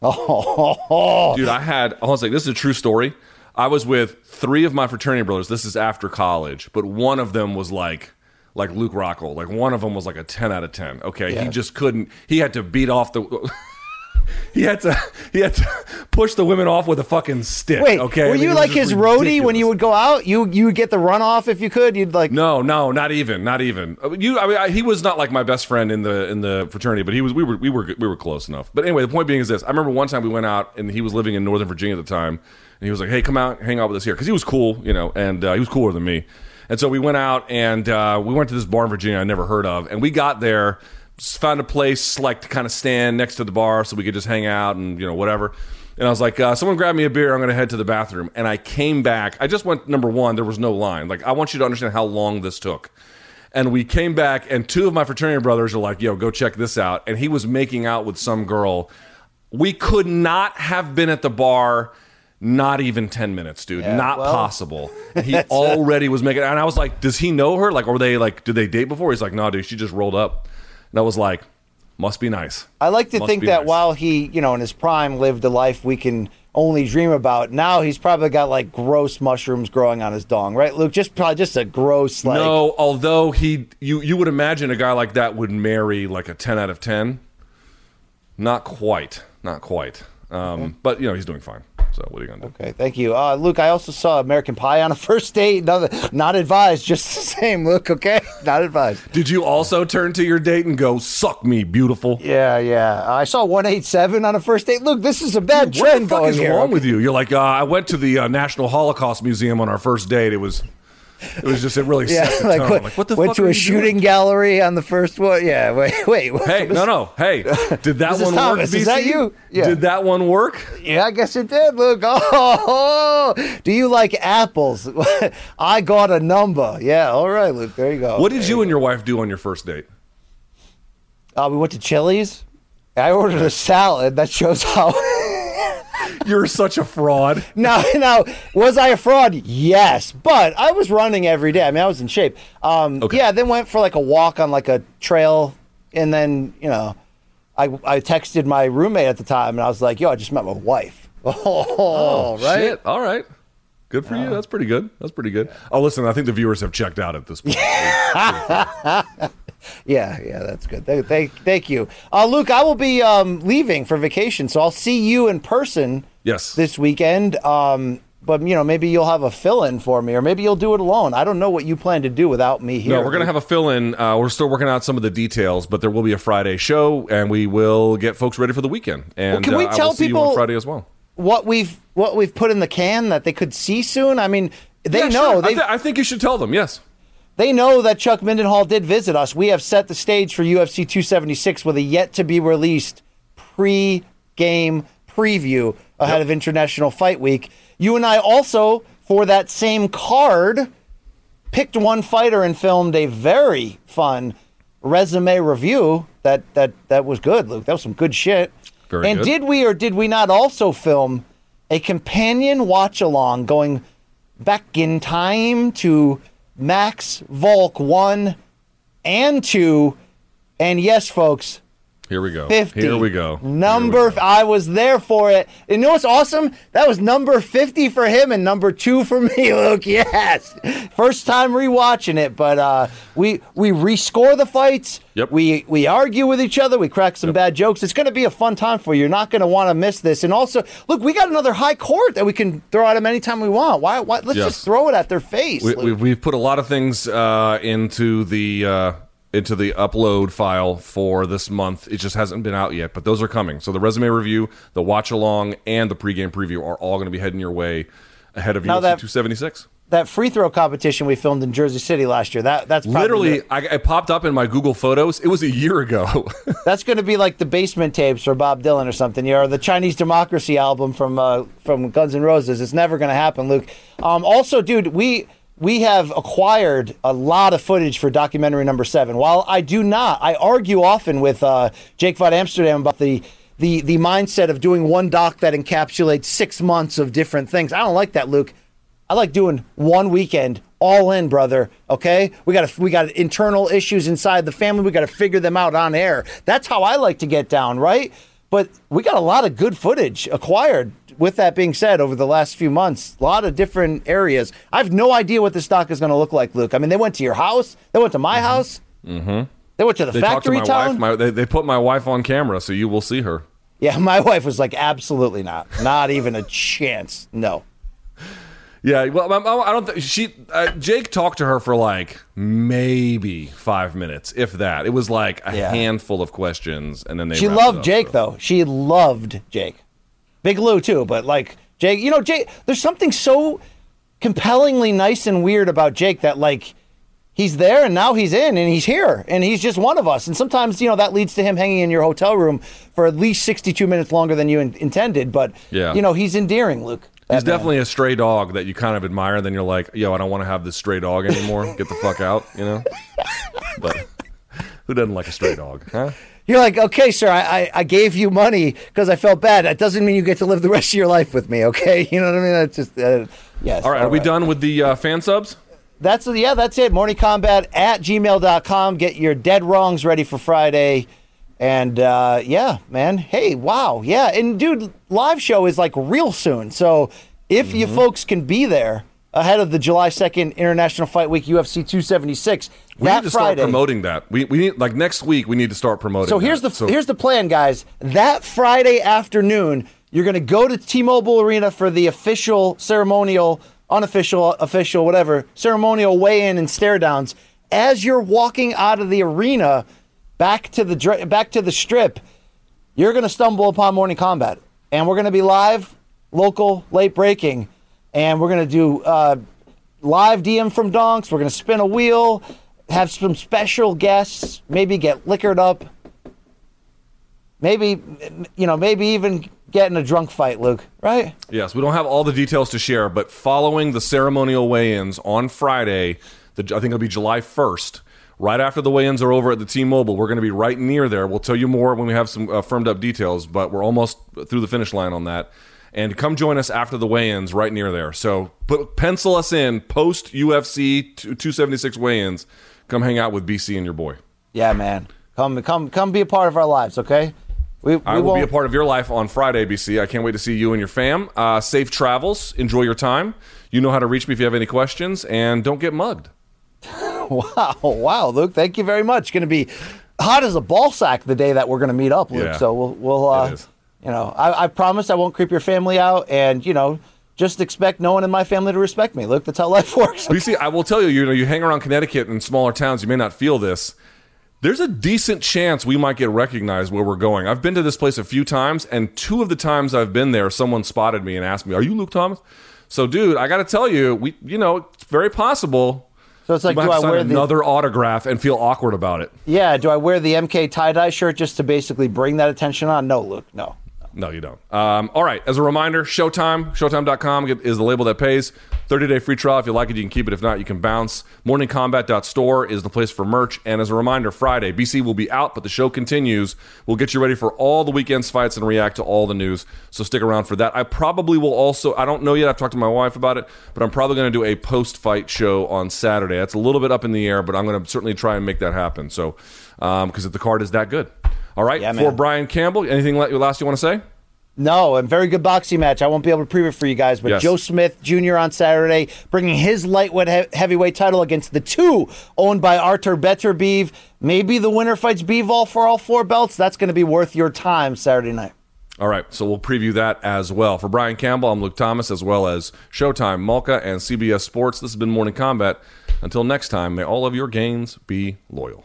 D: Oh,
C: Dude, I had, I was like, this is a true story. I was with three of my fraternity brothers. This is after college, but one of them was like, like Luke Rockhold. Like one of them was like a 10 out of 10. Okay. He just couldn't, he had to beat off the, he had to, he had to push the women off with a fucking stick.
D: wait.
C: okay.
D: were
C: I mean,
D: you like his roadie when you would go out? You you would get the runoff if you could. You'd like.
C: No, no, not even, not even. Uh, You, I mean, I, he was not like my best friend in the in the fraternity, but he was. We were, we were, we were close enough. But anyway, the point being is this: I remember one time we went out, and he was living in Northern Virginia at the time, he was like, "Hey, come out, hang out with us here," because he was cool, you know, and uh, he was cooler than me. And so we went out, and uh, we went to this bar in Virginia I never heard of, and we got there, found a place like to kind of stand next to the bar so we could just hang out and you know whatever. And I was like, uh, someone grab me a beer. I'm going to head to the bathroom. And I came back. I just went number one. There was no line. Like I want you to understand how long this took. And we came back, and two of my fraternity brothers are like, "Yo, go check this out." And he was making out with some girl. We could not have been at the bar. Not even ten minutes, dude.
D: Yeah,
C: not
D: well,
C: possible. And he already was making. And I was like, "Does he know her? Like, were they like? Did they date before?" He's like, "No, dude. She just rolled up." And I was like, "Must be nice."
D: I like to
C: Must
D: think that
C: nice.
D: while he, you know, in his prime lived a life we can only dream about, now he's probably got like gross mushrooms growing on his dong, right, Luke? Just probably just a gross like.
C: no, although he, you, you would imagine a guy like that would marry like a ten out of ten. Not quite, not quite. Um, But you know, he's doing fine. So what are you gonna do?
D: Okay, thank you, uh, Luke. I also saw American Pie on a first date. No, not advised, just the same. Luke, okay, not advised.
C: Did you also turn to your date and go, "Suck me, beautiful"?
D: Yeah, yeah. I saw one eight seven on a first date. Look, this is a bad
C: What
D: trend
C: the fuck
D: going
C: is
D: here.
C: wrong with you? You're like, uh, I went to the uh, National Holocaust Museum on our first date. It was, it was just it really
D: Yeah,
C: set the
D: like
C: tone.
D: what,
C: like what the
D: went
C: fuck
D: to a
C: you
D: shooting
C: doing?
D: gallery on the first one. Yeah, wait, wait.
C: Hey, no, no. Hey, did that one
D: Thomas,
C: work?
D: is that you? Yeah.
C: Did that one work?
D: Yeah, I guess it did. Look, oh, do you like apples? I got a number. Yeah, all right, Luke. There you go.
C: What did you and your wife do on your first date?
D: Uh, we went to Chili's. I ordered a salad. That shows how.
C: You're such a fraud.
D: now, now, was I a fraud? Yes, but I was running every day. I mean, I was in shape. Um,
C: Okay.
D: Yeah, then went for like a walk on like a trail, and then you know, I I texted my roommate at the time, and I was like, "Yo, I just met my wife." Oh, right.
C: Shit. All right. Good for you. That's pretty good. That's pretty good. Oh, listen, I think the viewers have checked out at this point.
D: Yeah, yeah, that's good. Thank, thank, thank you, uh, Luke. I will be um, leaving for vacation, so I'll see you in person
C: yes.
D: this weekend. Um, but you know, maybe you'll have a fill-in for me, or maybe you'll do it alone. I don't know what you plan to do without me here.
C: No, we're going to have a fill in. Uh, we're still working out some of the details, but there will be a Friday show, and we will get folks ready for the weekend. And
D: can we
C: uh,
D: tell
C: will see you
D: people-
C: Friday as well.
D: what we've what we've put in the can that they could see soon. I mean, they
C: Yeah,
D: know
C: sure. I, th- I think you should tell them. Yes.
D: They know that Chuck Mindenhall did visit us. We have set the stage for UFC 276 with a yet to be released pre-game preview ahead of International Fight Week. You and I also, for that same card, picked one fighter and filmed a very fun resume review. That that that was good, Luke. That was some good shit.
C: Very
D: and
C: good.
D: did we or did we not also film a companion watch along going back in time to Max Volk 1 and 2 and yes folks
C: Here we go.
D: 50
C: Here we go.
D: number
C: we go.
D: I was there for it. And you know what's awesome? That was number 50 for him and number 2 for me Luke. Yes. First time rewatching it but uh we we rescore the fights.
C: Yep.
D: we we argue with each other. We crack some bad jokes. It's going to be a fun time for you. You're not going to want to miss this. And also look we got another high court that we can throw at them anytime we want. Why why let's
C: Yes.
D: just throw it at their face
C: We, we've, we've put a lot of things uh, into the uh, into the upload file for this month. It just hasn't been out yet, but those are coming. So the resume review, the watch along, and the pregame preview are all going to be heading your way ahead of
D: Now
C: UFC
D: that-
C: 276.
D: that free throw competition we filmed in Jersey City last year. That that's probably
C: Literally,
D: the-
C: I, I popped up in my Google Photos. It was a year ago.
D: that's going to be like the basement tapes for Bob Dylan or something, or the Chinese Democracy album from uh, from Guns N' Roses. It's never going to happen, Luke. Um, also, dude, we we have acquired a lot of footage for documentary number seven. While I do not, I argue often with uh, Jake Von Amsterdam about the. The, the mindset of doing one doc that encapsulates six months of different things. I don't like that, Luke. I like doing one weekend all in, brother. Okay, we got we got internal issues inside the family. We got to figure them out on air. That's how I like to get down, right? But we got a lot of good footage acquired. With that being said, over the last few months, a lot of different areas. I have no idea what this doc is going to look like, Luke. I mean, they went to your house. They went to my house.
C: mm-hmm.
D: They went to the
C: They talked to
D: factory
C: my
D: town.
C: wife. My, they, they put my wife on camera, so you will see her.
D: yeah, my wife was like, absolutely not, not even a chance. No.
C: Yeah, well, I, I don't think she. Uh, Jake talked to her for like maybe five minutes, if that. It was like a
D: Yeah.
C: handful of questions, and then they.
D: She loved
C: up,
D: Jake
C: so.
D: though. She loved Jake. Big Lou too, but like Jake, you know, Jake. There's something so compellingly nice and weird about Jake that like he's there and now he's in and he's here and he's just one of us. And sometimes you know that leads to him hanging in your hotel room for at least 62 minutes longer than you in- intended. But
C: Yeah.
D: you know he's endearing, Luke.
C: He's
D: man.
C: definitely a stray dog that you kind of admire. Then you're like, yo, I don't want to have this stray dog anymore. Get the fuck out, you know. But who doesn't like a stray dog, huh?
D: You're like, okay, sir, I, I, I gave you money because I felt bad. That doesn't mean you get to live the rest of your life with me, okay? You know what I mean? That's just, uh, yes.
C: All right, are we done with the uh, fan subs?
D: That's yeah, that's it. Morning Kombat at gmail.com. Get your dead wrongs ready for Friday. And uh, yeah, man. Hey, wow. Yeah. And dude, live show is like real soon. So if you
C: Mm-hmm.
D: folks can be there ahead of the July 2nd International Fight Week UFC 276,
C: We
D: that
C: need to start promoting that. We, we need like next week. We need to start promoting.
D: So here's the.
C: So-
D: here's the plan, guys. That Friday afternoon, you're going to go to T-Mobile Arena for the official ceremonial, unofficial, official, whatever ceremonial weigh-in and stare downs. As you're walking out of the arena, back to the back to the strip, you're going to stumble upon Morning Kombat, and we're going to be live, local, late breaking, and we're going to do uh, live DM from Donks. We're going to spin a wheel, have some special guests, maybe get liquored up, maybe you know, maybe even get in a drunk fight, Luke. Right?
C: Yes, we don't have all the details to share, but following the ceremonial weigh-ins on Friday, the, I think it'll be July 1st. Right after the weigh-ins are over at the T-Mobile, we're going to be right near there. We'll tell you more when we have some uh, firmed up details, but we're almost through the finish line on that. And come join us after the weigh-ins right near there. So put, pencil us in post UFC 276 weigh-ins. Come hang out with BC and your boy.
D: Yeah, man. Come, come, come, be a part of our lives. Okay? We, we
C: I will be a part of your life on Friday, BC. I can't wait to see you and your fam. Uh, safe travels. Enjoy your time. You know how to reach me if you have any questions, and don't get mugged.
D: Wow, wow, Luke. Thank you very much. Going to be hot as a ball sack the day that we're going to meet up, Luke.
C: Yeah,
D: so we'll, we'll uh, you know, I, I promise I won't creep your family out, and you know, just expect no one in my family to respect me, Luke. That's how life works.
C: you see, I will tell you, you know, you hang around Connecticut and smaller towns, you may not feel this. There's a decent chance we might get recognized where we're going. I've been to this place a few times, and two of the times I've been there, someone spotted me and asked me, "Are you Luke Thomas?" So, dude, I got to tell you, we, you know, it's very possible.
D: So it's like, do I wear the
C: another autograph and feel awkward about it.
D: yeah? Do I wear the MK tie dye shirt just to basically bring that attention on? No, Luke. No.
C: No, you don't. Um, all right. As a reminder, Showtime, Showtime.com is the label that pays. 30 day free trial. If you like it, you can keep it. If not, you can bounce. Morningkombat.store is the place for merch. And as a reminder, Friday, BC will be out, but the show continues. We'll get you ready for all the weekend's fights and react to all the news. So stick around for that. I probably will also, I don't know yet. I've talked to my wife about it, but I'm probably going to do a post fight show on Saturday. That's a little bit up in the air, but I'm going to certainly try and make that happen. So, because the card is that good. All right.
D: Yeah,
C: for
D: man.
C: Brian Campbell, anything la- last you want to say?
D: No, a very good boxing match. I won't be able to preview it for you guys, but
C: Yes.
D: Joe Smith Jr. on Saturday, bringing his lightweight he- heavyweight title against the two owned by Artur Beterbiev. Maybe the winner fights Bivol for all four belts. That's going to be worth your time Saturday night.
C: All right, so we'll preview that as well. For Brian Campbell, I'm Luke Thomas, as well as Showtime, Malka, and CBS Sports. This has been Morning Kombat. Until next time, may all of your gains be loyal.